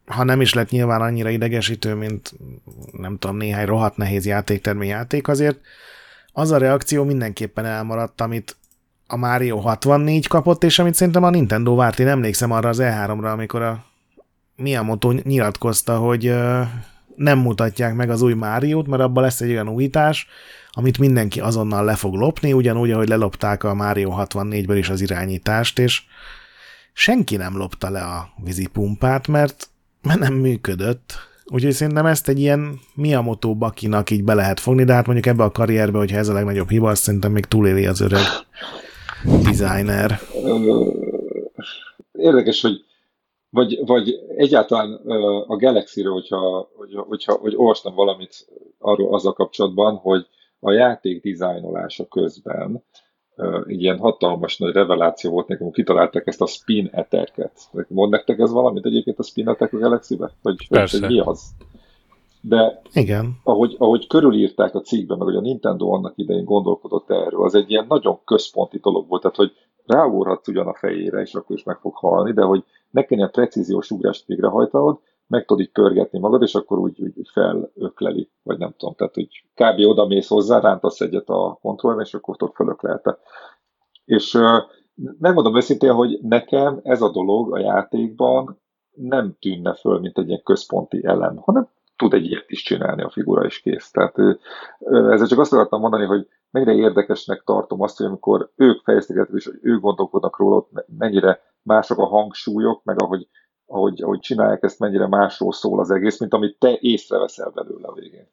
ha nem is lett nyilván annyira idegesítő, mint nem tudom, néhány rohadt nehéz játéktermi játék, azért az a reakció mindenképpen elmaradt, amit a Mario 64 kapott, és amit szerintem a Nintendo várt. Én emlékszem arra az E3-ra, amikor a Miyamoto nyilatkozta, hogy nem mutatják meg az új Máriót, mert abban lesz egy olyan újítás, amit mindenki azonnal le fog lopni, ugyanúgy, ahogy lelopták a Mario 64-ből is az irányítást, és senki nem lopta le a vízipumpát, mert, mert nem működött. Úgyhogy szerintem ezt egy ilyen Miyamoto bakinak így be lehet fogni, de hát mondjuk ebbe a karrierbe, hogyha ez a legnagyobb hiba, azt szerintem még túléli az öreg designer.
Érdekes, hogy vagy, vagy egyáltalán a Galaxy-ről, hogyha, hogyha, hogy olvastam valamit arról azzal kapcsolatban, hogy a játék dizájnolása közben egy ilyen hatalmas nagy reveláció volt nekem, hogy kitalálták ezt a spin etterket. Mond nektek ez valamit egyébként a spin attack a Galaxy-be? Hogy, Persze. hogy mi az? De
Igen.
Ahogy, ahogy körülírták a cikkben, meg hogy a Nintendo annak idején gondolkodott erről, az egy ilyen nagyon központi dolog volt, tehát hogy ráúrhatsz ugyan a fejére, és akkor is meg fog halni, de hogy ne kelljen precíziós ugrást végrehajtanod, meg tudod így pörgetni magad, és akkor úgy, úgy, felökleli, vagy nem tudom, tehát hogy kb. oda mész hozzá, rántasz egyet a kontrollra, és akkor ott fölöklelte. És megmondom őszintén, hogy nekem ez a dolog a játékban nem tűnne föl, mint egy ilyen központi elem, hanem tud egy ilyet is csinálni a figura, is kész. Tehát ezzel csak azt akartam mondani, hogy mennyire érdekesnek tartom azt, hogy amikor ők fejezték és ők gondolkodnak róla, mennyire mások a hangsúlyok, meg ahogy, ahogy, ahogy csinálják ezt, mennyire másról szól az egész, mint amit te észreveszel belőle a végén.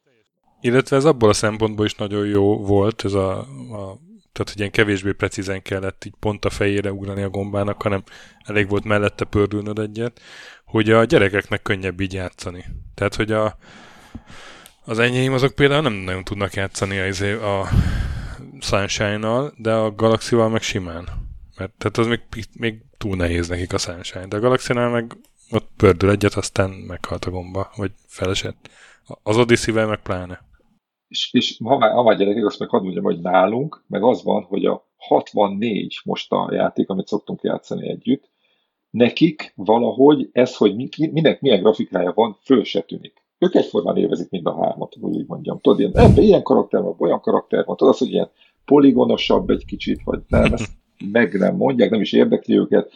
Illetve ez abból a szempontból is nagyon jó volt, ez a, a tehát hogy ilyen kevésbé precízen kellett így pont a fejére ugrani a gombának, hanem elég volt mellette pördülnöd egyet, hogy a gyerekeknek könnyebb így játszani. Tehát, hogy a, az enyém azok például nem nagyon tudnak játszani a, izé, a Sunshine-nal, de a Galaxy-val meg simán. Mert tehát az még, még túl nehéz nekik a Sunshine. De a Galaxy-nál meg ott pördül egyet, aztán meghalt a gomba, vagy felesett. Az Odyssey-vel meg pláne.
És, és ha, már, ha már gyerekek, azt meg hadd mondjam, hogy nálunk, meg az van, hogy a 64 most a játék, amit szoktunk játszani együtt, nekik valahogy ez, hogy mi, minek milyen grafikája van, föl se tűnik. Ők egyformán élvezik mind a hármat, hogy úgy mondjam. Tudod, ilyen, ebben ilyen karakter van, olyan karakter van. Tudod, az, hogy ilyen poligonosabb egy kicsit, vagy nem, ezt meg nem mondják, nem is érdekli őket.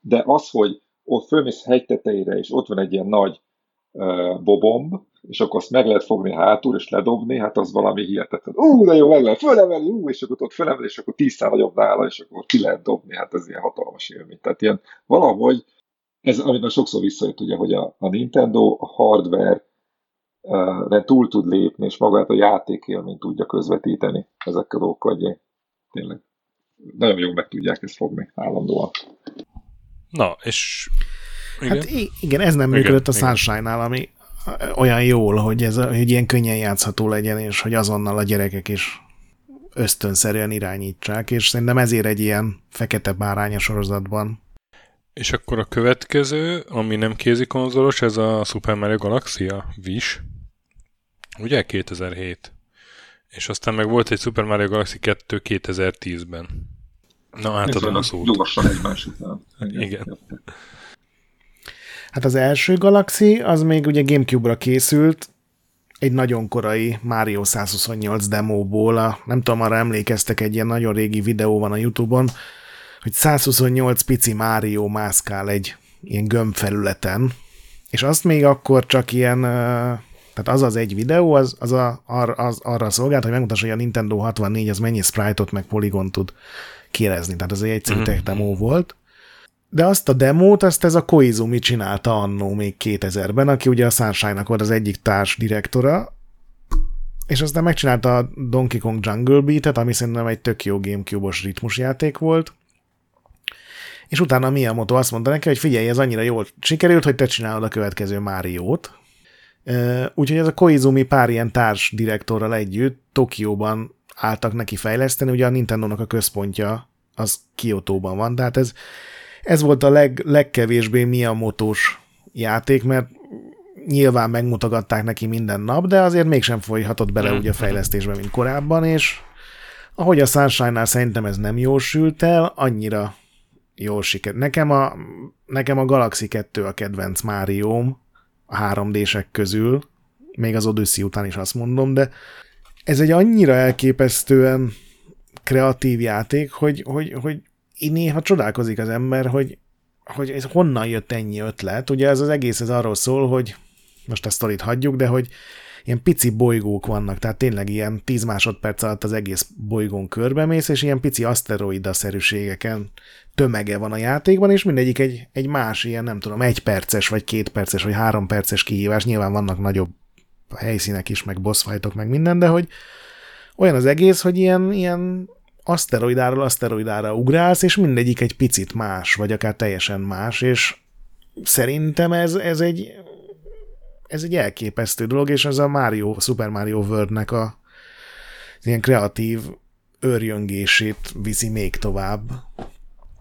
De az, hogy ott fölmész hegy tetejére, és ott van egy ilyen nagy bobomb, és akkor azt meg lehet fogni hátul, és ledobni, hát az valami hihetetlen. Ú, de jó, meg lehet fölemeli, ú, és akkor ott fölemeli, és akkor tízszer nagyobb nála, és akkor ki lehet dobni, hát ez ilyen hatalmas élmény. Tehát ilyen valahogy, ez, amit már sokszor visszajött, ugye, hogy a, a Nintendo a hardware uh, túl tud lépni, és magát a játékélményt tudja közvetíteni ezekkel a dolgokkal, tényleg nagyon jól meg tudják ezt fogni állandóan.
Na, és
igen. Hát igen, ez nem működött a Sunshine-nál, ami olyan jól, hogy ez hogy ilyen könnyen játszható legyen, és hogy azonnal a gyerekek is ösztönszerűen irányítsák, és szerintem ezért egy ilyen fekete bárány a sorozatban.
És akkor a következő, ami nem kézi konzolos, ez a Super Mario Galaxy, a Wish. Ugye 2007. És aztán meg volt egy Super Mario Galaxy 2 2010-ben. Na, átadom a szót.
Gyorsan egymás után.
Igen. Igen.
Hát az első Galaxy, az még ugye Gamecube-ra készült, egy nagyon korai Mario 128 demóból, a, nem tudom, arra emlékeztek, egy ilyen nagyon régi videó van a Youtube-on, hogy 128 pici Mario mászkál egy ilyen gömbfelületen, és azt még akkor csak ilyen, tehát az az egy videó, az, az, a, ar, az arra szolgált, hogy megmutassa, hogy a Nintendo 64 az mennyi sprite-ot meg poligon tud kérezni, tehát ez egy egyszerű mm-hmm. demo volt, de azt a demót, azt ez a Koizumi csinálta annó még 2000-ben, aki ugye a Sunshine-nak volt az egyik társ direktora, és aztán megcsinálta a Donkey Kong Jungle Beat-et, ami szerintem egy tök jó Gamecube-os ritmusjáték volt, és utána Miyamoto azt mondta neki, hogy figyelj, ez annyira jól sikerült, hogy te csinálod a következő Máriót. Úgyhogy ez a Koizumi pár ilyen társ direktorral együtt Tokióban álltak neki fejleszteni, ugye a Nintendo-nak a központja az Kiotóban van, tehát ez ez volt a leg, legkevésbé Miyamotos játék, mert nyilván megmutogatták neki minden nap, de azért mégsem folyhatott bele úgy a fejlesztésbe, mint korábban, és ahogy a Sunshine-nál szerintem ez nem jól sült el, annyira jól siker. Nekem a, nekem a Galaxy 2 a kedvenc Márióm a 3D-sek közül, még az Odyssey után is azt mondom, de ez egy annyira elképesztően kreatív játék, hogy, hogy, hogy így néha csodálkozik az ember, hogy, hogy ez honnan jött ennyi ötlet. Ugye ez az egész ez arról szól, hogy most a sztorit hagyjuk, de hogy ilyen pici bolygók vannak, tehát tényleg ilyen 10 másodperc alatt az egész bolygón körbemész, és ilyen pici aszteroida-szerűségeken tömege van a játékban, és mindegyik egy, egy más ilyen, nem tudom, egy perces, vagy két perces, vagy három perces kihívás. Nyilván vannak nagyobb helyszínek is, meg boss fightok, meg minden, de hogy olyan az egész, hogy ilyen, ilyen aszteroidáról aszteroidára ugrálsz, és mindegyik egy picit más, vagy akár teljesen más, és szerintem ez, ez egy ez egy elképesztő dolog, és ez a Mario, Super Mario World-nek a ilyen kreatív őrjöngését viszi még tovább.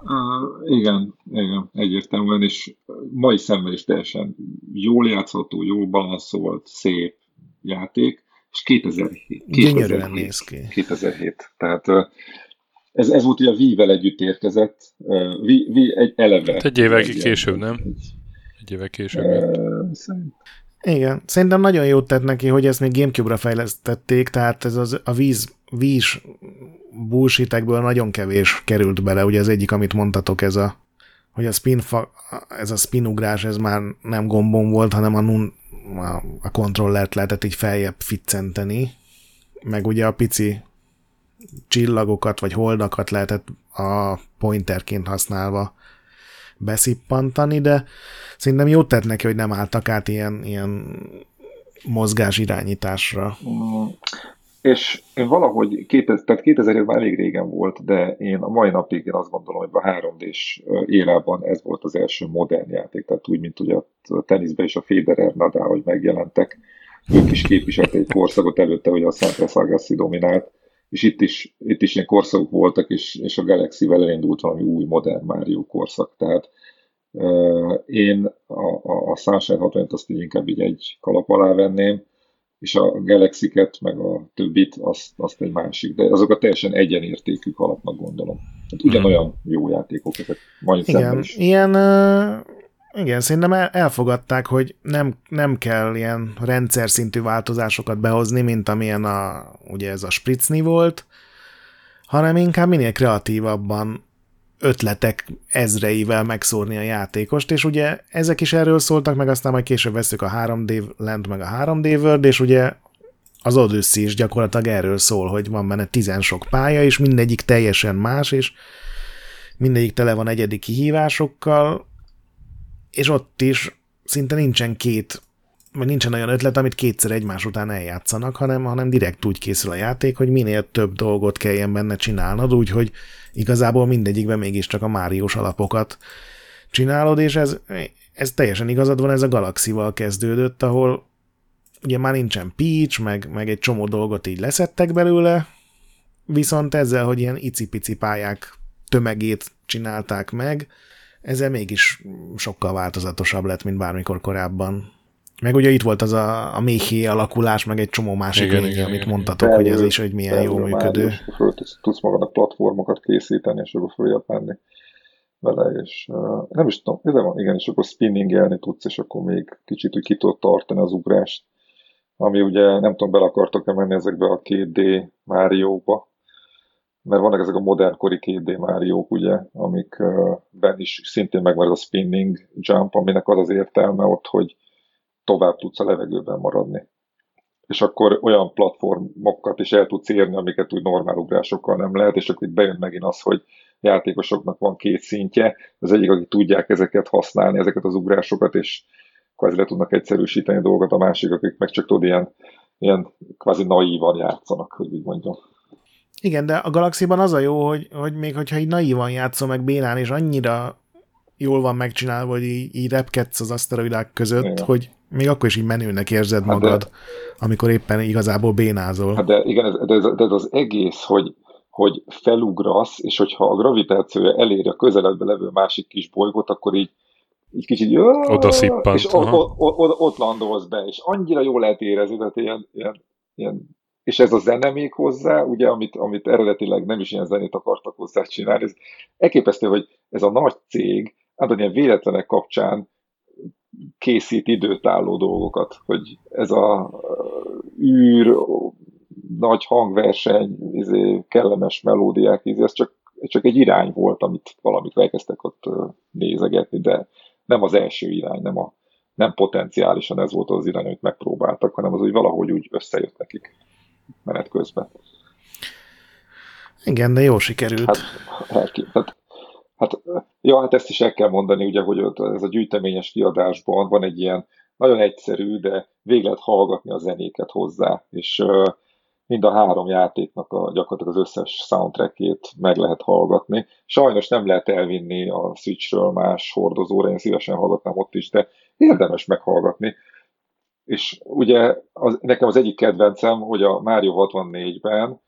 Uh, igen, igen, egyértelműen, és mai szemmel is teljesen jól játszható, jó balanszolt, szép játék, és 2007.
Gyönyörűen néz ki.
2007. Tehát ez, ez volt ugye a Wii-vel együtt érkezett. Wii, Wii egy eleve. Hát
egy évvel később, nem? Egy évvel később.
Szerint. Igen, szerintem nagyon jót tett neki, hogy ezt még Gamecube-ra fejlesztették, tehát ez az, a víz, víz bullshitekből nagyon kevés került bele, ugye az egyik, amit mondtatok, ez a hogy a spin, fa, ez a spin ugrás, ez már nem gombon volt, hanem a nun a, a kontrollert lehetett így feljebb ficcenteni, meg ugye a pici csillagokat vagy holdakat lehetett a pointerként használva beszippantani, de szerintem jót tett neki, hogy nem álltak át ilyen, ilyen mozgás irányításra.
És én valahogy, 2000, tehát 2000 már elég régen volt, de én a mai napig én azt gondolom, hogy a 3D-s érában ez volt az első modern játék, tehát úgy, mint ugye a teniszben is a Federer, Nadal, hogy megjelentek, ők is képviselték egy korszakot előtte, hogy a Sampras Agassi dominált, és itt is, itt is ilyen korszakok voltak, és, és a Galaxy-vel elindult valami új, modern Mario korszak, tehát uh, én a, a, a Sunshine 60 azt inkább így egy kalap alá venném, és a Galaxy-ket, meg a többit, azt, azt egy másik, de azokat teljesen egyenértékű kalapnak gondolom. Hát ugyanolyan jó játékok ezek, majd
Igen, is. ilyen igen, szerintem elfogadták, hogy nem, nem kell ilyen rendszer szintű változásokat behozni, mint amilyen a, ugye ez a Spritzny volt, hanem inkább minél kreatívabban ötletek ezreivel megszórni a játékost, és ugye ezek is erről szóltak, meg aztán majd később veszük a 3D Land, meg a 3D World, és ugye az Odyssey is gyakorlatilag erről szól, hogy van benne tizen sok pálya, és mindegyik teljesen más, és mindegyik tele van egyedi kihívásokkal, és ott is szinte nincsen két, vagy nincsen olyan ötlet, amit kétszer egymás után eljátszanak, hanem, hanem direkt úgy készül a játék, hogy minél több dolgot kelljen benne csinálnod, úgyhogy igazából mindegyikben mégiscsak a Máriós alapokat csinálod, és ez, ez teljesen igazad van, ez a Galaxival kezdődött, ahol ugye már nincsen Peach, meg, meg egy csomó dolgot így leszettek belőle, viszont ezzel, hogy ilyen icipici pályák tömegét csinálták meg, ezzel mégis sokkal változatosabb lett, mint bármikor korábban. Meg ugye itt volt az a, a méhé alakulás, meg egy csomó másik igen, légy, amit igen, mondtatok, igen. hogy ez is, hogy milyen jó működő.
Föl tudsz magadnak platformokat készíteni, és akkor följebb menni vele, és uh, nem is tudom, de van, igen, és akkor spinningelni tudsz, és akkor még kicsit úgy ki tudod tartani az ugrást, ami ugye, nem tudom, bele akartok-e menni ezekbe a 2D Márióba, mert vannak ezek a modern kori 2D Máriók, ugye, amikben is szintén megvan ez a spinning jump, aminek az az értelme ott, hogy tovább tudsz a levegőben maradni. És akkor olyan platformokat is el tudsz érni, amiket úgy normál ugrásokkal nem lehet, és akkor itt bejön megint az, hogy játékosoknak van két szintje, az egyik, akik tudják ezeket használni, ezeket az ugrásokat, és kvázi le tudnak egyszerűsíteni dolgokat, a másik, akik meg csak tudod, ilyen, ilyen kvázi naívan játszanak, hogy úgy mondjam.
Igen, de a Galaxiban az a jó, hogy, hogy még hogyha így naívan játszom meg bénán, és annyira jól van megcsinálva, hogy így, így repkedsz az aszteroidák között, igen. hogy még akkor is így menőnek érzed hát magad, de, amikor éppen igazából bénázol.
Hát de igen, ez, de, ez, de ez az egész, hogy, hogy felugrasz, és hogyha a gravitációja eléri a közeledbe levő másik kis bolygót, akkor így így kicsit
oda szippant,
és ott, ott, ott, ott landolsz be, és annyira jól lehet érezni, tehát ilyen, ilyen, ilyen és ez a zene még hozzá, ugye, amit, amit eredetileg nem is ilyen zenét akartak hozzá csinálni, ez elképesztő, hogy ez a nagy cég, hát ilyen véletlenek kapcsán készít időtálló dolgokat, hogy ez a űr, nagy hangverseny, izé, kellemes melódiák, izé, ez csak, csak egy irány volt, amit valamit elkezdtek ott nézegetni, de nem az első irány, nem, a, nem potenciálisan ez volt az irány, amit megpróbáltak, hanem az, hogy valahogy úgy összejött nekik menet közben.
Igen, de jó sikerült.
Hát, hát, hát, ja, hát ezt is el kell mondani, ugye, hogy ez a gyűjteményes kiadásban van egy ilyen nagyon egyszerű, de végig lehet hallgatni a zenéket hozzá, és mind a három játéknak a, gyakorlatilag az összes soundtrackét meg lehet hallgatni. Sajnos nem lehet elvinni a Switchről más hordozóra, én szívesen hallgatnám ott is, de érdemes meghallgatni. És ugye az, nekem az egyik kedvencem, hogy a Mario 64-ben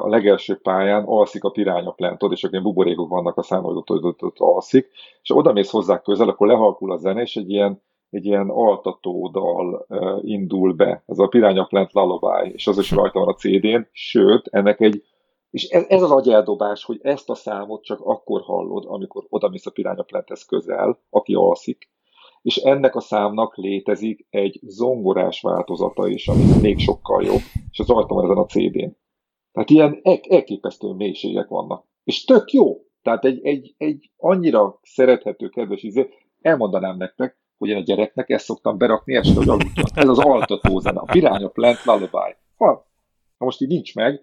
a legelső pályán alszik a piránya plentod, és akkor buborékok vannak a számon, hogy ott, ott alszik, és oda mész hozzá közel, akkor lehalkul a zene, és egy ilyen, egy ilyen altató dal uh, indul be, ez a Piránya Plant Lullaby, és az is rajta van a CD-n, sőt, ennek egy, és ez, ez az agyeldobás, hogy ezt a számot csak akkor hallod, amikor oda mész a Piránya Planthez közel, aki alszik, és ennek a számnak létezik egy zongorás változata is, ami még sokkal jobb, és az rajta van ezen a CD-n. Tehát ilyen elképesztő mélységek vannak. És tök jó. Tehát egy, egy, egy annyira szerethető, kedves izé, elmondanám nektek, hogy én a gyereknek ezt szoktam berakni este, hogy aludjon. Ez az altató a Pirányok Lent Lullaby. Ha, ha most így nincs meg,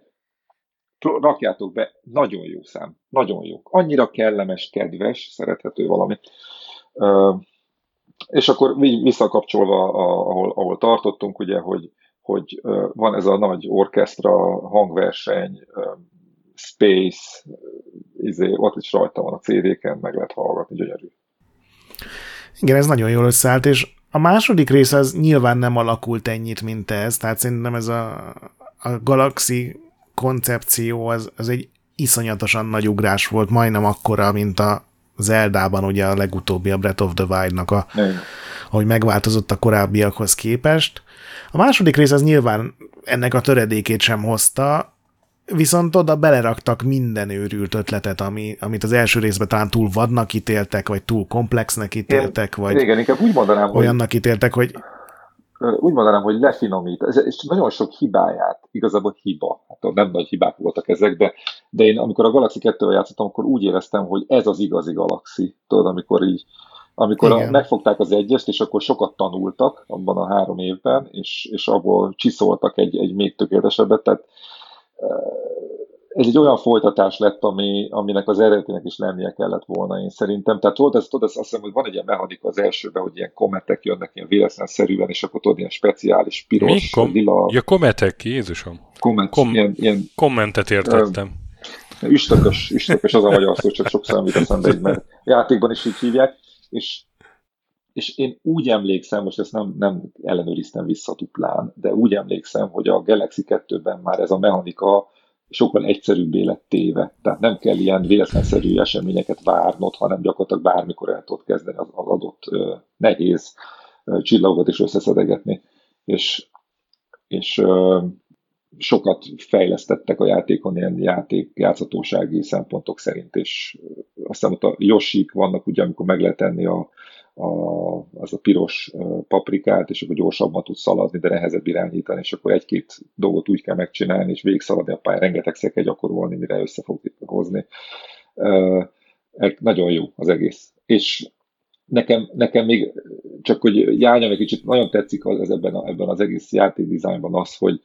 rakjátok be, nagyon jó szám, nagyon jó. Annyira kellemes, kedves, szerethető valami. És akkor visszakapcsolva, ahol, ahol tartottunk, ugye, hogy, hogy van ez a nagy orkestra, hangverseny, Space, izé, ott is rajta van a CD-ken, meg lehet hallgatni, gyönyörű.
Igen, ez nagyon jól összeállt, és a második rész az nyilván nem alakult ennyit, mint ez, tehát szerintem ez a, a Galaxy koncepció az, az egy iszonyatosan nagy ugrás volt, majdnem akkora, mint a Zeldában ugye a legutóbbi a Breath of the Wild-nak, a, ahogy megváltozott a korábbiakhoz képest. A második rész az nyilván ennek a töredékét sem hozta, viszont oda beleraktak minden őrült ötletet, ami, amit az első részben talán túl vadnak ítéltek, vagy túl komplexnek ítéltek, vagy
igen, inkább úgy mondanám,
olyannak hogy... ítéltek, hogy
úgy mondanám, hogy lefinomít, és nagyon sok hibáját, igazából hiba, hát nem nagy hibák voltak ezek, de, de én amikor a Galaxy 2-vel játszottam, akkor úgy éreztem, hogy ez az igazi Galaxy, tudod, amikor így, amikor a, megfogták az egyest, és akkor sokat tanultak abban a három évben, és, és abból csiszoltak egy, egy még tökéletesebbet, tehát ez egy olyan folytatás lett, ami, aminek az eredetének is lennie kellett volna, én szerintem. Tehát volt ez, tudod, azt hiszem, hogy van egy ilyen mechanika az elsőben, hogy ilyen kometek jönnek ilyen véletlenszerűen, és akkor tudod, ilyen speciális piros, Mi? Kom- lila...
Ja, kometek, Jézusom.
Komment, Kom- ilyen, ilyen,
kommentet értettem.
Uh, üstökös, üstökös az a magyar szó, csak sokszor említ eszembe, mert játékban is így hívják, és és én úgy emlékszem, most ezt nem, nem ellenőriztem vissza duplán, de úgy emlékszem, hogy a Galaxy 2-ben már ez a mechanika sokkal egyszerűbbé lett téve. Tehát nem kell ilyen véletlenszerű eseményeket várnod, hanem gyakorlatilag bármikor el tudod kezdeni az, adott nehéz uh, csillagokat is összeszedegetni. És, és sokat fejlesztettek a játékon ilyen játék játszhatósági szempontok szerint, és aztán ott a Yoshik vannak, ugye, amikor meg lehet tenni a, a, az a piros paprikát, és akkor gyorsabban tudsz szaladni, de nehezebb irányítani, és akkor egy-két dolgot úgy kell megcsinálni, és végigszaladni a pályán, rengeteg kell gyakorolni, mire össze fog hozni. Uh, nagyon jó az egész. És nekem, nekem még csak, hogy járjam egy kicsit, nagyon tetszik az, ebben, a, ebben az egész játékdizájnban az, hogy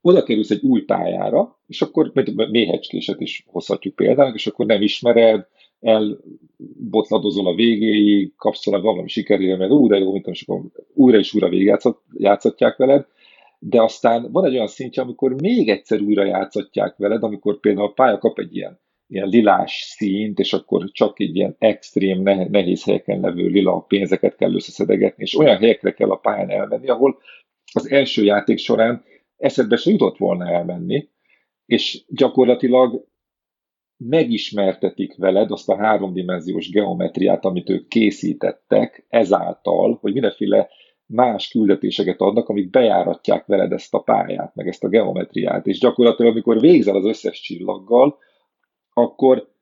oda kerülsz egy új pályára, és akkor méhecskéset is hozhatjuk például, és akkor nem ismered, elbotladozol a végéig, kapsz tőle valami sikerélményt, ú, de jó, mint akkor újra és újra végigjátszatják veled, de aztán van egy olyan szintje, amikor még egyszer újra játszatják veled, amikor például a pálya kap egy ilyen, ilyen lilás színt, és akkor csak egy ilyen extrém, nehéz helyeken levő lila pénzeket kell összeszedegetni, és olyan helyekre kell a pályán elmenni, ahol az első játék során eszedbe se jutott volna elmenni, és gyakorlatilag megismertetik veled azt a háromdimenziós geometriát, amit ők készítettek, ezáltal, hogy mindenféle más küldetéseket adnak, amik bejáratják veled ezt a pályát, meg ezt a geometriát, és gyakorlatilag, amikor végzel az összes csillaggal, akkor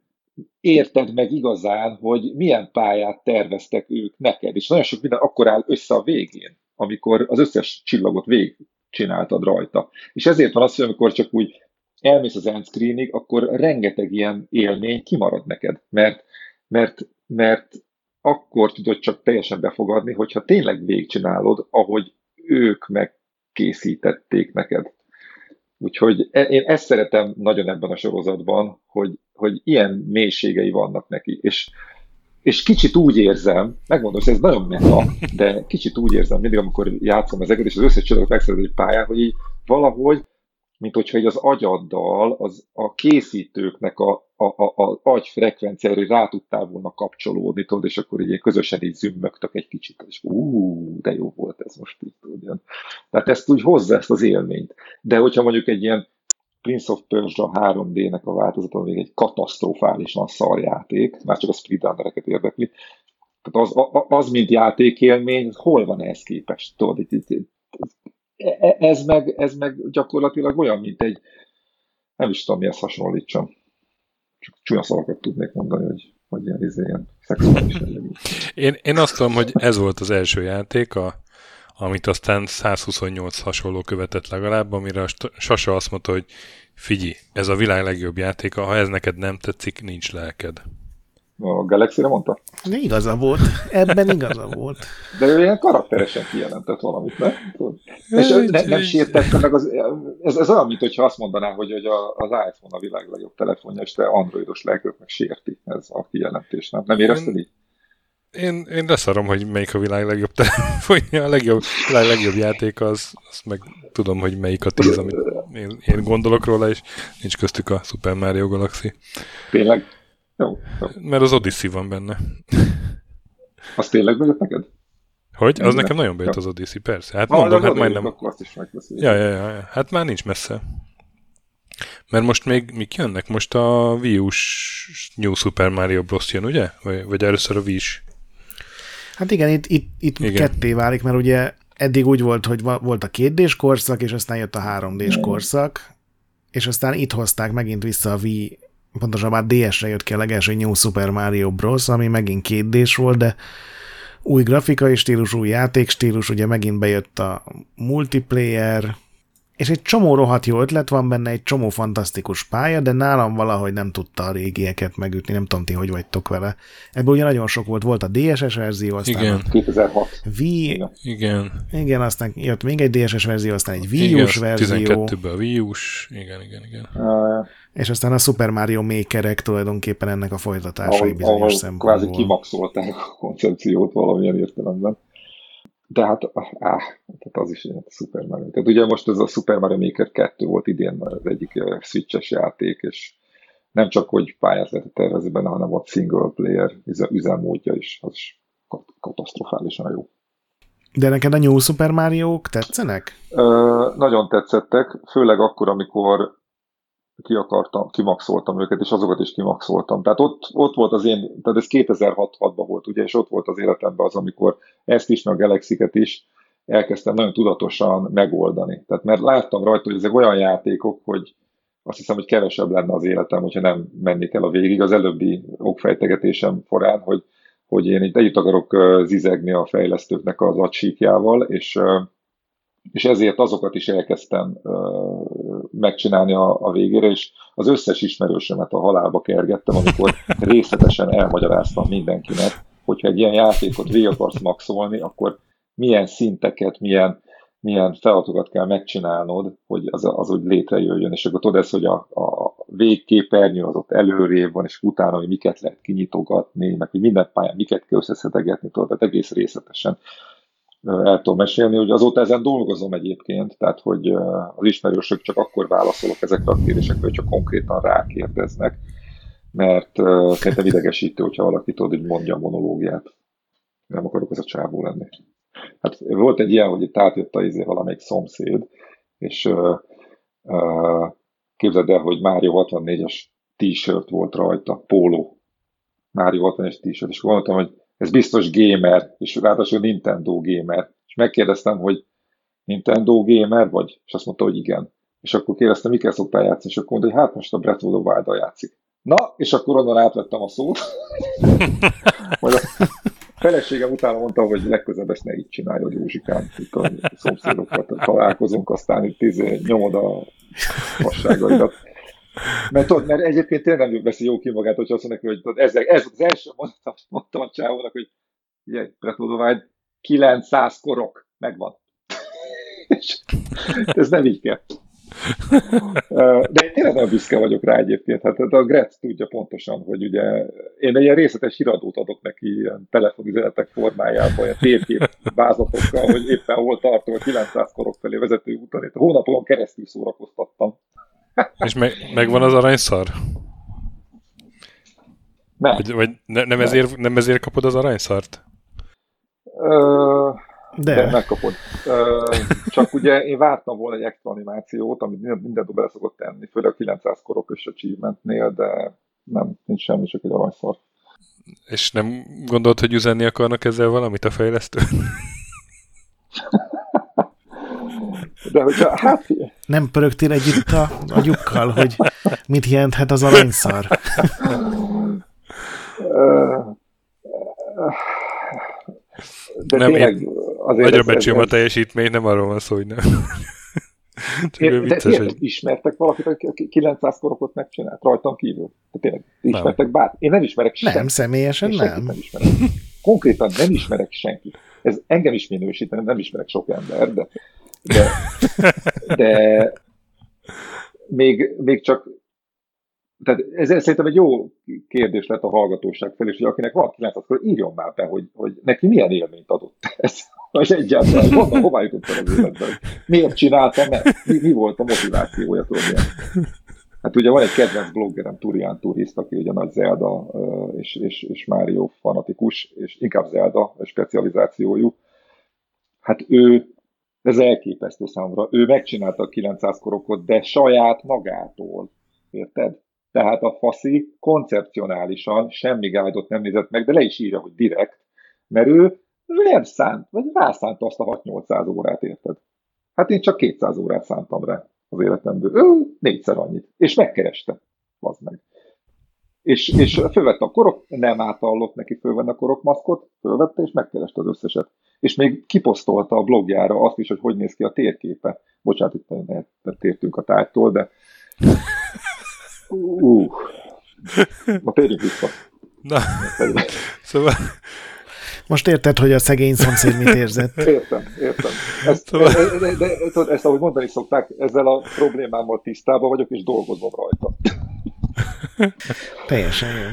érted meg igazán, hogy milyen pályát terveztek ők neked, és nagyon sok minden akkor áll össze a végén, amikor az összes csillagot végig csináltad rajta. És ezért van az, hogy amikor csak úgy elmész az end screenig, akkor rengeteg ilyen élmény kimarad neked, mert, mert, mert akkor tudod csak teljesen befogadni, hogyha tényleg végigcsinálod, ahogy ők megkészítették neked. Úgyhogy e, én ezt szeretem nagyon ebben a sorozatban, hogy, hogy ilyen mélységei vannak neki, és, és kicsit úgy érzem, megmondom, hogy ez nagyon meta, de kicsit úgy érzem mindig, amikor játszom ezeket, és az összes csodagot megszerzett egy pályán, hogy így valahogy mint hogyha az agyaddal az a készítőknek a, a, a, a agy frekvenciára rá tudtál volna kapcsolódni, tudod, és akkor így közösen így zümmögtök egy kicsit, és ú, de jó volt ez most így, tudod. Tehát ezt úgy hozza ezt az élményt. De hogyha mondjuk egy ilyen Prince of Persia 3D-nek a változata még egy katasztrofálisan szar játék, már csak a speedrunnereket érdekli, tehát az, az, mint játékélmény, hol van ehhez képest? Tudod, itt, itt, E, e, ez meg, ez meg gyakorlatilag olyan, mint egy, nem is tudom, mihez hasonlítsam. Csak csúnya szavakat tudnék mondani, hogy, hogy ilyen, izé, ilyen szexuális
én, én azt tudom, hogy ez volt az első játék, a, amit aztán 128 hasonló követett legalább, amire a Sasa azt mondta, hogy figyelj, ez a világ legjobb játéka, ha ez neked nem tetszik, nincs lelked.
A Galaxy-re mondta?
De igaza volt. Ebben igaza volt.
De ő ilyen karakteresen kijelentett valamit, ne? És ne, nem sértette meg az... Ez, ez olyan, mint hogyha azt mondaná, hogy, hogy az iPhone a világ legjobb telefonja, és te androidos lelkök meg sérti ez a kijelentés, nem? Nem érezted így?
Én, én leszarom, hogy melyik a világ legjobb telefonja, a legjobb, a legjobb játék az, az meg tudom, hogy melyik a tíz, amit én, én gondolok róla, és nincs köztük a Super Mario Galaxy.
Tényleg? Jó,
jó. Mert az Odyssey van benne.
Az tényleg bejött neked?
Hogy? Az nekem nagyon bejött az Odyssey, persze. Hát mondom, hát majdnem...
Akkor azt is
ja, ja, ja, ja, hát már nincs messze. Mert most még mik jönnek? Most a Wii U-s New Super Mario Bros. jön, ugye? Vagy, vagy először a Wii -s?
Hát igen, itt, itt, itt igen. ketté válik, mert ugye eddig úgy volt, hogy volt a 2 korszak, és aztán jött a 3D-s korszak, és aztán itt hozták megint vissza a Wii, pontosabban DS-re jött ki a legelső New Super Mario Bros., ami megint 2 volt, de új grafikai stílus, új játékstílus, ugye megint bejött a multiplayer, és egy csomó rohadt jó ötlet van benne, egy csomó fantasztikus pálya, de nálam valahogy nem tudta a régieket megütni, nem tudom ti, hogy vagytok vele. Ebből ugye nagyon sok volt, volt a DSS verzió, aztán
igen.
a 2006.
Wii, igen.
Igen, aztán jött még egy DSS verzió, aztán egy Wii U-s verzió.
12-ben a Wii U-s, igen, igen, igen.
Uh,
és aztán a Super Mario Makerek tulajdonképpen ennek a folytatásai ahol, bizonyos ahol szempontból.
kvázi kimaxolták a koncepciót valamilyen értelemben. De hát, áh, tehát az is ilyen Super Mario. Tehát ugye most ez a Super Mario Maker 2 volt idén az egyik switches játék, és nem csak, hogy pályát lehetett tervezni benne, hanem ott single player üzemmódja is, az is katasztrofálisan jó.
De neked a New Super mario tetszenek?
Ö, nagyon tetszettek, főleg akkor, amikor ki akartam, kimaxoltam őket, és azokat is kimaxoltam. Tehát ott, ott volt az én, tehát ez 2006-ban volt, ugye, és ott volt az életemben az, amikor ezt is, meg a galaxy is elkezdtem nagyon tudatosan megoldani. Tehát mert láttam rajta, hogy ezek olyan játékok, hogy azt hiszem, hogy kevesebb lenne az életem, hogyha nem mennék el a végig. Az előbbi okfejtegetésem forán, hogy, hogy én itt együtt akarok zizegni a fejlesztőknek az adsíkjával, és és ezért azokat is elkezdtem megcsinálni a, a végére, és az összes ismerősömet a halálba kergettem, amikor részletesen elmagyaráztam mindenkinek, hogyha egy ilyen játékot végig akarsz maxolni, akkor milyen szinteket, milyen, milyen feladatokat kell megcsinálnod, hogy az, az úgy létrejöjjön, és akkor tudod ezt, hogy a, a végképernyő az ott előrébb van, és utána, hogy miket lehet kinyitogatni, meg hogy minden pályán miket kell összeszedegetni, tudod, tehát egész részletesen el tudom mesélni, hogy azóta ezen dolgozom egyébként, tehát hogy az ismerősök csak akkor válaszolok ezekre a kérdésekre, hogy csak konkrétan rákérdeznek, mert szerintem idegesítő, hogyha valaki tudod, hogy mondja a monológiát. Nem akarok az a csávó lenni. Hát volt egy ilyen, hogy itt átjött a izé valamelyik szomszéd, és uh, uh, képzeld el, hogy Mário 64-es t-shirt volt rajta, póló. Mário 64-es t-shirt, és gondoltam, hogy ez biztos gamer, és ráadásul Nintendo gamer. És megkérdeztem, hogy Nintendo gamer vagy? És azt mondta, hogy igen. És akkor kérdeztem, mikkel szoktál játszani, és akkor mondta, hogy hát most a Breath of the wild játszik. Na, és akkor onnan átvettem a szót. Majd a feleségem utána mondta, hogy legközelebb ezt ne így csinálja, Józsikám, itt a szomszédokkal találkozunk, aztán itt izé, nyomod a vasságaidat. Mert, tudod, mert egyébként tényleg nem veszi jó ki magát, hogyha azt mondják, hogy tudod, ez, ez az első mondtam, mondtam a csávónak, hogy ugye, Breath 900 korok, megvan. ez nem így kell. De én tényleg nagyon büszke vagyok rá egyébként. Hát a Gret tudja pontosan, hogy ugye én egy ilyen részletes híradót adok neki ilyen telefonüzenetek formájában, ilyen térkép vázlatokkal, hogy éppen hol tartom a 900 korok felé vezető úton. Itt a hónapon keresztül szórakoztattam.
És me- megvan az aranyszar?
Nem.
Vagy, vagy ne, nem, ezért, nem ezért kapod az aranyszart?
Ö, de. de megkapod. Ö, csak ugye én vártam volna egy extra animációt, amit mindent bele szokott tenni, főleg a 900 korokos achievementnél, de nem, nincs semmi, csak egy aranyszar.
És nem gondolt, hogy üzenni akarnak ezzel valamit a fejlesztő?
De hogyha, hát...
Nem pörögtél együtt a agyukkal, hogy mit jelenthet az aranyszar?
De nem, tényleg, azért nagyra becsülöm a teljesítményt, nem arról van szó, hogy nem.
Én, vicces, de hogy... ismertek valakit, aki 900 korokot megcsinált rajtam kívül? De tényleg, ismertek bár? Én nem ismerek
senkit. Nem, személyesen nem.
nem ismerek. Konkrétan nem ismerek senkit. Ez engem is minősít, nem ismerek sok ember, de, de, de még, még csak tehát ez, ez szerintem egy jó kérdés lett a hallgatóság felé, és hogy akinek van 900 akkor írjon már be, hogy, hogy neki milyen élményt adott ez, vagy egyáltalán honnan, hová jutott el az életben, miért csináltam mi, mi volt a motivációja, ilyen. Hát ugye van egy kedvenc bloggerem, Turian Turist, aki ugye nagy Zelda és, és, és Mario fanatikus, és inkább Zelda specializációjú. Hát ő, ez elképesztő számomra, ő megcsinálta a 900 korokot, de saját magától. Érted? Tehát a faszi koncepcionálisan semmi gájdot nem nézett meg, de le is írja, hogy direkt, mert ő nem szánt, vagy rászánta azt a 6-800 órát, érted? Hát én csak 200 órát szántam rá az életemből. Ő négyszer annyit. És megkereste. Az meg. És, és fölvette a korok, nem átallott neki fölvenni a korokmaszkot, fölvette és megkereste az összeset. És még kiposztolta a blogjára azt is, hogy hogy néz ki a térképe. Bocsánat, itt tértünk a tárgytól, de Uh. Na térjünk vissza.
Na, szóval...
Most érted, hogy a szegény szomszéd mit érzett?
Értem, értem. Ezt, szóval... de, de, de, de, ezt, ahogy mondani szokták, ezzel a problémámmal tisztában vagyok, és dolgozom rajta.
Teljesen jó.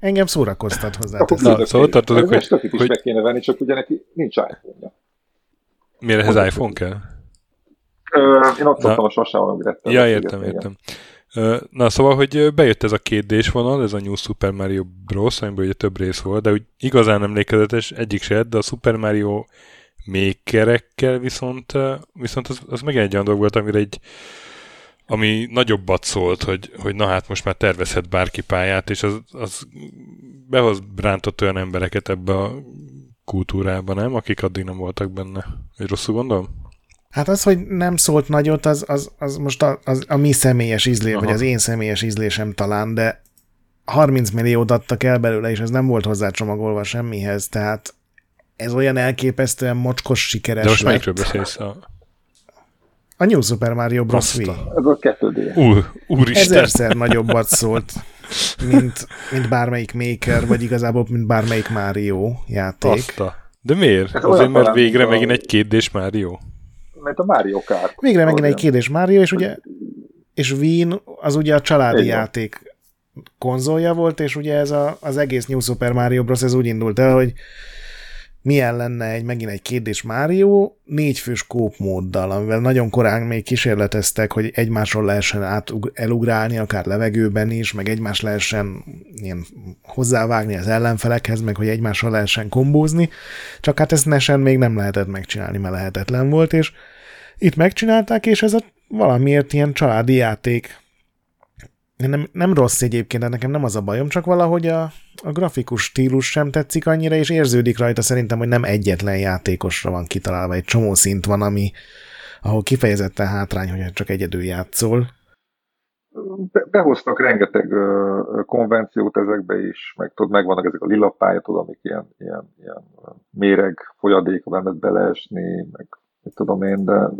Engem szórakoztat hozzá.
Na, szóval tartozok,
hogy... Most is hogy... meg kéne venni, csak ugye neki nincs iPhone-ja.
Miért ehhez iPhone kell?
Ö, én ott szoktam a sasával,
Ja, értem, értem. Na, szóval, hogy bejött ez a két d vonal, ez a New Super Mario Bros., amiből ugye több rész volt, de úgy igazán emlékezetes egyik se, de a Super Mario Makerekkel viszont, viszont az, az meg egy olyan dolog volt, amire egy ami nagyobbat szólt, hogy, hogy na hát most már tervezhet bárki pályát, és az, az behoz brántott olyan embereket ebbe a kultúrába, nem? Akik addig nem voltak benne. Hogy rosszul gondolom?
Hát az, hogy nem szólt nagyot, az, az, az most a, az a mi személyes ízlés, Aha. vagy az én személyes ízlésem talán, de 30 milliót adtak el belőle, és ez nem volt hozzá csomagolva semmihez, tehát ez olyan elképesztően mocskos sikeres
De most melyikről beszélsz? A...
a New Super Mario Bros.
Wii. Ez a 2D.
Úr, úristen.
Ezerszer nagyobbat szólt, mint, mint bármelyik Maker, vagy igazából, mint bármelyik Mario játék. Azta.
De miért? Ez Azért, mert végre megint egy kétdés Mario?
mert a Mario Kart.
Végre megint egy kérdés Mario, és ugye és Wien az ugye a családi Igen. játék konzolja volt, és ugye ez a, az egész New Super Mario Bros. ez úgy indult el, hogy milyen lenne egy megint egy kérdés Mario négyfős móddal, amivel nagyon korán még kísérleteztek, hogy egymásról lehessen át, elugrálni, akár levegőben is, meg egymás lehessen ilyen hozzávágni az ellenfelekhez, meg hogy egymásról lehessen kombózni, csak hát ezt nesen még nem lehetett megcsinálni, mert lehetetlen volt, és itt megcsinálták, és ez a valamiért ilyen családi játék. Nem, nem rossz egyébként, de nekem nem az a bajom, csak valahogy a, a grafikus stílus sem tetszik annyira, és érződik rajta szerintem, hogy nem egyetlen játékosra van kitalálva, egy csomó szint van, ami, ahol kifejezetten hátrány, hogy csak egyedül játszol.
behoztak rengeteg uh, konvenciót ezekbe is, meg tudod, megvannak ezek a lila pályát, amik ilyen, ilyen, ilyen méreg folyadékba lehet beleesni, meg tudom én, de...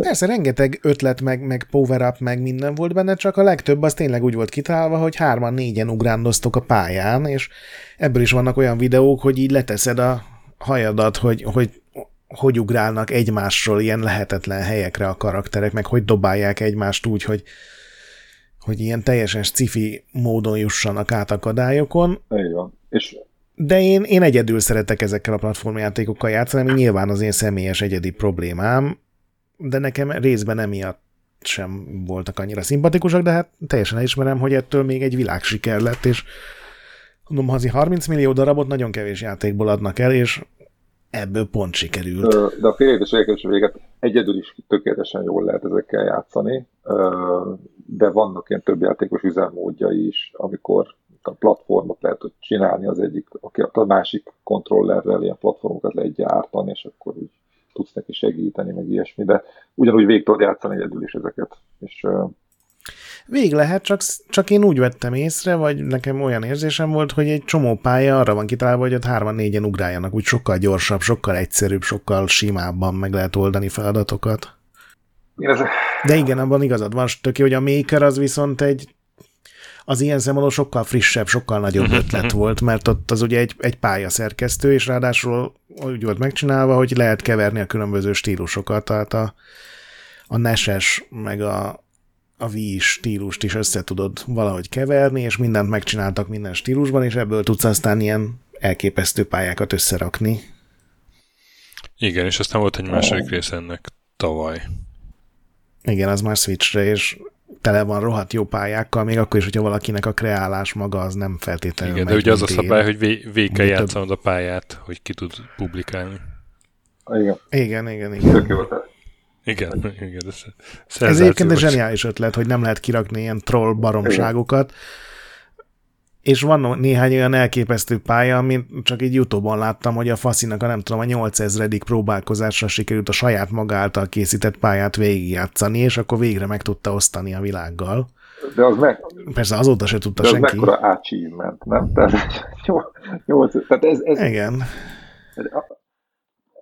Persze, rengeteg ötlet, meg, meg power up, meg minden volt benne, csak a legtöbb az tényleg úgy volt kitalálva, hogy hárman, négyen ugrándoztok a pályán, és ebből is vannak olyan videók, hogy így leteszed a hajadat, hogy, hogy hogy ugrálnak egymásról ilyen lehetetlen helyekre a karakterek, meg hogy dobálják egymást úgy, hogy, hogy ilyen teljesen cifi módon jussanak át akadályokon.
Igen. És
de én, én egyedül szeretek ezekkel a platformjátékokkal játszani, ami nyilván az én személyes egyedi problémám, de nekem részben emiatt sem voltak annyira szimpatikusak, de hát teljesen elismerem, hogy ettől még egy világsiker lett, és mondom, hazi 30 millió darabot nagyon kevés játékból adnak el, és ebből pont sikerült.
De a félértés véget egyedül is tökéletesen jól lehet ezekkel játszani, de vannak ilyen több játékos üzemmódjai is, amikor a platformot lehet hogy csinálni az egyik, a másik kontrollerrel ilyen platformokat lehet gyártani, és akkor úgy tudsz neki segíteni, meg ilyesmi, de ugyanúgy végig tudod játszani egyedül is ezeket. És,
Vég lehet, csak, csak én úgy vettem észre, vagy nekem olyan érzésem volt, hogy egy csomó pálya arra van kitalálva, hogy ott hárman négyen ugráljanak, úgy sokkal gyorsabb, sokkal egyszerűbb, sokkal simábban meg lehet oldani feladatokat. De igen, abban igazad van, tök hogy a Maker az viszont egy az ilyen szempontból sokkal frissebb, sokkal nagyobb ötlet volt, mert ott az ugye egy, egy pályaszerkesztő, és ráadásul úgy volt megcsinálva, hogy lehet keverni a különböző stílusokat, tehát a, a neses, meg a, a Wii stílust is össze tudod valahogy keverni, és mindent megcsináltak minden stílusban, és ebből tudsz aztán ilyen elképesztő pályákat összerakni.
Igen, és aztán volt egy második rész ennek tavaly.
Igen, az már Switchre, és tele van rohadt jó pályákkal, még akkor is, hogyha valakinek a kreálás maga az nem feltétlenül
Igen, de ugye az a szabály, hogy végig kell játszanod a pályát, hogy ki tud publikálni.
Igen.
Igen, igen, igen. Tök jó
igen, igen.
Ez, ez egyébként egy zseniális ötlet, hogy nem lehet kirakni ilyen troll baromságokat, és van néhány olyan elképesztő pálya, amit csak így Youtube-on láttam, hogy a faszinak a nem tudom, a 8000 próbálkozásra sikerült a saját maga által készített pályát végigjátszani, és akkor végre meg tudta osztani a világgal.
De az meg...
Persze azóta se tudta
de az
senki.
mekkora achievement, nem? Tehát, jó, jó, tehát ez, ez,
Igen.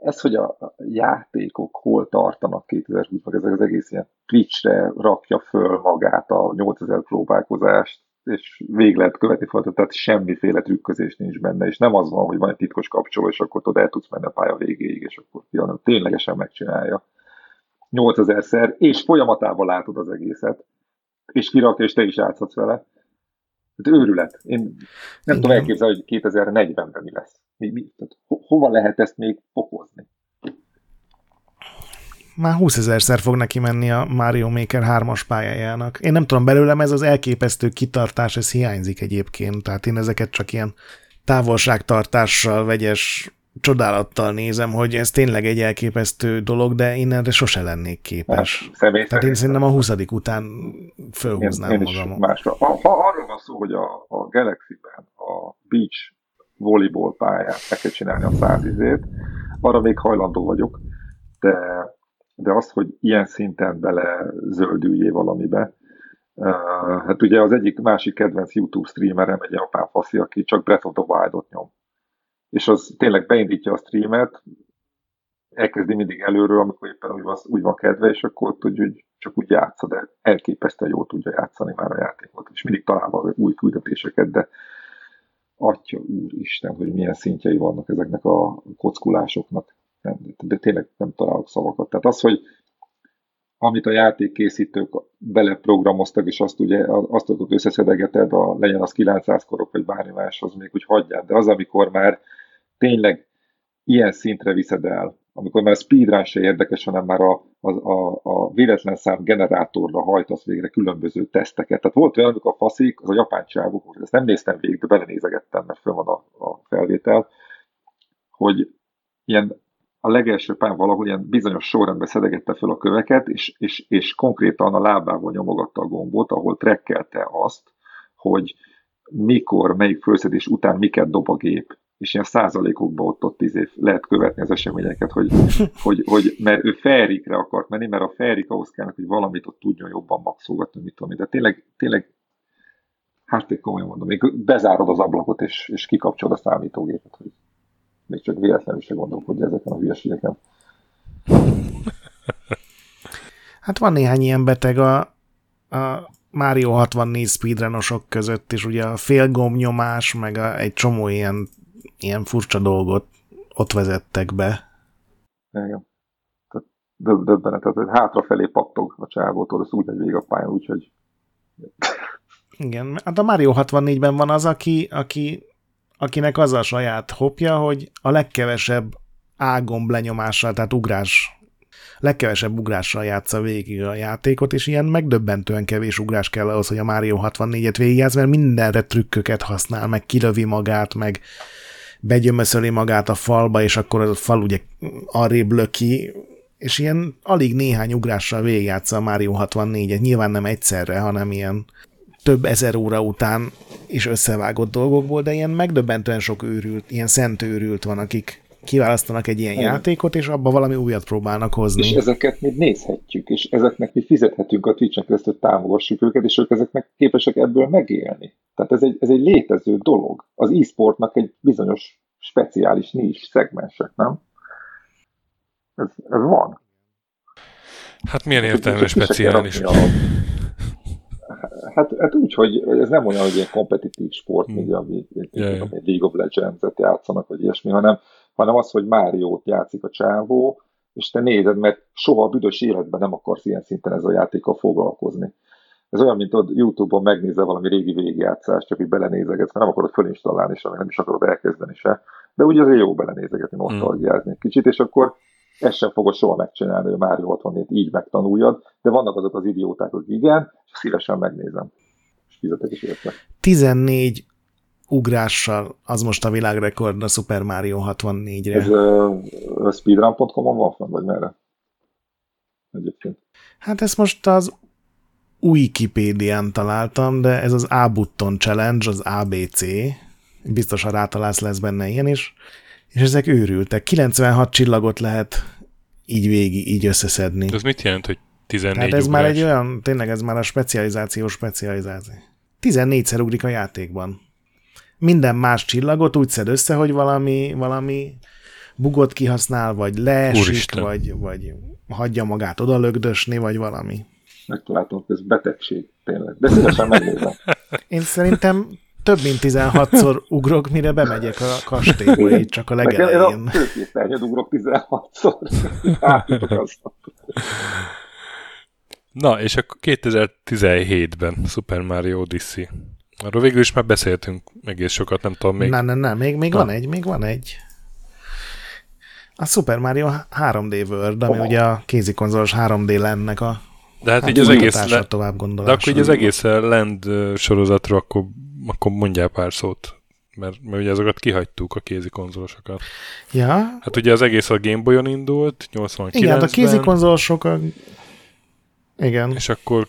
Ez, hogy a játékok hol tartanak 2020-ban, ez az egész ilyen Twitch-re rakja föl magát a 8000 próbálkozást, és végig lehet követni folyton, tehát semmiféle trükközés nincs benne, és nem az van, hogy van egy titkos kapcsoló, és akkor tudod, el tudsz menni a pálya végéig, és akkor hanem ténylegesen megcsinálja. 8000-szer, és folyamatában látod az egészet, és kirakja, és te is játszhatsz vele. Tehát őrület. Én nem Igen. tudom elképzelni, hogy 2040-ben mi lesz. Mi, mi, tehát ho, hova lehet ezt még fokozni?
Már 20 ezerszer fog neki menni a Mario Maker 3-as pályájának. Én nem tudom, belőlem ez az elképesztő kitartás, ez hiányzik egyébként, tehát én ezeket csak ilyen távolságtartással, vegyes csodálattal nézem, hogy ez tényleg egy elképesztő dolog, de én erre sose lennék képes. Hát, Tehát én szerintem a 20 után fölhúznám én, én magam.
Másra. Ha, ha arról van szó, hogy a, a Galaxy-ben a Beach volleyball pályát meg kell csinálni a 110 arra még hajlandó vagyok, de de az, hogy ilyen szinten bele zöldüljé valamibe, hát ugye az egyik másik kedvenc YouTube streamerem egy japán faszi, aki csak Breath of the Wild-ot nyom. És az tényleg beindítja a streamet, elkezdi mindig előről, amikor éppen úgy van, úgy van kedve, és akkor tudja, hogy csak úgy játsza, de elképesztően jól tudja játszani már a játékot, és mindig találva új küldetéseket, de atya úristen, hogy milyen szintjei vannak ezeknek a kockulásoknak de tényleg nem találok szavakat. Tehát az, hogy amit a játékkészítők beleprogramoztak, és azt ugye, azt tudod összeszedegeted, a, legyen az 900 korok, vagy bármi más, az még úgy hagyját. De az, amikor már tényleg ilyen szintre viszed el, amikor már speedrun se érdekes, hanem már a, a, a, a véletlen szám generátorra hajtasz végre különböző teszteket. Tehát volt olyan, amikor a faszik, az a japán csávok, ezt nem néztem végig, de belenézegettem, mert föl van a, a felvétel, hogy ilyen a legelső pár valahol ilyen bizonyos sorrendben szedegette fel a köveket, és, és, és konkrétan a lábával nyomogatta a gombot, ahol trekkelte azt, hogy mikor, melyik fölszedés után miket dob a gép. És ilyen százalékokban ott, ott izé lehet követni az eseményeket, hogy, hogy, hogy mert ő felrikre akart menni, mert a felrik ahhoz kell, hogy valamit ott tudjon jobban maxolgatni, mit tudom, de tényleg, tényleg hát én komolyan mondom, még bezárod az ablakot, és, és kikapcsolod a számítógépet, hogy még csak véletlenül se gondolkodni ezeken a hülyeségeken.
Hát van néhány ilyen beteg a, a Mario 64 speedrunosok között is, ugye a félgombnyomás, meg a, egy csomó ilyen, ilyen furcsa dolgot ott vezettek be.
Igen. Döbbenet, tehát hátrafelé pattog a csávótól, ez úgy megy végig a pályán, úgyhogy...
Igen, hát a Mario 64-ben van az, aki, aki akinek az a saját hopja, hogy a legkevesebb ágomb lenyomással, tehát ugrás, legkevesebb ugrással játsza végig a játékot, és ilyen megdöbbentően kevés ugrás kell ahhoz, hogy a Mario 64-et végigjátsz, mert mindenre trükköket használ, meg kilövi magát, meg begyömöszöli magát a falba, és akkor a fal ugye arrébb löki, és ilyen alig néhány ugrással végigjátsza a Mario 64-et, nyilván nem egyszerre, hanem ilyen több ezer óra után is összevágott dolgokból, de ilyen megdöbbentően sok őrült, ilyen szent őrült van, akik kiválasztanak egy ilyen Igen. játékot, és abba valami újat próbálnak hozni.
És ezeket mi nézhetjük, és ezeknek mi fizethetünk a Twitch-en keresztül, támogassuk őket, és ők ezeknek képesek ebből megélni. Tehát ez egy, ez egy létező dolog. Az e-sportnak egy bizonyos speciális nincs szegmensek, nem? Ez, ez van.
Hát milyen értelme speciális?
Hát, hát úgy, hogy ez nem olyan, hogy ilyen kompetitív sport, hmm. ugye, ami yeah. League of Legends-et játszanak, vagy ilyesmi, hanem, hanem az, hogy Máriót játszik a csávó, és te nézed, mert soha a büdös életben nem akarsz ilyen szinten ez a játékkal foglalkozni. Ez olyan, mint ott YouTube-on megnézel valami régi végigjátszást, csak így belenézegetsz, mert nem akarod fölinstalálni sem, nem is akarod elkezdeni se. De úgy azért jó belenézegetni, hmm. nosztalgiázni egy kicsit, és akkor ezt sem fogod soha megcsinálni, hogy Mario 64 így megtanuljad, de vannak azok az idióták, hogy igen, és szívesen megnézem. És fizetek is érte.
14 ugrással, az most a világrekord a Super Mario 64-re.
Ez uh, speedrun.com-on van fenn, vagy merre? Egyébként.
Hát ezt most az Wikipédián találtam, de ez az A-button challenge, az ABC, biztosan rátalálsz lesz benne ilyen is, és ezek őrültek. 96 csillagot lehet így végig, így összeszedni.
Ez mit jelent, hogy 14 Tehát
ez
ugrás?
már egy olyan, tényleg ez már a specializáció specializáció. 14-szer ugrik a játékban. Minden más csillagot úgy szed össze, hogy valami, valami bugot kihasznál, vagy leesik, Úristen. vagy, vagy hagyja magát odalögdösni, vagy valami.
Megtaláltam, ez betegség, tényleg. De szívesen megnézem.
Én szerintem több mint 16-szor ugrok, mire bemegyek a kastélyba, így csak a legelején. Nekem
a ugrok 16-szor.
Na, és akkor 2017-ben Super Mario Odyssey. Arról végül is már beszéltünk egész sokat, nem tudom még.
Nem, nem, nem, még, még van egy, még van egy. A Super Mario 3D World, ami oh. ugye a kézikonzolos 3D lennek a
de hát, hát így az egész le... tovább De akkor így az egész Land sorozatról akkor akkor mondjál pár szót, mert, mert ugye azokat kihagytuk, a kézi konzolosokat.
Ja.
Hát ugye az egész a Game Boy-on indult, 89-ben.
Igen, a kézi konzolosok a... Igen.
És akkor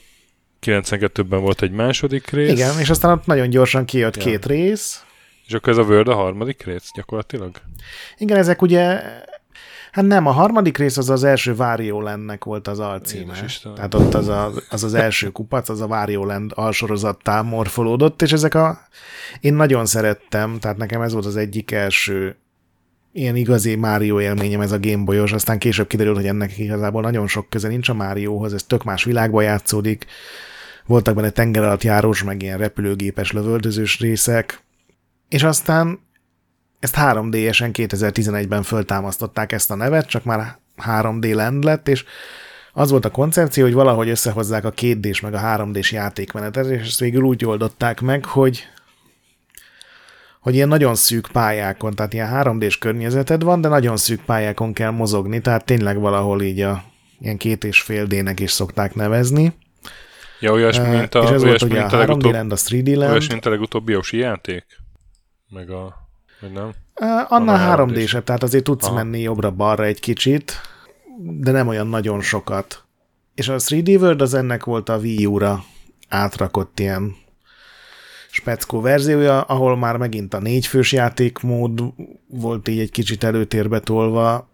92-ben volt egy második rész.
Igen, és aztán ott nagyon gyorsan kijött ja. két rész.
És akkor ez a World a harmadik rész gyakorlatilag?
Igen, ezek ugye Hát nem, a harmadik rész az az első Wario Landnek volt az alcíme. Tehát ott az, a, az az első kupac, az a Wario Land alsorozattá morfolódott, és ezek a... Én nagyon szerettem, tehát nekem ez volt az egyik első ilyen igazi Mario élményem ez a Gameboyos, aztán később kiderült, hogy ennek igazából nagyon sok köze nincs a Mariohoz, ez tök más világban játszódik, voltak benne tenger alatt járós, meg ilyen repülőgépes lövöldözős részek, és aztán ezt 3D-esen 2011-ben föltámasztották ezt a nevet, csak már 3D Land lett, és az volt a koncepció, hogy valahogy összehozzák a 2D-s meg a 3D-s játékmenetet, és ezt végül úgy oldották meg, hogy hogy ilyen nagyon szűk pályákon, tehát ilyen 3D-s környezeted van, de nagyon szűk pályákon kell mozogni, tehát tényleg valahol így a ilyen két és fél D-nek is szokták nevezni.
Ja, olyasmi, mint a,
és ez volt ugye a 3D Land, a 3D Land.
Olyasmi, mint a legutóbbi játék? Meg a vagy nem?
Uh, annál 3 d tehát azért tudsz Aha. menni jobbra-balra egy kicsit, de nem olyan nagyon sokat. És a 3D World az ennek volt a Wii U-ra átrakott ilyen speckó verziója, ahol már megint a négyfős játékmód volt így egy kicsit előtérbe tolva.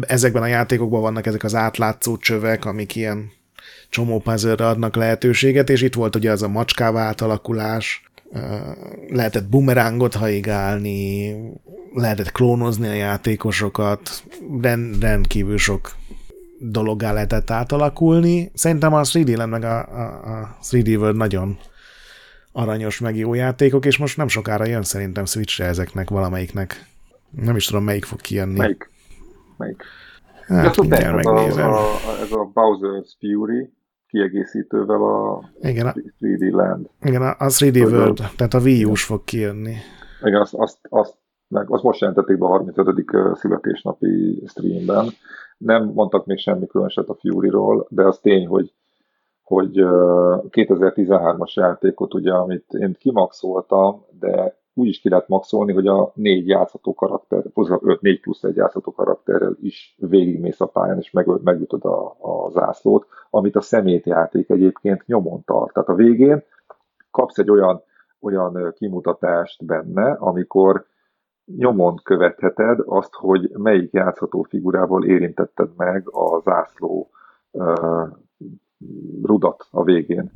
Ezekben a játékokban vannak ezek az átlátszó csövek, amik ilyen csomó puzzle adnak lehetőséget, és itt volt ugye az a macskává átalakulás, lehetett bumerángot haigálni, lehetett klónozni a játékosokat, rend, rendkívül sok dologgá lehetett átalakulni. Szerintem a 3D Land meg a, a, a 3D World nagyon aranyos, meg jó játékok, és most nem sokára jön szerintem Switchre ezeknek valamelyiknek. Nem is tudom, melyik fog kijönni.
Melyik? Melyik?
Hát, mindjárt megnézem.
A, a, ez a Bowser's Fury, kiegészítővel a
igen, a
3D Land.
Igen, a 3D World, tehát a Wii U-s fog kijönni.
Igen, azt, azt, azt, meg azt most jelentették be a 35. születésnapi streamben. Nem mondtak még semmi különöset a Fury-ról, de az tény, hogy hogy 2013-as játékot, ugye, amit én kimaxoltam, de úgy is ki lehet maxolni, hogy a négy játszható karakter, a 4 plusz egy játszható karakterrel is végigmész a pályán, és meg, megütöd a, a zászlót, amit a szemétjáték egyébként nyomon tart. Tehát a végén kapsz egy olyan, olyan kimutatást benne, amikor nyomon követheted azt, hogy melyik játszható figurával érintetted meg a zászló uh, rudat a végén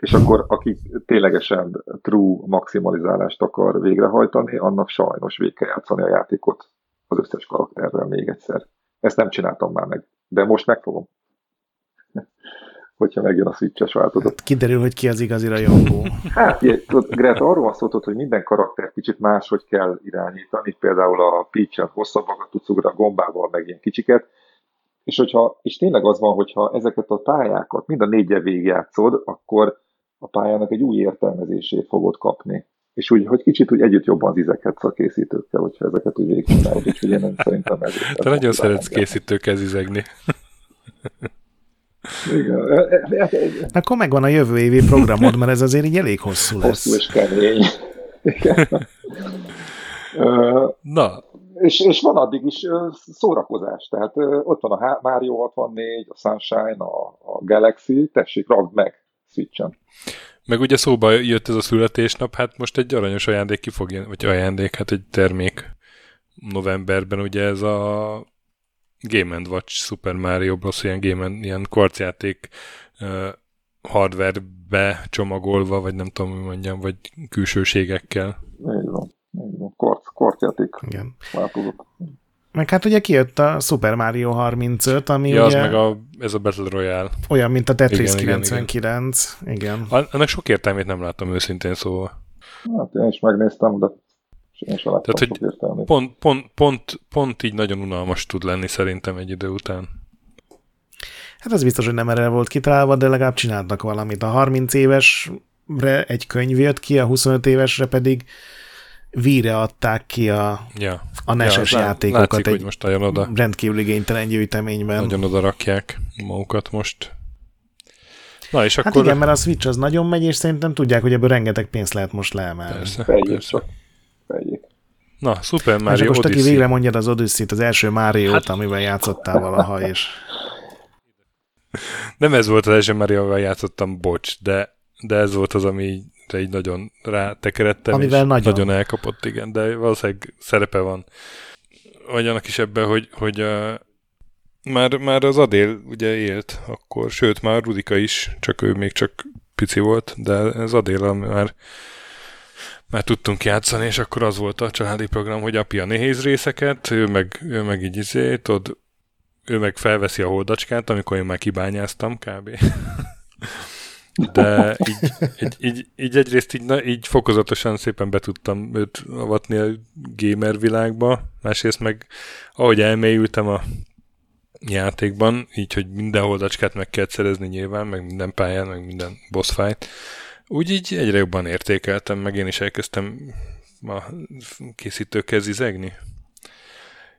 és akkor aki ténylegesen true maximalizálást akar végrehajtani, annak sajnos végig kell játszani a játékot az összes karakterrel még egyszer. Ezt nem csináltam már meg, de most megfogom. hogyha megjön a switches változat. Hát
kiderül, hogy ki az igazi rajongó.
hát, Greta, arról van szó, hogy minden karakter kicsit máshogy kell irányítani, például a Peach-en hosszabbakat tudsz ugrani a gombával, meg ilyen kicsiket, és, hogyha, és tényleg az van, hogyha ezeket a pályákat mind a négyel végigjátszod, akkor a pályának egy új értelmezését fogod kapni. És úgy, hogy kicsit úgy együtt jobban zizekhetsz a készítőkkel, hogyha ezeket úgy végigcsinálod, úgyhogy én nem szerintem ez.
Te nagyon szeretsz készítőkkel zizegni.
Igen.
Akkor megvan a jövő évi programod, mert ez azért így elég hosszú lesz.
Hosszú és kemény. Igen.
Na.
És, és van addig is szórakozás, tehát ott van a Mario 64, a Sunshine, a, a Galaxy, tessék, ragd meg Switch-en.
Meg ugye szóba jött ez a születésnap, hát most egy aranyos ajándék ki fog vagy ajándék, hát egy termék novemberben, ugye ez a Game Watch Super Mario Bros. ilyen, Game ilyen kvarcjáték uh, hardwarebe csomagolva, vagy nem tudom, hogy mondjam, vagy külsőségekkel.
Így van. Így van. Kort, kortjáték
Igen. változott. Meg hát ugye kijött a Super Mario 35, ami
ja,
ugye...
az meg a, ez a Battle Royale.
Olyan, mint a Tetris igen, 99. Igen, igen.
igen. Annak sok értelmét nem látom őszintén szóval.
Hát én is megnéztem, de én sem láttam
Tehát, hogy értelmét. Pont, pont, pont, pont így nagyon unalmas tud lenni szerintem egy idő után.
Hát az biztos, hogy nem erre volt kitalálva, de legalább csináltak valamit. A 30 évesre egy könyv jött ki, a 25 évesre pedig víre adták ki a,
ja.
a neses ja, játékokat látszik,
egy most oda.
rendkívül igénytelen gyűjteményben.
Nagyon oda rakják magukat most. Na és
hát
akkor...
igen, mert a Switch az nagyon megy, és szerintem tudják, hogy ebből rengeteg pénzt lehet most leemelni.
Persze, persze. Na, Super Mario
és most aki végre mondjad az odyssey az első Mario-t, hát... amivel játszottál valaha, és...
Nem ez volt az első Mario, amivel játszottam, bocs, de, de ez volt az, ami de így nagyon rátekeredtem,
Amivel
és
nagyon.
nagyon elkapott, igen, de valószínűleg szerepe van. Vagy annak is ebben, hogy, hogy uh, már, már az Adél ugye élt akkor, sőt már Rudika is, csak ő még csak pici volt, de az Adél már már tudtunk játszani, és akkor az volt a családi program, hogy apja nehéz részeket, ő meg, ő meg így izé, tudod, ő meg felveszi a holdacskát, amikor én már kibányáztam kb. De így, így, így, így egyrészt így, na, így fokozatosan szépen be tudtam őt avatni a gamer világba, másrészt meg ahogy elmélyültem a játékban, így, hogy minden holdacskát meg kell szerezni nyilván, meg minden pályán, meg minden boss fight, úgy így egyre jobban értékeltem, meg én is elkezdtem a készítőkkel zizegni.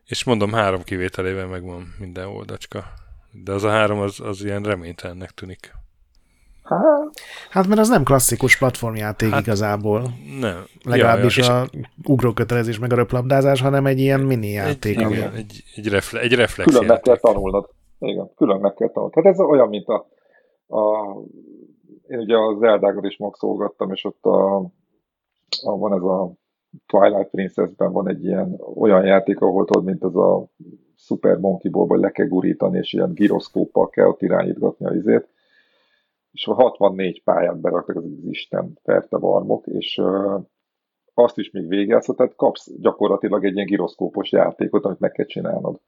És mondom, három kivételével megvan minden oldacska. De az a három az, az ilyen reménytelennek tűnik.
Hát mert az nem klasszikus platformjáték hát, igazából.
Nem.
Legalábbis ja, ja, a ugrókötelezés meg a röplabdázás, hanem egy ilyen mini játék.
Egy, igen, egy, egy, refle, egy reflex
Külön meg kell tanulnod. Igen, külön meg kell tanulnod. Tehát ez olyan, mint a, a én ugye az Zeldákat is maxolgattam, és ott a, a, van ez a Twilight Princess-ben van egy ilyen olyan játék, ahol tudod, mint az a Super Monkey Ball, hogy le kell gurítani, és ilyen gyroszkóppal kell ott irányítgatni a izét. És a 64 pályát beraktak az Isten ferte barmok, és azt is még végigjátszol, tehát kapsz gyakorlatilag egy ilyen gyroszkópos játékot, amit meg kell csinálnod.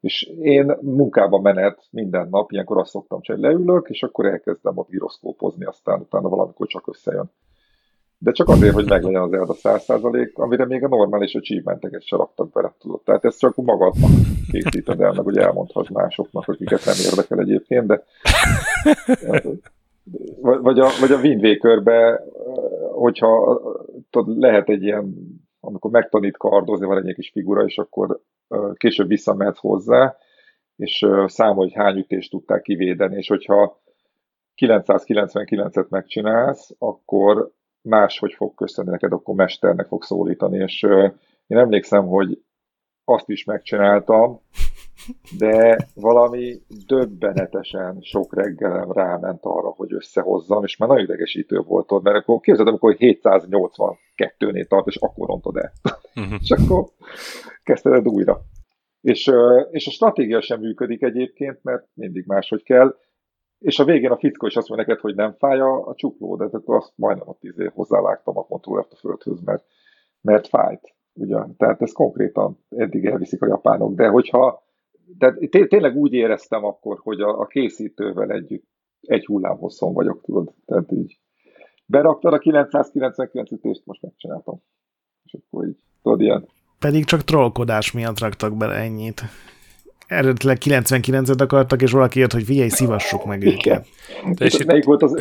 És én munkában menet minden nap, ilyenkor azt szoktam csinálni, leülök, és akkor elkezdem ott gyroszkópozni, aztán utána valamikor csak összejön. De csak azért, hogy meglegyen az a 100%, amire még a normális achievementeket se raktak bele, tudod. Tehát ezt csak magadnak készíted el, meg hogy elmondhatod másoknak, akiket nem érdekel egyébként, de vagy a, vagy a Wind hogyha tudod, lehet egy ilyen, amikor megtanít kardozni, van egy kis figura, és akkor később visszamehetsz hozzá, és számol, hogy hány ütést tudták kivédeni, és hogyha 999-et megcsinálsz, akkor máshogy fog köszönni neked, akkor mesternek fog szólítani, és én emlékszem, hogy azt is megcsináltam, de valami döbbenetesen sok reggelem ráment arra, hogy összehozzam, és már nagyon idegesítő volt ott, mert akkor képzeld, amikor 782-nél tart, és akkor rontod el. Uh-huh. és akkor kezdted újra. És, és a stratégia sem működik egyébként, mert mindig máshogy kell, és a végén a fickó is azt mondja neked, hogy nem fáj a, a csukló, de akkor azt majdnem tíz év hozzávágtam a kontrollert a földhöz, mert, mert fájt. Ugye? Tehát ez konkrétan eddig elviszik a japánok, de hogyha tehát tényleg úgy éreztem akkor, hogy a, a készítővel együtt egy hullám hosszon vagyok, tudod, tehát így beraktad a 999 ütést, most megcsináltam. És akkor így, tudod, ilyen.
Pedig csak trollkodás miatt raktak bele ennyit. Eredetileg 99-et akartak, és valaki jött, hogy figyelj, szívassuk meg őket.
De és itt... volt az,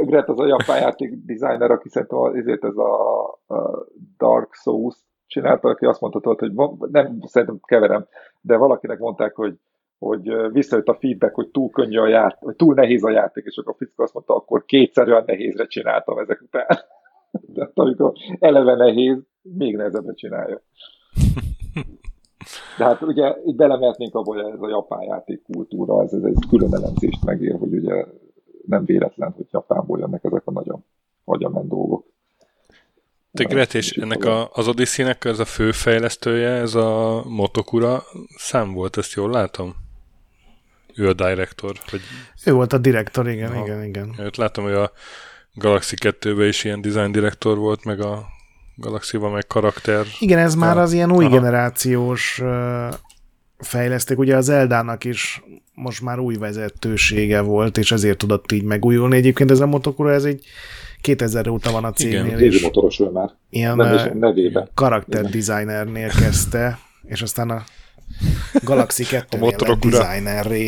Gret az a japán játék designer, aki szerintem ezért ez a, a Dark Souls csinálta, aki azt mondta, hogy nem, szerintem keverem, de valakinek mondták, hogy hogy visszajött a feedback, hogy túl könnyű a játék, vagy túl nehéz a játék, és akkor a fickó azt mondta, akkor kétszer olyan nehézre csináltam ezek után. De amikor eleve nehéz, még nehezebbre csinálja. De hát ugye itt belemehetnénk abba, hogy ez a japán játék kultúra, ez, ez egy külön elemzést megér, hogy ugye nem véletlen, hogy Japánból jönnek ezek a nagyon agyament dolgok.
Te Gret, és ennek a, az Odyssey-nek ez a fő fejlesztője, ez a Motokura szám volt, ezt jól látom? Ő a director. Hogy...
Ő volt a direktor, igen, ha. igen, igen.
Őt látom, hogy a Galaxy 2-ben is ilyen design director volt, meg a Galaxy-ban meg karakter.
Igen, ez már az ilyen új Aha. generációs fejleszték. Ugye az Eldának is most már új vezetősége volt, és ezért tudott így megújulni. Egyébként ez a Motokura, ez egy 2000 óta van a cégnél.
Igen, motoros ő már.
Ilyen nem karakterdesignernél kezdte, és aztán a Galaxy 2 lett designerré.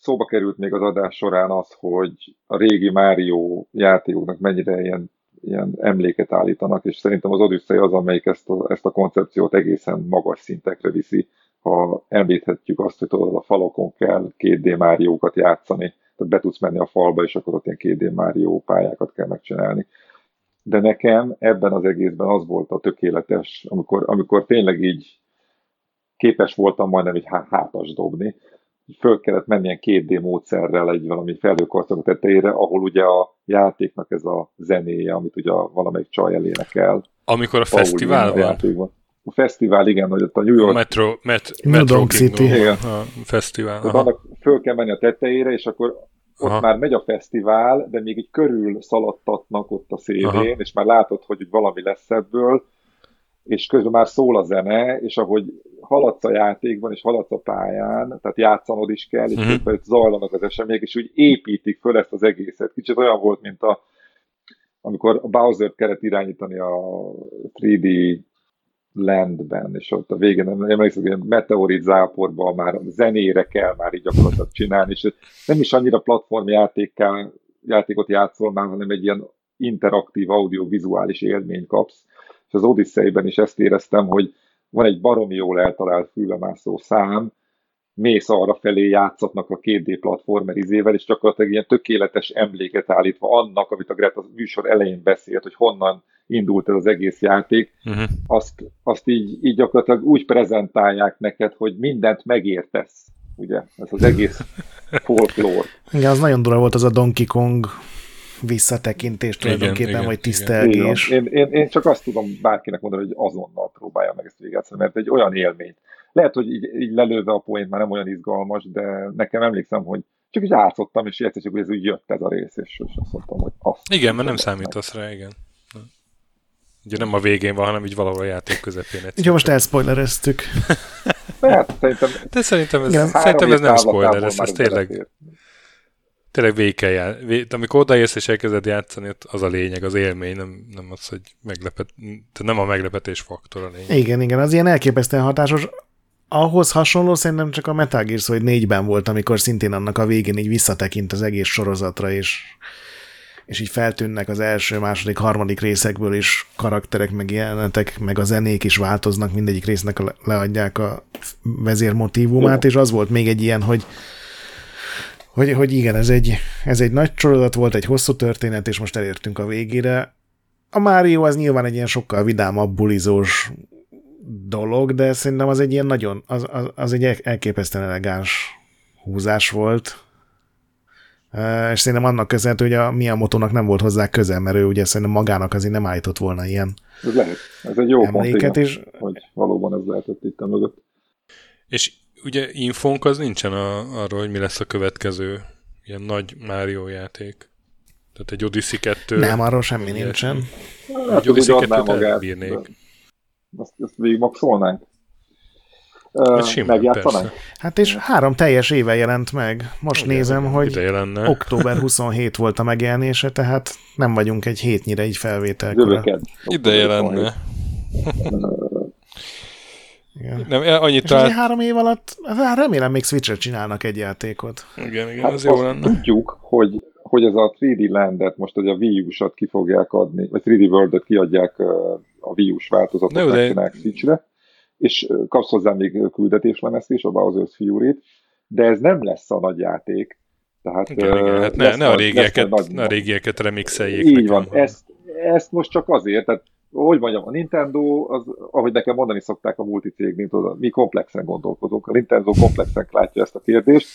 Szóba került még az adás során az, hogy a régi Mario játékoknak mennyire ilyen, ilyen emléket állítanak, és szerintem az Odyssey az, amelyik ezt a, ezt a koncepciót egészen magas szintekre viszi ha említhetjük azt, hogy tudod, a falokon kell 2D Máriókat játszani, tehát be tudsz menni a falba, és akkor ott ilyen 2D Márió pályákat kell megcsinálni. De nekem ebben az egészben az volt a tökéletes, amikor, amikor tényleg így képes voltam majdnem egy hátas dobni, föl kellett menni ilyen 2D módszerrel egy valami felhőkarcoló tetejére, ahol ugye a játéknak ez a zenéje, amit ugye valamelyik csaj elénekel.
Amikor a fesztivál van?
A fesztivál, igen, hogy ott a New York...
Metro, met,
Metro City.
Igen. A fesztivál.
Tehát annak föl kell menni a tetejére, és akkor ott Aha. már megy a fesztivál, de még egy körül szaladtatnak ott a szélén, és már látod, hogy valami lesz ebből, és közben már szól a zene, és ahogy haladsz a játékban, és haladsz a pályán, tehát játszanod is kell, és uh-huh. közben zajlanak az események, és úgy építik föl ezt az egészet. Kicsit olyan volt, mint a amikor a Bowser-t kellett irányítani a 3D Landben, és ott a végén emlékszem, hogy meteorit záporban már zenére kell már így gyakorlatilag csinálni, és nem is annyira platformjátékkel játékot játszol már, hanem egy ilyen interaktív audiovizuális élményt kapsz. És az Odyssey-ben is ezt éreztem, hogy van egy baromi jól eltalált fülbemászó szám, mész arra felé játszatnak a 2D platformer izével, és gyakorlatilag ilyen tökéletes emléket állítva annak, amit a Greta műsor elején beszélt, hogy honnan indult ez az egész játék, uh-huh. azt, azt így, így gyakorlatilag úgy prezentálják neked, hogy mindent megértesz, ugye, ez az egész folklór.
Igen, az nagyon durva volt az a Donkey Kong visszatekintés tulajdonképpen, igen, vagy tisztelgés.
Én, én, én csak azt tudom bárkinek mondani, hogy azonnal próbálja meg ezt végigjátszani, mert egy olyan élményt. Lehet, hogy így, így lelőve a poént már nem olyan izgalmas, de nekem emlékszem, hogy csak így játszottam, és értetjük, hogy ez úgy jött ez a rész, és, és azt mondtam, hogy azt.
Igen, mert nem számítasz rá, igen. Ugye nem a végén van, hanem így valahol a játék közepén.
Ugye most elspoilereztük.
hát, szerintem,
De szerintem ez, Igen. szerintem ez nem spoiler, ez, ez tényleg, tényleg végig kell jár. Amikor odaérsz és elkezded játszani, az a lényeg, az élmény, nem, nem az, hogy meglepet, nem a meglepetés faktor a lényeg.
Igen, igen, az ilyen elképesztően hatásos. Ahhoz hasonló szerintem csak a Metal Gear Solid 4-ben volt, amikor szintén annak a végén így visszatekint az egész sorozatra, és és így feltűnnek az első, második, harmadik részekből is karakterek, meg jelenetek, meg a zenék is változnak, mindegyik résznek leadják a vezérmotívumát, és az volt még egy ilyen, hogy hogy, hogy igen, ez egy, ez egy nagy sorozat volt, egy hosszú történet, és most elértünk a végére. A Mario az nyilván egy ilyen sokkal vidámabb, bulizós dolog, de szerintem az egy ilyen nagyon, az, az, az egy elképesztően elegáns húzás volt, és szerintem annak köszönhető, hogy a Miyamoto-nak nem volt hozzá közel, mert ő ugye szerintem magának azért nem állított volna ilyen
Ez lehet. Ez egy jó emléket, pont, és... hogy valóban ez lehetett itt a mögött.
És ugye infónk az nincsen a, arról, hogy mi lesz a következő ilyen nagy Mario játék. Tehát egy Odyssey 2...
Nem, arról semmi nincsen.
Hát, egy Odyssey 2 magát, bírnék. Azt, azt végig maxolnánk? Uh, megjátszanak.
Hát és három teljes éve jelent meg. Most Igen, nézem, hogy
lenne.
október 27 volt a megjelenése, tehát nem vagyunk egy hétnyire így felvételkor.
Ide lenne.
Igen. Nem, annyit és talált... három év alatt, hát remélem még Switch-re csinálnak egy játékot.
Igen, igen, hát az jó lenne.
Tudjuk, hogy, hogy ez a 3D Landet most, hogy a Wii U-sat ki fogják adni, vagy 3D World-et kiadják a Wii U-s változatot, de... Switch-re, és kapsz hozzá még küldetéslemezt is, a Bowser's Fury-t, de ez nem lesz a nagy játék.
Tehát, igen, uh, igen, hát ne, ne, a régieket, nagy, ne a régieket remixeljék.
Így nekem, van, ezt, ezt most csak azért, tehát hogy mondjam, a Nintendo, az, ahogy nekem mondani szokták a multicégnél, mi komplexen gondolkodunk. A Nintendo komplexen látja ezt a kérdést.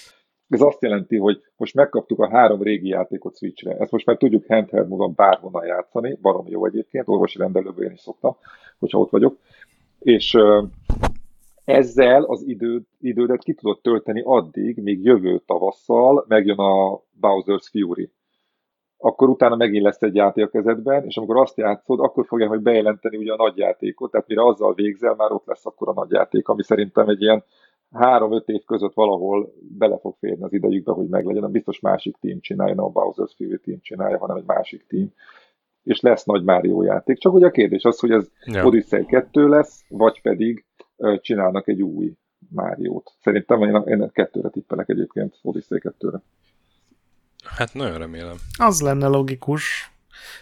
Ez azt jelenti, hogy most megkaptuk a három régi játékot Switchre. Ezt most már tudjuk handheld módon bárhonnan játszani, barom jó egyébként, orvosi rendelőben én is szoktam, hogyha ott vagyok. És ezzel az időd, idődet ki tudod tölteni addig, míg jövő tavasszal megjön a Bowser's Fury. Akkor utána megint lesz egy játék a kezedben, és amikor azt játszod, akkor fogják majd bejelenteni ugye a nagy játékot, tehát mire azzal végzel, már ott lesz akkor a nagy játék, ami szerintem egy ilyen három-öt év között valahol bele fog férni az idejükbe, hogy meglegyen, biztos másik team csinálja, nem a Bowser's Fury team csinálja, hanem egy másik team, és lesz nagy Mario játék. Csak ugye a kérdés az, hogy ez ja. Odyssey 2 lesz, vagy pedig csinálnak egy új Máriót. Szerintem én, én kettőre tippelek egyébként, Odyssey 2-re.
Hát nagyon remélem.
Az lenne logikus,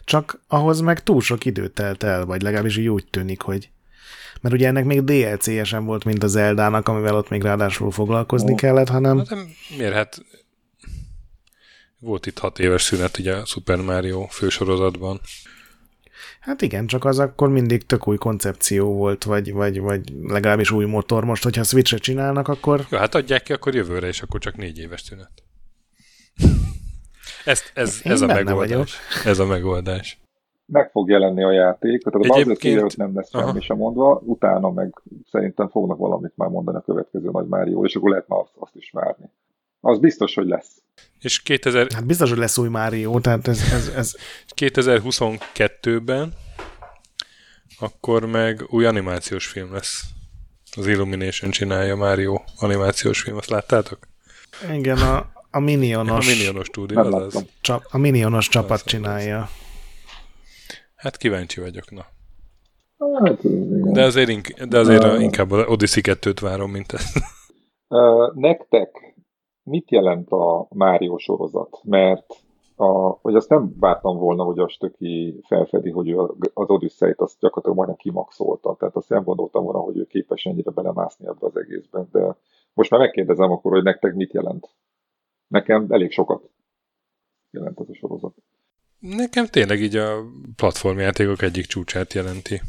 csak ahhoz meg túl sok idő telt el, vagy legalábbis így úgy tűnik, hogy mert ugye ennek még DLC-je sem volt, mint az Zeldának, amivel ott még ráadásul foglalkozni oh. kellett, hanem... Hát
miért? Hát volt itt hat éves szünet ugye a Super Mario fősorozatban.
Hát igen, csak az akkor mindig tök új koncepció volt, vagy, vagy, vagy legalábbis új motor. Most, hogyha Switch-re csinálnak, akkor...
Jó, hát adják ki akkor jövőre, és akkor csak négy éves szünet. Ezt, ez, ez a megoldás. Vagyok. Ez a megoldás.
Meg fog jelenni a játék, tehát a Egyébként... nem lesz semmi sem mondva, utána meg szerintem fognak valamit már mondani a következő nagy Mário, és akkor lehet már azt, azt is várni. Az biztos, hogy lesz.
És 2000...
Hát biztos, hogy lesz új Mário, tehát ez... ez, ez...
2022-ben akkor meg új animációs film lesz. Az Illumination csinálja Mario animációs film, azt láttátok?
Igen, a, a Minionos,
a Minionos stúdió, azaz.
Csap, a Minionos csapat az csinálja.
Hát kíváncsi vagyok, na. Hát, de azért, ink- de azért uh, inkább az Odyssey 2-t várom, mint ezt.
Uh, nektek mit jelent a Mário sorozat? Mert a, hogy azt nem vártam volna, hogy a stöki felfedi, hogy ő az Odyssey-t azt gyakorlatilag majdnem kimaxolta. Tehát azt nem gondoltam volna, hogy ő képes ennyire belemászni ebbe az egészben. De most már megkérdezem akkor, hogy nektek mit jelent nekem elég sokat jelent ez a sorozat.
Nekem tényleg így a platformjátékok egyik csúcsát jelenti.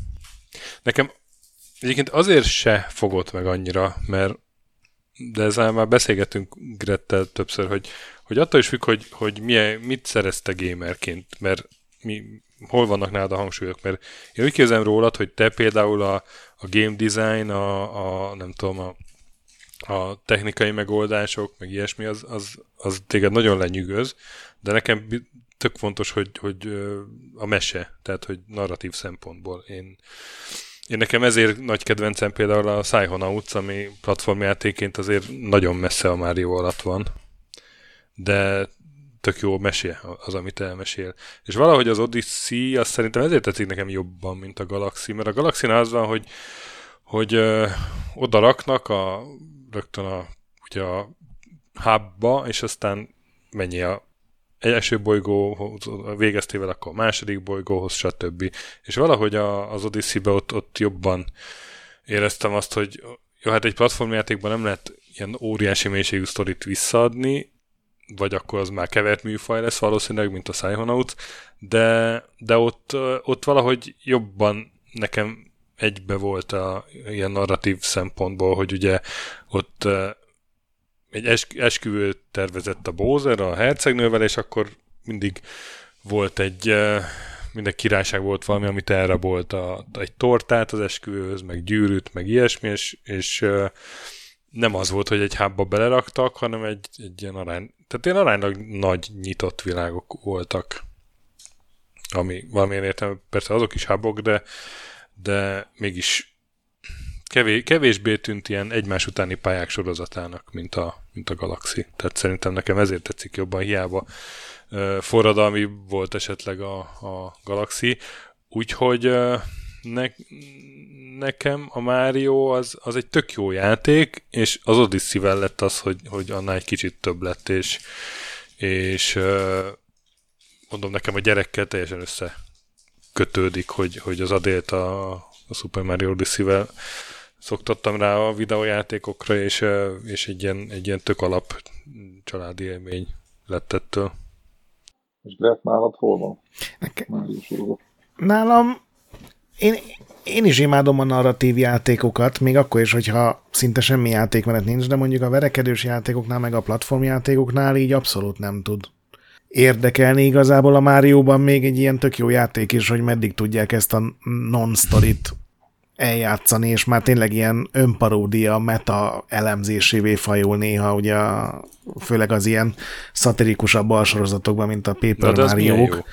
Nekem egyébként azért se fogott meg annyira, mert de ezzel már beszélgetünk Grettel többször, hogy, hogy attól is függ, hogy, hogy milyen, mit szerezte gamerként, mert mi, hol vannak nálad a hangsúlyok, mert én úgy képzelem rólad, hogy te például a, a game design, a, a nem tudom, a a technikai megoldások, meg ilyesmi, az, az, az téged nagyon lenyűgöz, de nekem tök fontos, hogy, hogy a mese, tehát hogy narratív szempontból. Én, én nekem ezért nagy kedvencem például a Psychonauts, ami platformjátéként azért nagyon messze a Mario alatt van, de tök jó mese az, amit elmesél. És valahogy az Odyssey, azt szerintem ezért tetszik nekem jobban, mint a Galaxy, mert a galaxy az van, hogy, hogy ö, oda raknak a rögtön a, ugye a hubba, és aztán mennyi a egy első bolygó végeztével, akkor a második bolygóhoz, stb. És valahogy a, az Odyssey-be ott, ott jobban éreztem azt, hogy jó, hát egy platformjátékban nem lehet ilyen óriási mélységű sztorit visszaadni, vagy akkor az már kevert műfaj lesz valószínűleg, mint a Psychonauts, de, de ott, ott valahogy jobban nekem egybe volt a ilyen narratív szempontból, hogy ugye ott egy esk- esküvőt tervezett a Bowser a hercegnővel, és akkor mindig volt egy minden királyság volt valami, amit elrabolt a, egy tortát az esküvőhöz, meg gyűrűt, meg ilyesmi, és, és nem az volt, hogy egy hábba beleraktak, hanem egy, egy ilyen arány, tehát ilyen aránylag nagy nyitott világok voltak. Ami valamilyen értem, persze azok is hábok, de de mégis kevés, kevésbé tűnt ilyen egymás utáni pályák sorozatának, mint a, mint a Galaxy. Tehát szerintem nekem ezért tetszik jobban, hiába forradalmi volt esetleg a, a Galaxy. Úgyhogy ne, nekem a Mario az, az egy tök jó játék, és az Odyssey-vel lett az, hogy, hogy annál egy kicsit több lett, és, és mondom nekem a gyerekkel teljesen össze kötődik, hogy, hogy az adélt a, a Super Mario Odyssey-vel szoktattam rá a videójátékokra, és, és egy, ilyen, egy ilyen tök alap családi élmény lett ettől.
És Gret, nálad hol van?
Nekem... Nálam én, én is imádom a narratív játékokat, még akkor is, hogyha szinte semmi játékmenet nincs, de mondjuk a verekedős játékoknál, meg a platformjátékoknál így abszolút nem tud érdekelni igazából a Márióban még egy ilyen tök jó játék is, hogy meddig tudják ezt a non-storit eljátszani, és már tényleg ilyen önparódia, meta elemzésévé fajul néha, ugye főleg az ilyen szatirikusabb alsorozatokban, mint a Paper Mario-k.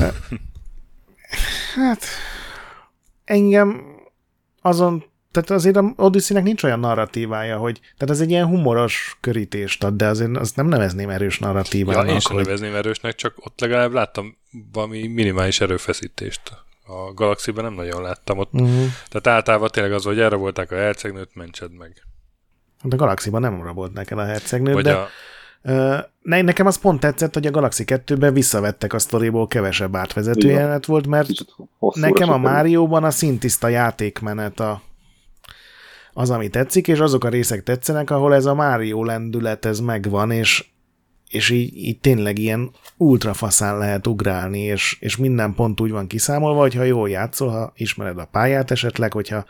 Hát engem azon, tehát azért a Odyssey-nek nincs olyan narratívája, hogy, tehát ez egy ilyen humoros körítést ad, de azért azt nem nevezném erős narratívának.
Ja, én sem hogy... nevezném erősnek, csak ott legalább láttam valami minimális erőfeszítést a Galaxy-ben nem nagyon láttam ott. Uh-huh. Tehát általában tényleg az, hogy erre volták a hercegnőt, mentsed meg.
De a Galaxy-ban nem rabolták el a hercegnőt, Vagy de a... Ne, nekem az pont tetszett, hogy a Galaxy 2-ben visszavettek a sztoriból kevesebb átvezető Igen. jelenet volt, mert nekem a Márióban a szintiszta játékmenet a, az, ami tetszik, és azok a részek tetszenek, ahol ez a Mário lendület, ez megvan, és és így, így tényleg ilyen ultrafaszán lehet ugrálni, és, és minden pont úgy van kiszámolva, hogy ha jól játszol, ha ismered a pályát esetleg, hogyha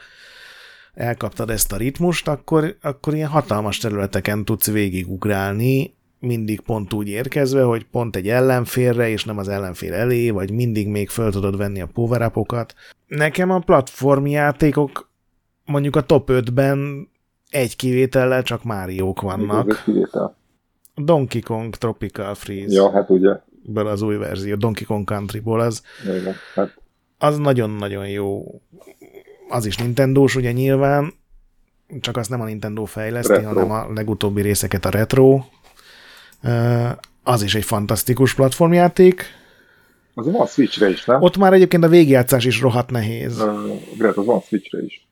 elkaptad ezt a ritmust, akkor, akkor ilyen hatalmas területeken tudsz végigugrálni, mindig pont úgy érkezve, hogy pont egy ellenfélre, és nem az ellenfél elé, vagy mindig még föl tudod venni a power Nekem a platformjátékok mondjuk a top 5-ben egy kivétellel csak Máriók vannak. Donkey Kong Tropical Freeze.
Ja, hát ugye.
Ből az új verzió, Donkey Kong Countryból az.
Igen, hát.
Az nagyon-nagyon jó. Az is Nintendo-s, ugye nyilván, csak azt nem a Nintendo fejleszti, retro. hanem a legutóbbi részeket a Retro. Az is egy fantasztikus platformjáték.
Az van Switchre is, nem?
Ott már egyébként a végjátszás is rohadt nehéz. Uh,
Gret, az van Switchre is.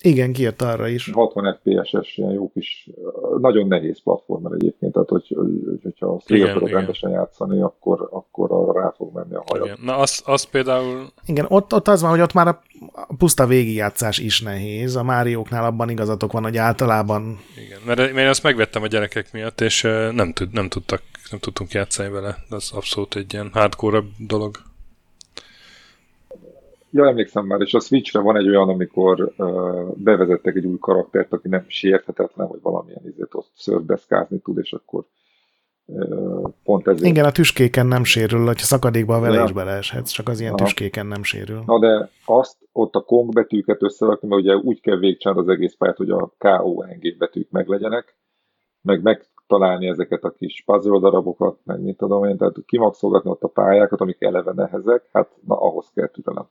Igen, kijött arra is.
60 FPS-es, ilyen jó kis, nagyon nehéz platformer egyébként, tehát hogy, hogy, hogyha azt igen, akarod igen. rendesen játszani, akkor, akkor arra rá fog menni a hajad.
Igen. Na, az, az például...
Igen, ott, ott az van, hogy ott már a puszta végigjátszás is nehéz. A Márióknál abban igazatok van, hogy általában...
Igen, mert én azt megvettem a gyerekek miatt, és nem, tud, nem, tudtak, nem tudtunk játszani vele. Ez abszolút egy ilyen hardcore dolog.
Ja, emlékszem már, és a Switchre van egy olyan, amikor uh, bevezettek egy új karaktert, aki nem sérthetetlen, vagy valamilyen izét ott szördeszkázni tud, és akkor uh, pont ezért...
Igen, a tüskéken nem sérül, hogyha szakadékba vele ja. is beleeshetsz, csak az ilyen Aha. tüskéken nem sérül.
Na de azt ott a kong betűket összerakni, mert ugye úgy kell végcsinálni az egész pályát, hogy a K-O-N-G betűk meglegyenek, meg megtalálni ezeket a kis puzzle darabokat, meg mit tudom én, tehát kimaxolgatni ott a pályákat, amik eleve nehezek, hát na ahhoz kell türelem.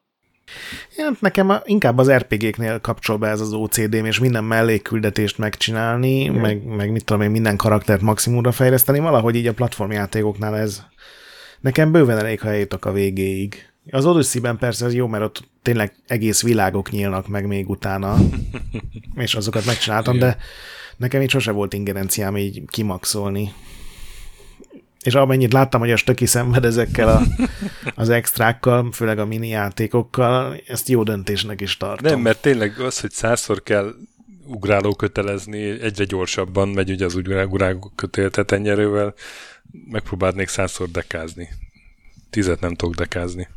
Hát nekem inkább az RPG-knél kapcsol be ez az OCD-m, és minden mellékküldetést megcsinálni, meg, meg mit tudom én, minden karaktert maximumra fejleszteni, valahogy így a platformjátékoknál ez nekem bőven elég, ha eljutok a végéig. Az Odyssey-ben persze ez jó, mert ott tényleg egész világok nyílnak meg még utána, és azokat megcsináltam, de nekem így sose volt ingerenciám így kimaxolni és amennyit láttam, hogy a stöki szenved ezekkel a, az extrákkal, főleg a mini játékokkal, ezt jó döntésnek is tartom.
Nem, mert tényleg az, hogy százszor kell ugráló kötelezni, egyre gyorsabban megy ugye az ugráló kötél tetenyerővel, megpróbálnék százszor dekázni. Tizet nem tudok dekázni.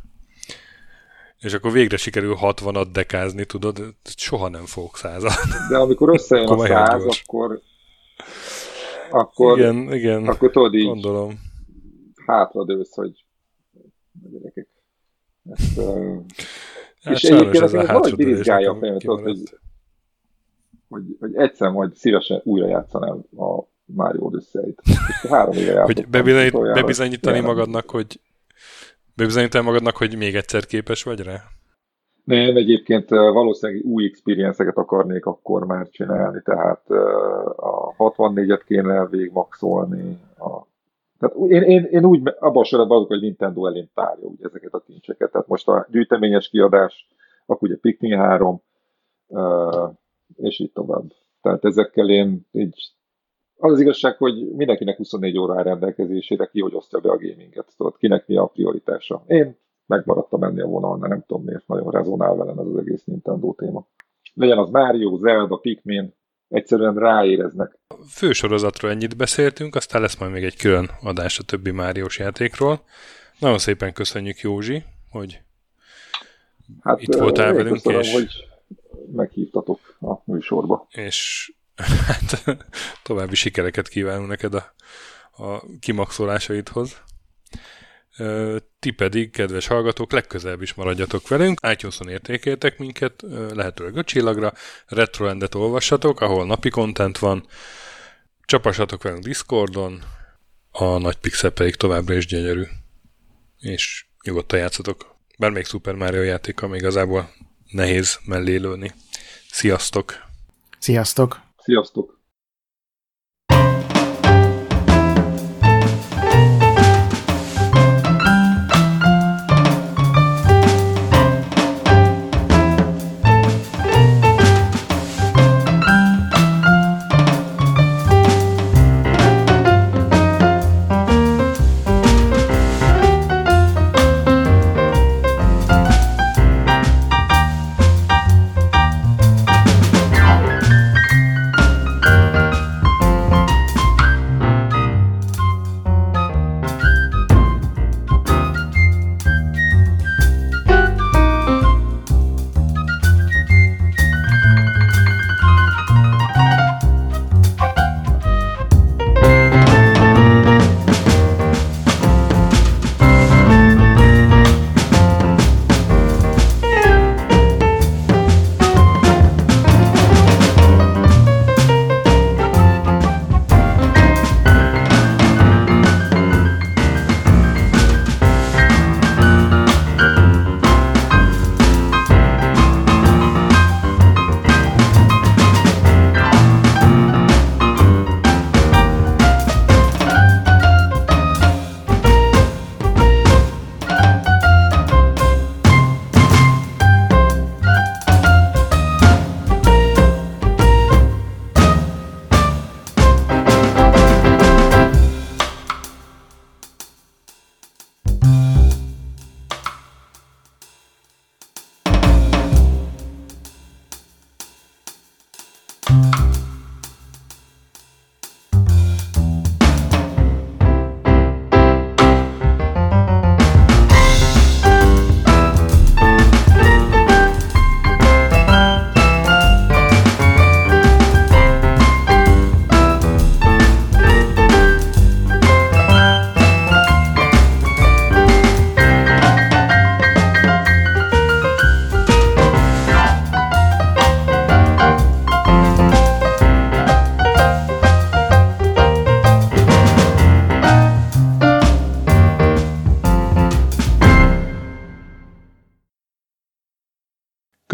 És akkor végre sikerül 60-at dekázni, tudod? Soha nem fogok százat.
De amikor összejön a száz, akkor akkor,
igen, igen,
akkor tudod így
gondolom.
hátradősz, hogy a gyerekek. Ezt, uh, hát és egyébként ez valahogy birizgálja a fejemet, hogy, hogy, hogy egyszer majd szívesen újra játszanám a Mario Odyssey-t. Három éve
Hogy bebizonyít, bebizonyítani magadnak, hogy bebizonyítani magadnak, hogy még egyszer képes vagy rá?
Nem, egyébként valószínűleg új experience akarnék akkor már csinálni, tehát a 64-et kéne végmaxolni. Tehát én, én, én úgy abban a sorában adok, hogy Nintendo elén tárja ugye ezeket a kincseket. Tehát most a gyűjteményes kiadás, akkor ugye Pikmin 3, és így tovább. Tehát ezekkel én így az az igazság, hogy mindenkinek 24 óra rendelkezésére, ki hogy osztja be a gaminget, tudod, kinek mi a prioritása. Én megmaradtam ennél a vonalnál, nem tudom miért, nagyon rezonál velem ez az egész Nintendo téma. Legyen az Mario, Zelda, Pikmin, egyszerűen ráéreznek.
A fősorozatról ennyit beszéltünk, aztán lesz majd még egy külön adás a többi Máriós játékról. Nagyon szépen köszönjük Józsi, hogy hát, itt voltál velünk.
Köszönöm, és... hogy meghívtatok a műsorba.
És hát, további sikereket kívánunk neked a, a kimaxolásaidhoz. Ti pedig, kedves hallgatók, legközelebb is maradjatok velünk. itunes értékeltek minket, lehetőleg a csillagra, retroendet olvassatok, ahol napi content van, csapassatok velünk Discordon, a nagy pixel pedig továbbra is gyönyörű. És nyugodtan játszatok. Bár még Super Mario játéka még igazából nehéz mellé lőni. Sziasztok!
Sziasztok!
Sziasztok!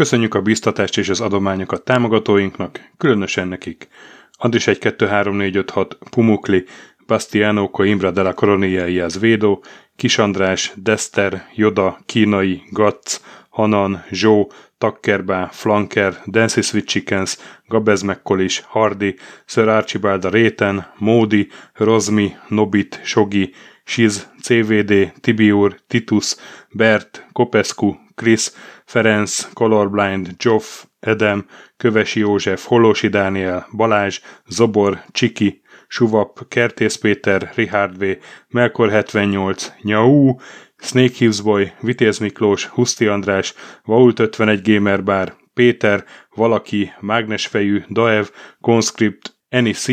Köszönjük a biztatást és az adományokat támogatóinknak, különösen nekik. Andris 1 2 3 4 5 6 Pumukli, Bastiano Coimbra de la Coronia Iaz Védó, Kis András, Dester, Joda, Kínai, Gatz, Hanan, Zsó, Takkerbá, Flanker, Dancy Sweet Chickens, Gabez Mekkolis, Hardy, Sir Archibald a Réten, Módi, Rozmi, Nobit, Sogi, Siz, CVD, Tibiur, Titus, Bert, Kopescu, Chris, Ferenc, Colorblind, Joff, Edem, Kövesi József, Holosi Dániel, Balázs, Zobor, Csiki, Suvap, Kertész Péter, Richard V, Melkor 78, Nyau, Snake Hills Boy, Vitéz Miklós, Huszti András, Vault 51 Gamer Bar, Péter, Valaki, Mágnesfejű, Daev, Conscript, NEC,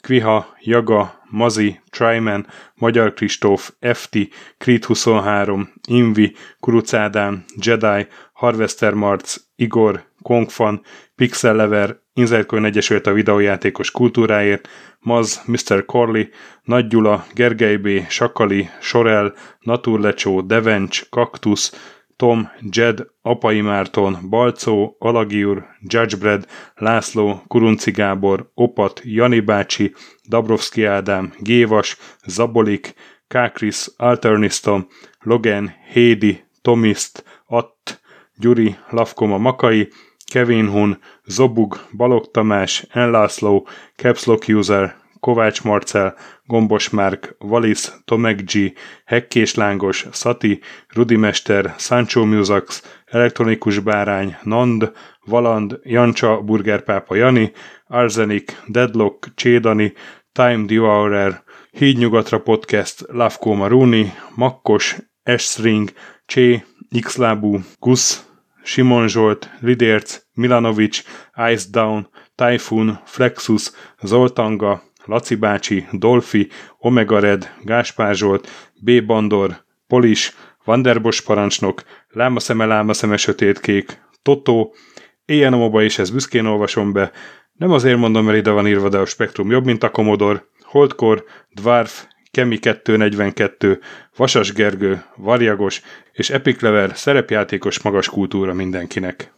Kviha, Jaga, Mazi, Tryman, Magyar Kristóf, FT, Creed 23, Invi, Kurucádán, Jedi, Harvester Marc, Igor, Kongfan, Pixel Lever, Inzertcoin Egyesült a videójátékos kultúráért, Maz, Mr. Corley, Nagy Gyula, Gergely B., Sakali, Sorel, Naturlecsó, Devencs, Kaktusz, Tom, Jed, Apai Márton, Balcó, Alagiur, Judgebred, László, Kurunci Gábor, Opat, Jani bácsi, Dabrowski Ádám, Gévas, Zabolik, Kákris, Alternisztom, Logan, Hédi, Tomiszt, Att, Gyuri, Lavkoma Makai, Kevin Hun, Zobug, Balog Tamás, Enlászló, Capslock User, Kovács Marcel, Gombos Márk, Valisz, Tomek G, Hekkés Lángos, Szati, Rudimester, Sancho Musax, Elektronikus Bárány, Nand, Valand, Jancsa, Burgerpápa Jani, Arzenik, Deadlock, Csédani, Time Devourer, Hídnyugatra Podcast, Lavko Maruni, Makkos, Esring, Csé, Xlábú, Gusz, Simon Zsolt, Lidérc, Milanovic, Ice Down, Typhoon, Flexus, Zoltanga, Laci bácsi, Dolfi, Omega Red, Gáspár Zsolt, B. Bandor, Polis, Vanderbos parancsnok, Lámaszeme, Lámaszeme, Sötétkék, Totó, éjjel is ez büszkén olvasom be, nem azért mondom, mert ide van írva, de a spektrum jobb, mint a Commodore, Holdkor, Dwarf, Kemi 242, Vasas Gergő, Varjagos és Epic Lever szerepjátékos magas kultúra mindenkinek.